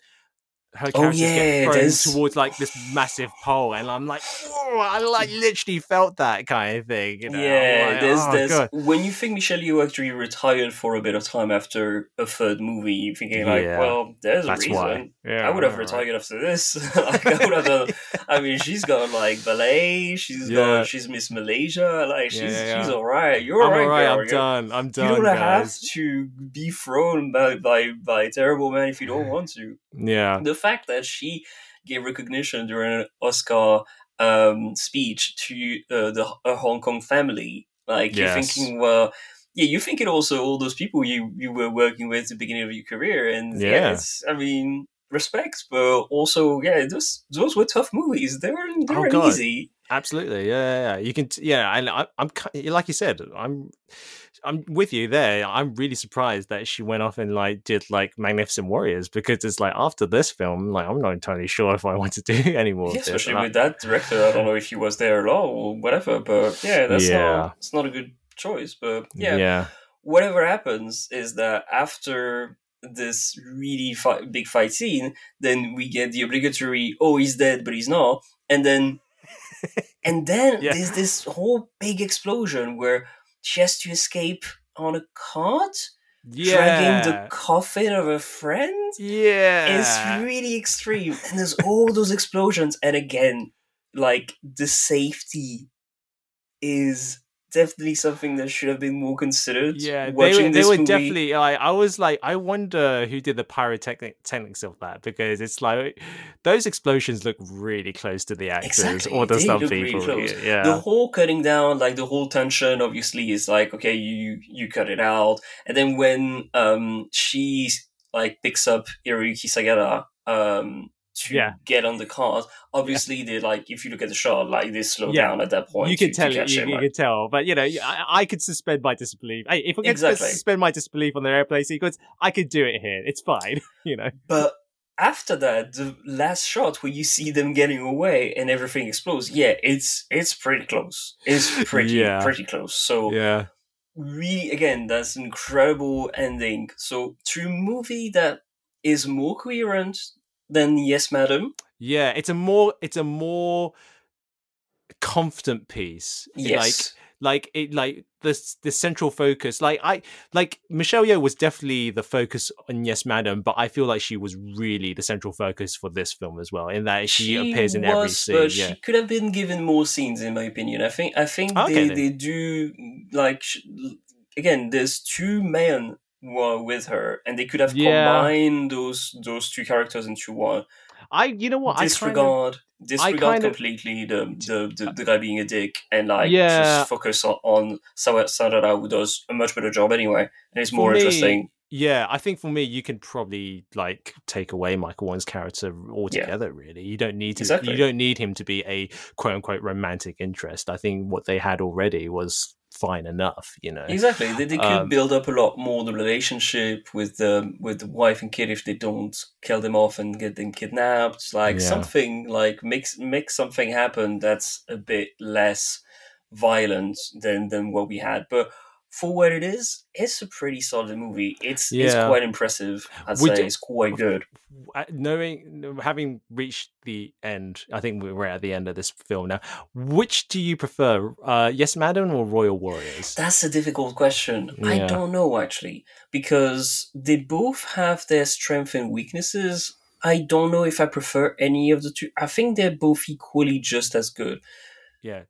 her Oh, characters yeah, get thrown towards like this massive pole, and I'm like, "Whoa," I like literally felt that kind of thing. You know? Yeah, like, there's "Oh, there's God." when you think Michelle Yeoh actually retired for a bit of time after a third movie, you're thinking like, Yeah, well, there's a reason. why. Yeah, I would have right. retired after this. like I would have done. I mean, she's got like ballet. She's Yeah. got she's Miss Malaysia. Like she's Yeah, yeah, she's all right. You're all right. alright. girl. I'm done. I'm done. You don't have to be thrown by, by by terrible man if you don't want to. Yeah. The fact that she gave recognition during an Oscar um, speech to uh, the a Hong Kong family, like you're thinking, well, yeah, you're thinking also all those people you you were working with at the beginning of your career, and yeah, Yeah. it's, I mean, respect, but also, yeah, those those were tough movies. They weren't they Oh, easy. Absolutely, yeah, yeah, yeah. You can, t- yeah, and I, I'm like you said, I'm, I'm with you there. I'm really surprised that she went off and like did like Magnificent Warriors because it's like after this film, like I'm not entirely sure if I want to do any more. Yeah, especially And I- with that director. I don't know if he was there at all or whatever, but yeah, that's Yeah. not it's not a good choice. But yeah, yeah, whatever happens is that after this really fi- big fight scene, then we get the obligatory "oh he's dead but he's not," and then and then Yeah. there's this whole big explosion where she has to escape on a cart, yeah, dragging the coffin of a friend. yeah. It's really extreme, and there's all those explosions, and again, like the safety is definitely something that should have been more considered. Yeah, they they were movie. definitely. Like, I was like, I wonder who did the pyrotechnics of that because it's like those explosions look really close to the actors Exactly, or the stunt look really. Yeah, The whole cutting down, like the whole tension, obviously is like okay, you you cut it out, and then when um she like picks up Hiroyuki Sanada um to Yeah. get on the cart, obviously they like if you look at the shot, like they slow Yeah. down at that point. you can to, tell to You, him, you like- can tell, but you know, I, I could suspend my disbelief. Hey, if I could Exactly. suspend my disbelief on the airplane sequence, I could do it here. It's fine. You know. But after that, the last shot where you see them getting away and everything explodes, yeah, it's it's pretty close. It's pretty Yeah. pretty close. So Yeah. really, again, that's an incredible ending. So to a movie that is more coherent than Yes, Madam, Yeah. It's a more. It's a more confident piece. yes, Like like it like the the central focus like i like michelle yeoh was definitely the focus on yes madam but i feel like she was really the central focus for this film as well in that she, appears in every scene but yeah she could have been given more scenes, in my opinion. I think I think Okay, they then. they do like again. There's two men who are with her, and they could have Yeah. combined those those two characters into one. i you know what i kind of, disregard disregard kind of- completely the, the, the the guy being a dick and like Yeah. just focus on, on Sanada who does a much better job anyway and it's more me, interesting. yeah i think for me you can probably like take away michael Wong's character altogether really you don't need to Exactly. you don't need him to be a quote unquote romantic interest i think what they had already was fine enough, you know. Exactly. They, they could Um, build up a lot more the relationship with the with the wife and kid if they don't kill them off and get them kidnapped. Like Yeah. something like make make something happen that's a bit less violent than than what we had. But for what it is, it's a pretty solid movie. It's it's quite impressive. I'd Would say you- it's quite good. Uh, knowing having reached the end i think we're at the end of this film now which do you prefer uh yes madam or royal warriors That's a difficult question. I don't know actually because they both have their strengths and weaknesses. I don't know if I prefer any of the two. I think they're both equally just as good. yeah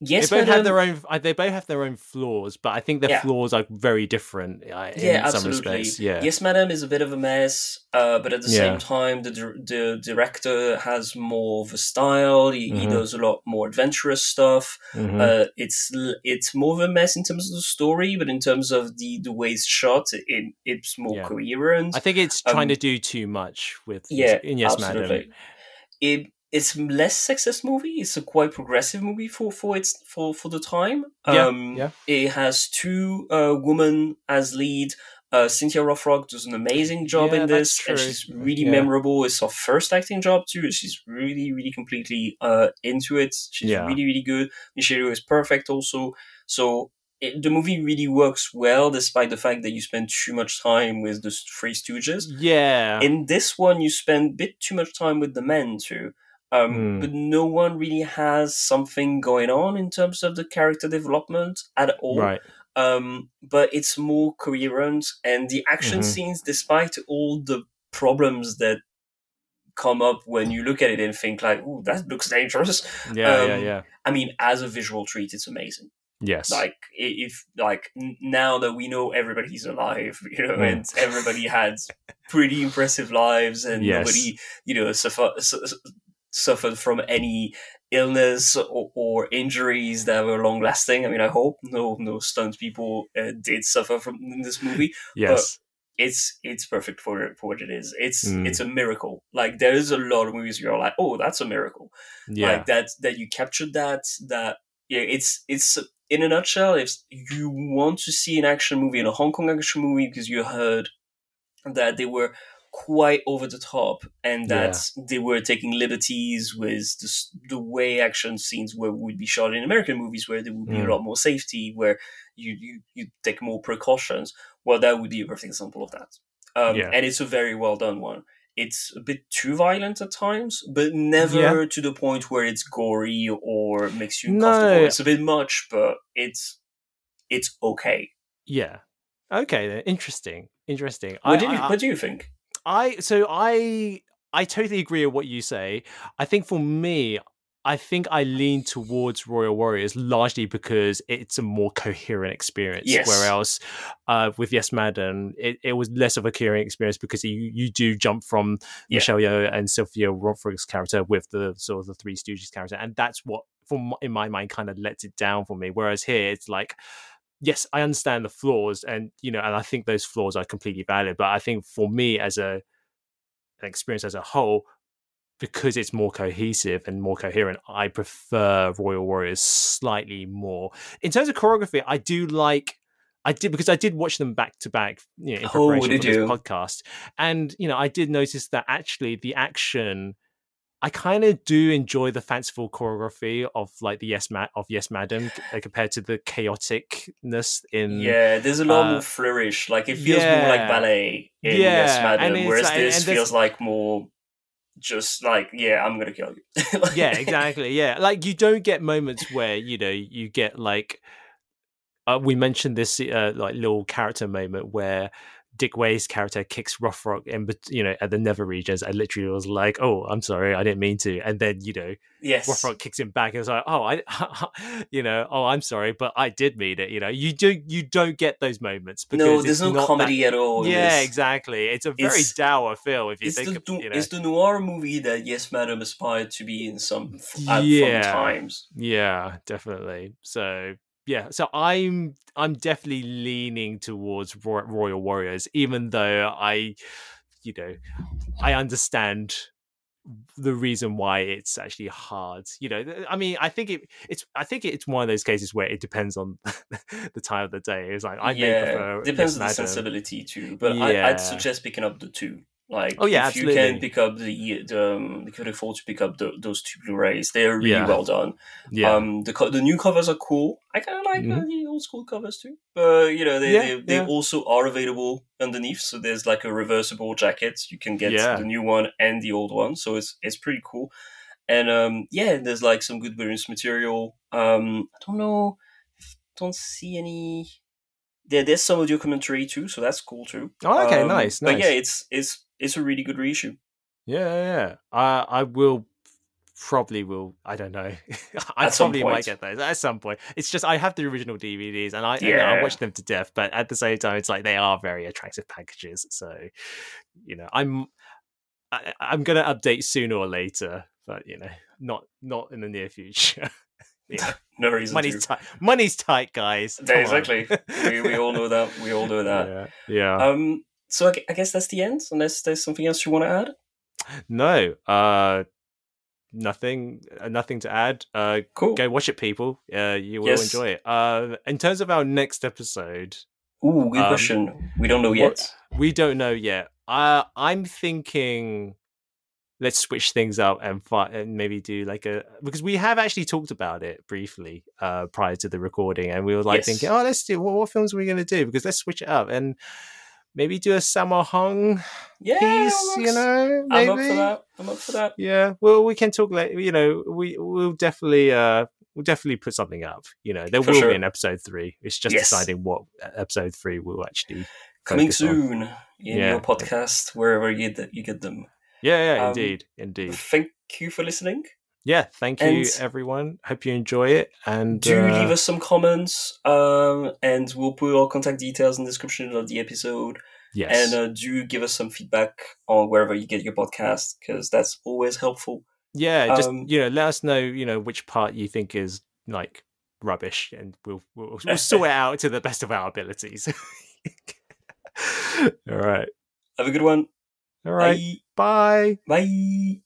Yes, they both Madam- have their own they both have their own flaws but i think their Yeah. flaws are very different uh, in yeah, some absolutely. respects yeah Yes, Madam is a bit of a mess, uh, but at the Yeah. same time, the the director has more of a style. He, he Mhm. does a lot more adventurous stuff. Mhm. Uh, it's it's more of a mess in terms of the story, but in terms of the the way it's shot, it it's more Yeah. coherent. i think it's trying um, to do too much with Yeah, in yes absolutely. madam It it's less sexist movie. It's a quite progressive movie for for its for for the time. Yeah, Um, yeah. It has two uh, women as lead. Uh, Cynthia Rothrock does an amazing job Yeah, in this, and she's really Yeah. memorable. It's her first acting job too. She's really, really completely uh, into it. She's Yeah. really, really good. Michelle is perfect also. So it, the movie really works well, despite the fact that you spend too much time with the Three Stooges yeah in this one you spend a bit too much time with the men too um, Hmm. but no one really has something going on in terms of the character development at all right um, but it's more coherent and the action Mhm. scenes despite all the problems that come up when you look at it and think like oh that looks dangerous yeah yeah Um, yeah i mean as a visual treat it's amazing yes like if like now that we know everybody's alive you know Mm. and everybody had pretty impressive lives and Yes. nobody you know suffer, su- su- suffered from any illness or, or injuries that were long lasting i mean i hope no no stunt people uh, did suffer from in this movie yes. it's it's perfect for for what it is. It's Mm. it's a miracle. Like there is a lot of movies where you're like oh that's a miracle. Yeah. Like that that you captured that that yeah it's it's in a nutshell if you want to see an action movie and a hong kong action movie because you heard that they were quite over the top and that they were taking liberties with the, the way action scenes were would be shot in american movies where there would be Mm. a lot more safety where you, you you take more precautions well that would be a perfect example of that um, Yeah. and it's a very well done one it's a bit too violent at times, but never Yeah. to the point where it's gory or makes you No. uncomfortable. It's a bit much, but it's it's okay. yeah okay interesting interesting What I- do you I- What do you think? I so I I totally agree with what you say. I think for me, I think I lean towards Royal Warriors largely because it's a more coherent experience. Yes. Where else, uh, with Yes Madam, it, it was less of a coherent experience because you you do jump from Yeah. Michelle Yeoh and Cynthia Rothrock's character with the sort of the Three Stooges character, and that's what, from in my mind, kind of lets it down for me. Whereas here, it's like yes, I understand the flaws, and you know, and I think those flaws are completely valid. But I think for me, as a an experience as a whole, because it's more cohesive and more coherent, I prefer Royal Warriors slightly more. In terms of choreography, I do like. I did because I did watch them back to back, you know, in Oh, preparation did for this you? podcast, and you know, I did notice that actually the action. I kind of do enjoy the fanciful choreography of like the Yes Ma- of Yes Madam uh, compared to the chaoticness in Yeah, there's a lot uh, more flourish. Like it feels more like ballet in Yeah, Yes Madam, whereas like- this feels like more just like yeah, I'm gonna kill you. yeah exactly yeah like you don't get moments where you know you get like uh, we mentioned this uh, like little character moment where Dick Wei's character kicks Rothrock in, you know, at the Nether regions. I literally was like, "Oh, I'm sorry, I didn't mean to." And then, you know, yes, Rothrock kicks him back, and it's like, "Oh, I, you know, oh, I'm sorry, but I did mean it." You know, you do, you don't get those moments because no, it's there's no not that- comedy at all. yeah, this. exactly. It's a very It's- dour film if you think, the, of, you know. it's the noir movie that Yes Madam aspired to be in some at Yeah. times. Yeah, definitely. So yeah, so I'm I'm definitely leaning towards Royal Warriors, even though I, you know, I understand the reason why it's actually hard. You know, I mean, I think it it's I think it's one of those cases where it depends on the time of the day. It's like I may yeah, prefer depends on the sensibility too. But I, Yeah. I'd suggest picking up the two. Like, Oh, yeah, if you can pick up the the, um, you could afford to pick up the, those two Blu-rays. They're really Yeah. well done. Yeah, Um, the co- the new covers are cool. I kind of like uh, Mhm. the old school covers too. But you know, they Yeah, they, they yeah. also are available underneath. So there's like a reversible jacket. You can get the new one and the old one. So it's it's pretty cool. And um, yeah, there's like some good bonus material. Um, I don't know, don't see any. There, there's some audio commentary too, so that's cool too. Oh, okay, Um, nice, But yeah, it's it's it's a really good reissue. yeah, yeah. yeah. I I will probably will. I don't know. I At probably might get those at some point. It's just I have the original DVDs and I you know, I watch them to death, but at the same time, it's like they are very attractive packages. So you know, I'm I, I'm gonna update sooner or later, but you know, not not in the near future. yeah, No reason money's to. tight. Money's tight, guys. Yeah, exactly. we, we all know that. We all know that. Yeah, yeah. Um, so I, I guess that's the end. Unless there's something else you want to add. no, uh, nothing, uh, nothing to add. Uh, Cool. go watch it, people. Uh, you will Yes. enjoy it. Uh, in terms of our next episode, Ooh, good Um, question. We don't know what- yet. we don't know yet. Uh, I'm thinking let's switch things up and, fi- and maybe do like a because we have actually talked about it briefly uh, prior to the recording, and we were like Yes. thinking, oh, let's do what, what films are we going to do? Because let's switch it up and maybe do a Sammo Hung Yeah, piece. You know, I'm maybe. up for that. I'm up for that. Yeah, well, we can talk later. You know, we we'll definitely uh we'll definitely put something up. You know, there For will sure. be an episode three. It's just Yes. deciding what episode three will actually Coming focus on. soon in Yeah. your podcast, wherever you get, you get them. Yeah, yeah, Um, indeed, indeed. Thank you for listening. Yeah, thank you, and- everyone. Hope you enjoy it. And Do uh, leave us some comments, um, and we'll put our contact details in the description of the episode. yes, And uh, do give us some feedback on wherever you get your podcast, because that's always helpful. yeah, just um, you know, let us know. You know which part you think is like rubbish, and we'll we'll, we'll sort it out to the best of our abilities. All right, Have a good one. all right. Bye. Bye. Bye.